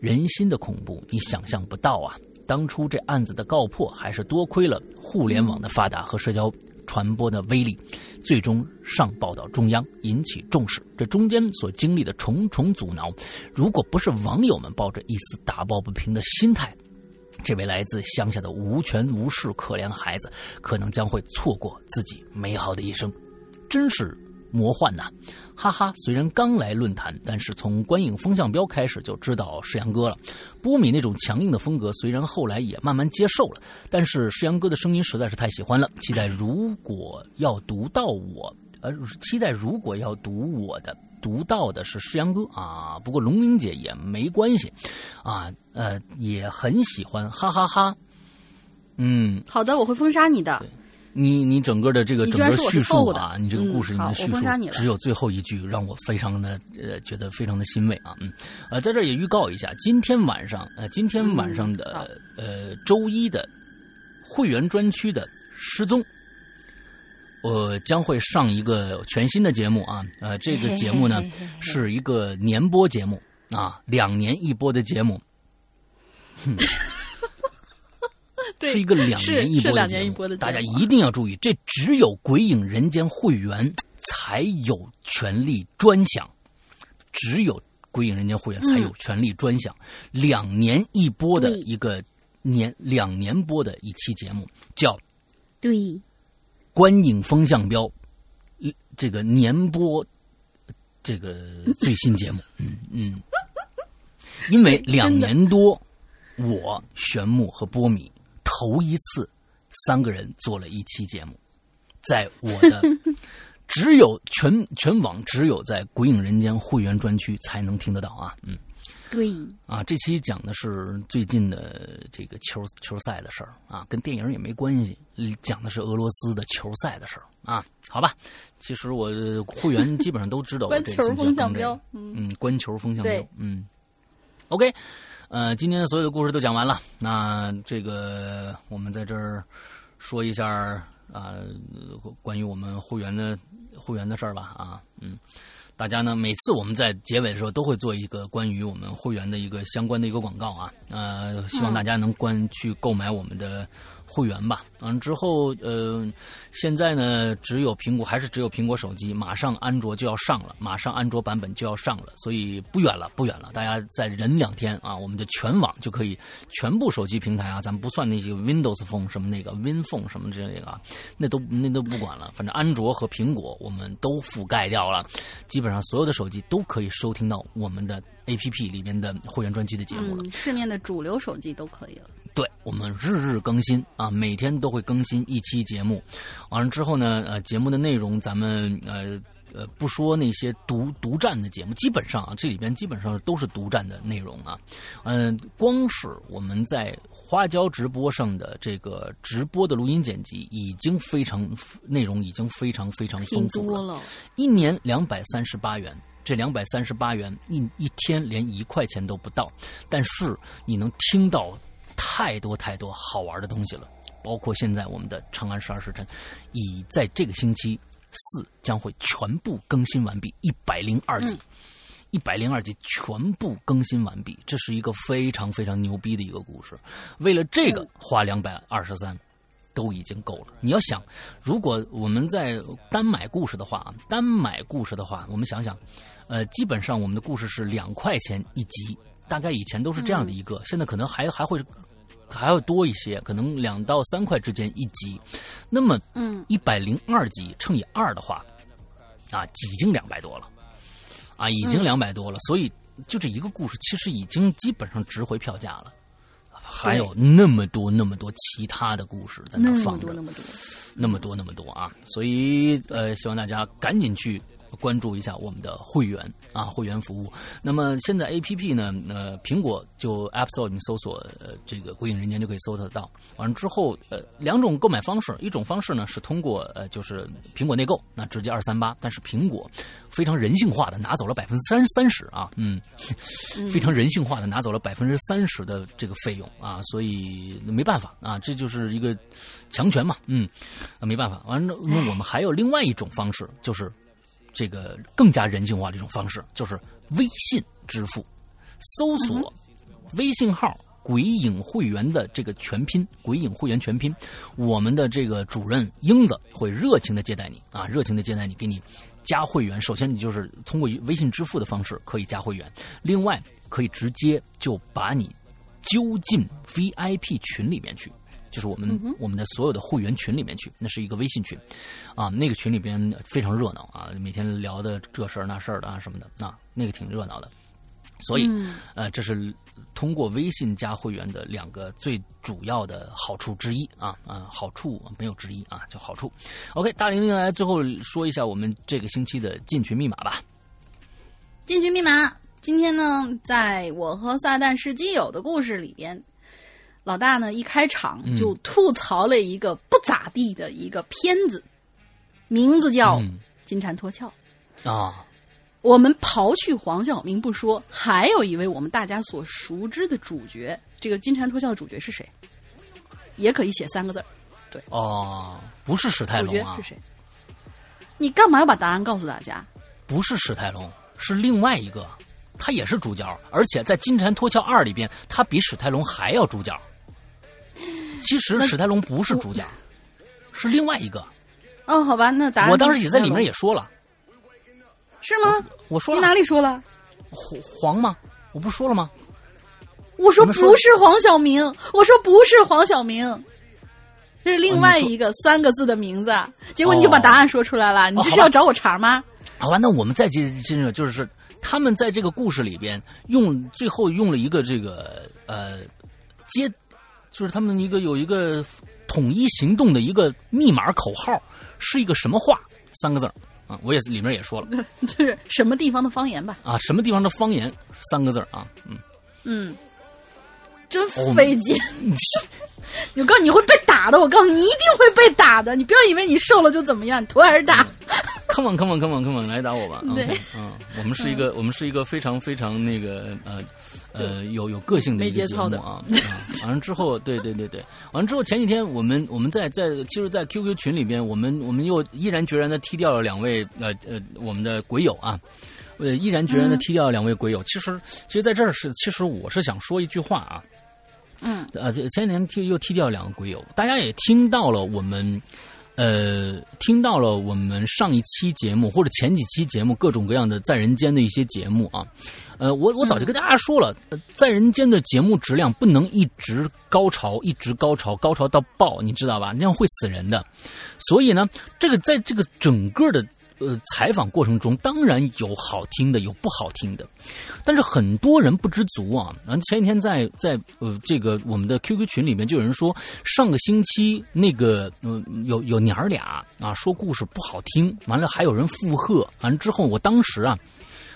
Speaker 2: 人心的恐怖你想象不到啊！当初这案子的告破，还是多亏了互联网的发达和社交。传播的威力，最终上报到中央，引起重视。这中间所经历的重重阻挠，如果不是网友们抱着一丝打抱不平的心态，这位来自乡下的无权无势可怜孩子，可能将会错过自己美好的一生。真是。魔幻呐，哈哈！虽然刚来论坛，但是从观影风向标开始就知道世阳哥了。波米那种强硬的风格，虽然后来也慢慢接受了，但是世阳哥的声音实在是太喜欢了。期待如果要读到我，呃，期待如果要读我的，读到的是世阳哥啊。不过龙玲姐也没关系，啊，呃，也很喜欢，哈哈哈。嗯，
Speaker 3: 好的，我会封杀你的。
Speaker 2: 你你整个的这个整个叙述啊，你这个故事里面
Speaker 3: 的
Speaker 2: 叙述只有最后一句让我非常的呃觉得非常的欣慰啊，嗯，呃，在这儿也预告一下，今天晚上呃今天晚上的呃周一的会员专区的失踪，我将会上一个全新的节目啊，呃，这个节目呢是一个年播节目啊，两年一播的节目。(laughs) 是一个两年一播的节目，大家一定要注意，这只有《鬼影人间》会员才有权利专享，只有《鬼影人间》会员才有权利专享两年一播的一个年两年播的一期节目，叫
Speaker 3: 对《
Speaker 2: 观影风向标》这个年播这个最新节目，(laughs) 嗯嗯，因为两年多，我玄木和波米。头一次，三个人做了一期节目，在我的 (laughs) 只有全全网只有在《鬼影人间》会员专区才能听得到啊，嗯，
Speaker 3: 对，
Speaker 2: 啊，这期讲的是最近的这个球球赛的事儿啊，跟电影也没关系，讲的是俄罗斯的球赛的事儿啊，好吧，其实我会员基本上都知道
Speaker 3: 观 (laughs) 球风向标，
Speaker 2: 嗯，观球风向标，嗯，OK。呃，今天的所有的故事都讲完了，那这个我们在这儿说一下啊，关于我们会员的会员的事儿吧啊，嗯，大家呢每次我们在结尾的时候都会做一个关于我们会员的一个相关的一个广告啊，呃，希望大家能关去购买我们的。会员吧，完之后，呃，现在呢，只有苹果，还是只有苹果手机，马上安卓就要上了，马上安卓版本就要上了，所以不远了，不远了，大家再忍两天啊，我们的全网就可以，全部手机平台啊，咱们不算那些 Windows Phone 什么那个 Win Phone 什么之类的啊，那都那都不管了，反正安卓和苹果我们都覆盖掉了，基本上所有的手机都可以收听到我们的 APP 里面的会员专区的节目了，
Speaker 3: 市面的主流手机都可以了。
Speaker 2: 对我们日日更新啊，每天都会更新一期节目。完了之后呢，呃，节目的内容咱们呃呃不说那些独独占的节目，基本上啊，这里边基本上都是独占的内容啊。嗯，光是我们在花椒直播上的这个直播的录音剪辑已经非常内容已经非常非常丰富
Speaker 3: 多了，
Speaker 2: 一年两百三十八元，这两百三十八元一一天连一块钱都不到，但是你能听到太多太多好玩的东西了，包括现在我们的《长安十二时辰》，已在这个星期四将会全部更新完毕，一百零二集。一百零二集全部更新完毕，这是一个非常非常牛逼的一个故事。为了这个花两百二十三，都已经够了。你要想，如果我们在单买故事的话啊，单买故事的话，我们想想，呃，基本上我们的故事是两块钱一集，大概以前都是这样的一个，现在可能还还会还要多一些，可能两到三块之间一集。那么，
Speaker 3: 嗯，
Speaker 2: 一百零二集乘以二的话，啊，已经两百多了，啊，已经两百多了。所以，就这一个故事，其实已经基本上值回票价了。还有那么多那么多其他的故事在那
Speaker 3: 那么
Speaker 2: 放着
Speaker 3: 多，那么多，
Speaker 2: 那么多那么多啊！所以呃，希望大家赶紧去关注一下我们的会员啊，会员服务。那么现在 A P P 呢，呃，苹果就 App Store 里面搜索呃这个《鬼影人间》就可以搜得到。完了之后，呃，两种购买方式，一种方式呢是通过呃就是苹果内购，那直接二三八，但是苹果非常人性化的拿走了百分之三三十啊，嗯，非常人性化的拿走了百分之三十的这个费用啊，所以没办法啊，这就是一个强权嘛，嗯，啊没办法。完了，那我们还有另外一种方式，就是这个更加人性化的一种方式，就是微信支付，搜索微信号。鬼影会员的这个全拼，鬼影会员全拼，我们的这个主任英子会热情的接待你啊，热情的接待你，给你加会员。首先，你就是通过微信支付的方式可以加会员，另外可以直接就把你揪进 VIP 群里面去，就是我们、我们的所有的会员群里面去，那是一个微信群，啊，那个群里边非常热闹啊，每天聊的这事儿那事儿的啊什么的，啊，那个挺热闹的。所以，呃，这是通过微信加会员的两个最主要的好处之一啊啊，好处没有之一啊，就好处。OK，大玲玲来最后说一下我们这个星期的进群密码吧。
Speaker 3: 进群密码。今天呢，在我和撒旦是基友的故事里边，老大呢一开场
Speaker 2: 嗯
Speaker 3: 就吐槽了一个不咋地的一个片子，名字叫《
Speaker 2: 嗯
Speaker 3: 金蝉脱壳》。
Speaker 2: 啊，
Speaker 3: 我们刨去黄晓明不说，还有一位我们大家所熟知的主角，这个《金蝉脱壳》的主角是谁？也可以写三个字儿，
Speaker 2: 哦，不是史泰龙啊
Speaker 3: 主角是，谁？你干嘛要把答案告诉大家？
Speaker 2: 不是史泰龙，是另外一个，他也是主角，而且在《金蝉脱壳二》里边，他比史泰龙还要主角。其实史泰龙不是主角，是另外一个。
Speaker 3: 哦，好吧，那答案
Speaker 2: 我当时也在里面
Speaker 3: 也
Speaker 2: 也说了，
Speaker 3: 是吗？你
Speaker 2: 我说了
Speaker 3: 哪里说了？
Speaker 2: 黄黄吗？我不说了吗？
Speaker 3: 我说不是黄晓明，我说不是黄晓明，这是另外一个三个字的名字。结果你就把答案说出来了，你这是要找我茬吗？
Speaker 2: 好吧，那我们再接接着，就是他们在这个故事里边用最后用了一个这个呃接，就是他们一个有一个统一行动的一个密码口号，是一个什么话？三个字儿啊，我也里面也说了 (laughs)
Speaker 3: 就是什么地方的方言吧？
Speaker 2: 啊，什么地方的方言？三个字儿啊，嗯，
Speaker 3: 嗯，真
Speaker 2: 哦
Speaker 3: 费劲。(laughs) 我告诉你，你会被打的。我告诉你，你一定会被打的。你不要以为你瘦了就怎么样，你图还是大。
Speaker 2: Come on, come on, come on, come on，来打我吧。(laughs)
Speaker 3: 对
Speaker 2: 嗯，我们是一个，我们是一个非常非常那个呃呃有有个性的一个节目。啊完了之后，对对对对，完了之后前几天我们我们在在其实，在 QQ 群里边，我们我们又毅然决然的踢掉了两位呃呃我们的鬼友啊。呃，毅然决然的踢掉了两位鬼友。其实，其实在这儿是，其实我是想说一句话啊，
Speaker 3: 嗯，
Speaker 2: 呃，这前几天踢又踢掉两个鬼友，大家也听到了我们，呃，听到了我们上一期节目或者前几期节目各种各样的在人间的一些节目啊，呃，我我早就跟大家说了，呃在人间的节目质量不能一直高潮，一直高潮，高潮到爆，你知道吧？那样会死人的。所以呢，这个在这个整个的呃采访过程中，当然有好听的，有不好听的，但是很多人不知足啊。然后前几天在在呃这个我们的 QQ 群里面就有人说，上个星期那个呃有有娘儿俩啊说故事不好听，完了还有人附和，完了之后我当时啊。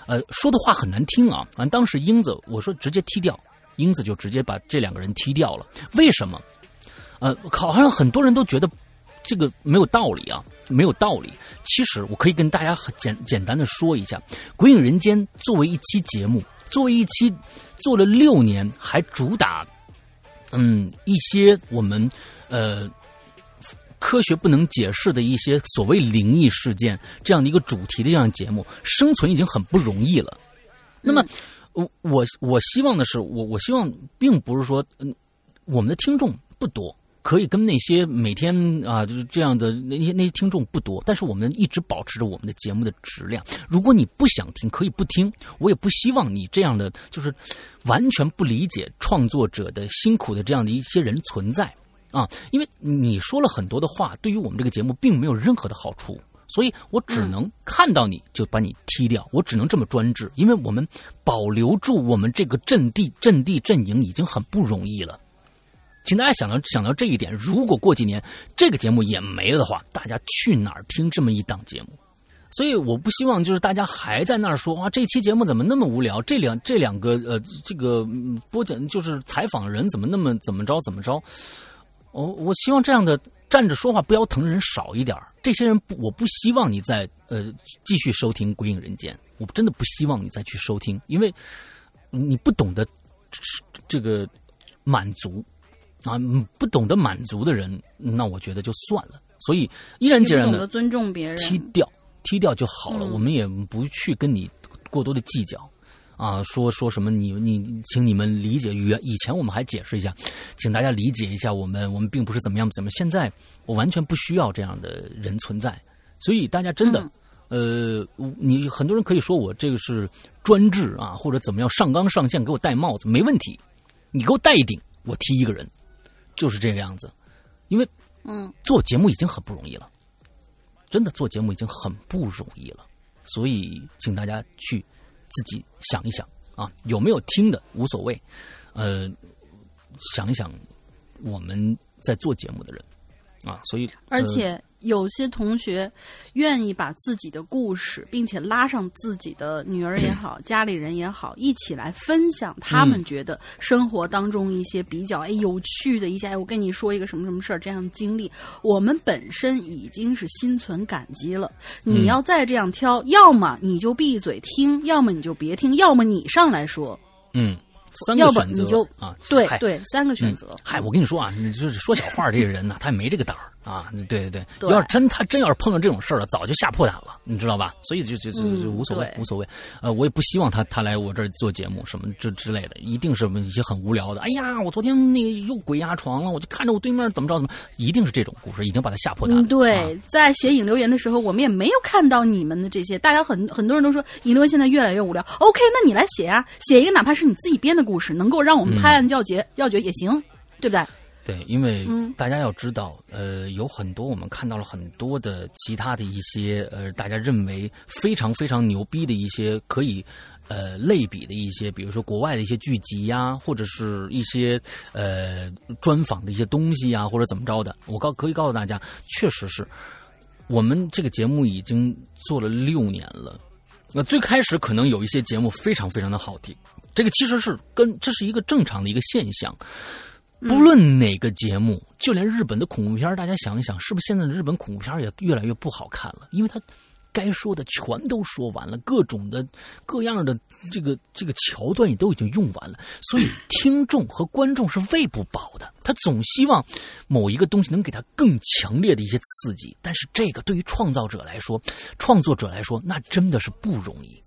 Speaker 2: 呃，说的话很难听啊！完，当时英子我说直接踢掉，英子就直接把这两个人踢掉了。为什么？呃，好像很多人都觉得这个没有道理啊，没有道理。其实我可以跟大家很简简单的说一下，《鬼影人间》作为一期节目，作为一期做了六年，还主打嗯一些我们呃。科学不能解释的一些所谓灵异事件这样的一个主题的这样节目，生存已经很不容易了。那么，我我我希望的是，我我希望并不是说，嗯，我们的听众不多，可以跟那些每天啊就是这样的那些那些听众不多，但是我们一直保持着我们的节目的质量。如果你不想听，可以不听，我也不希望你这样的就是完全不理解创作者的辛苦的这样的一些人存在。啊，因为你说了很多的话，对于我们这个节目并没有任何的好处，所以我只能看到你就把你踢掉，我只能这么专制，因为我们保留住我们这个阵地、阵地阵营已经很不容易了。请大家想到想到这一点，如果过几年这个节目也没了的话，大家去哪儿听这么一档节目？所以我不希望就是大家还在那儿说啊，这期节目怎么那么无聊？这两这两个呃，这个播讲就是采访人怎么那么怎么着怎么着？我我希望这样的站着说话不腰疼人少一点这些人不，我不希望你再呃继续收听《鬼影人间》，我真的不希望你再去收听，因为你不懂得这个满足啊，不懂得满足的人，那我觉得就算了。所以依然决然的
Speaker 3: 尊重别人，
Speaker 2: 踢掉踢掉就好了。我们也不去跟你过多的计较。啊，说说什么？你你，请你们理解。语言以前我们还解释一下，请大家理解一下，我们我们并不是怎么样怎么。现在我完全不需要这样的人存在，所以大家真的，呃，你很多人可以说我这个是专制啊，或者怎么样上纲上线给我戴帽子，没问题。你给我戴一顶，我踢一个人，就是这个样子。因为
Speaker 3: 嗯，
Speaker 2: 做节目已经很不容易了，真的做节目已经很不容易了，所以请大家去。自己想一想啊，有没有听的无所谓，呃，想一想我们在做节目的人啊，所以
Speaker 3: 而且。有些同学愿意把自己的故事，并且拉上自己的女儿也好，家里人也好，一起来分享他们觉得生活当中一些比较哎有趣的一些，哎，我跟你说一个什么什么事儿这样的经历，我们本身已经是心存感激了。你要再这样挑，要么你就闭嘴听，要么你就别听，要么你上来说。
Speaker 2: 嗯。三个选
Speaker 3: 择
Speaker 2: 啊，
Speaker 3: 对对，三个选择。
Speaker 2: 嗨，我跟你说啊，你就是说小话这个人呢，他也没这个胆儿啊。对对对，要是真他真要是碰到这种事儿了，早就吓破胆了，你知道吧？所以就就就就无所谓，无所谓。呃，我也不希望他他来我这儿做节目什么之之类的，一定是一些很无聊的。哎呀，我昨天那个又鬼压床了，我就看着我对面怎么着怎么，一定是这种故事，已经把他吓破胆了。
Speaker 3: 对，在写引留言的时候，我们也没有看到你们的这些。大家很很多人都说引留言现在越来越无聊。OK，那你来写呀，写一个哪怕是你自己编的故事，能够让我。我们拍案叫绝，要绝也行，对不对？
Speaker 2: 对，因为大家要知道，呃，有很多我们看到了很多的其他的一些，呃，大家认为非常非常牛逼的一些可以呃类比的一些，比如说国外的一些剧集呀，或者是一些呃专访的一些东西呀，或者怎么着的。我告可以告诉大家，确实是我们这个节目已经做了六年了。那最开始可能有一些节目非常非常的好听。这个其实是跟这是一个正常的一个现象，不论哪个节目，就连日本的恐怖片，大家想一想，是不是现在的日本恐怖片也越来越不好看了？因为它该说的全都说完了，各种的各样的这个这个桥段也都已经用完了，所以听众和观众是喂不饱的，他总希望某一个东西能给他更强烈的一些刺激，但是这个对于创造者来说，创作者来说，那真的是不容易，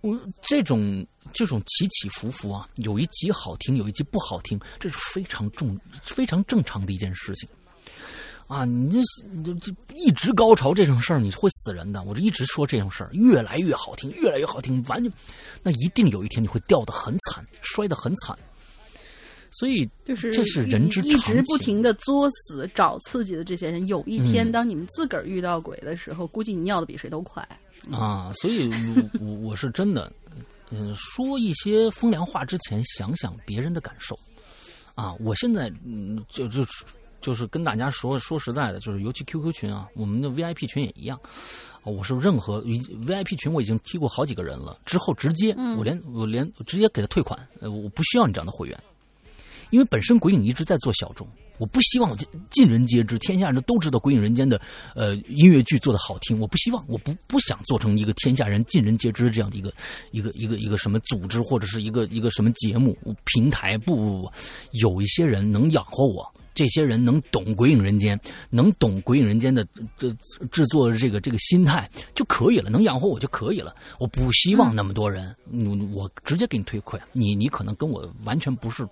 Speaker 2: 我这种。这种起起伏伏啊，有一集好听，有一集不好听，这是非常重、非常正常的一件事情啊！你这这一直高潮这种事儿，你会死人的。我这一直说这种事儿，越来越好听，越来越好听，完全那一定有一天你会掉的很惨，摔的很惨。所以
Speaker 3: 就是
Speaker 2: 这是人之常
Speaker 3: 情。一直不停的作死找刺激的这些人，有一天当你们自个儿遇到鬼的时候，估计你尿的比谁都快
Speaker 2: 啊！所以，我我是真的。嗯，说一些风凉话之前，想想别人的感受，啊，我现在嗯，就就就是跟大家说说实在的，就是尤其 QQ 群啊，我们的 VIP 群也一样。我是任何 VIP 群我已经踢过好几个人了，之后直接我连我连直接给他退款，呃，我不需要你这样的会员，因为本身鬼影一直在做小众，我不希望尽人皆知，天下人都知道鬼影人间的呃音乐剧做的好听，我不希望，我不不想做成一个天下人尽人皆知这样的一个一个一个一个什么组织或者是一个一个什么节目平台，不不不，有一些人能养活我。这些人能懂《鬼影人间》，能懂《鬼影人间》的这制作这个这个心态就可以了，能养活我就可以了。我不希望那么多人，我直接给你推馈。你你可能跟我完全不是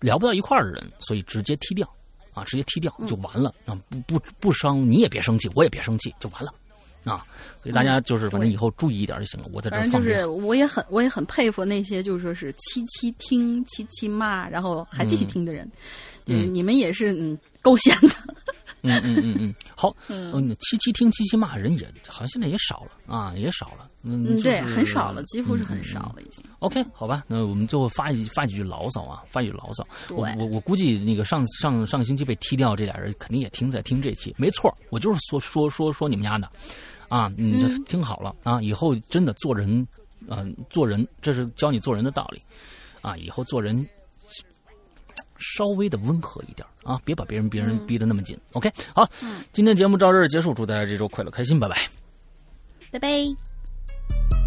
Speaker 2: 聊不到一块儿的人，所以直接踢掉啊，直接踢掉就完了啊！不不不伤，你也别生气，我也别生气，就完了。啊，所以大家就是反正以后注意一点就行了。我在这
Speaker 3: 反正就是我也很我也很佩服那些就是说是七七听七七骂，然后还继续听的人。嗯，你们也是嗯够闲的。
Speaker 2: 嗯嗯嗯嗯，好，嗯，七七听七七骂人也好像现在也少了啊，也少了。嗯，
Speaker 3: 对，很少了，几乎是很少了已经。
Speaker 2: OK，好吧，那我们最后发一发几句牢骚啊，发一句牢骚。
Speaker 3: 我
Speaker 2: 我我估计那个上上上个星期被踢掉这俩人肯定也听在听这期，没错，我就是说说说说你们家的。啊，你就听好了啊！以后真的做人，嗯，做人这是教你做人的道理，啊，以后做人稍微的温和一点啊，别把别人别人逼得那么紧。OK，好，今天节目到这儿结束，祝大家这周快乐开心，拜拜，
Speaker 3: 拜拜。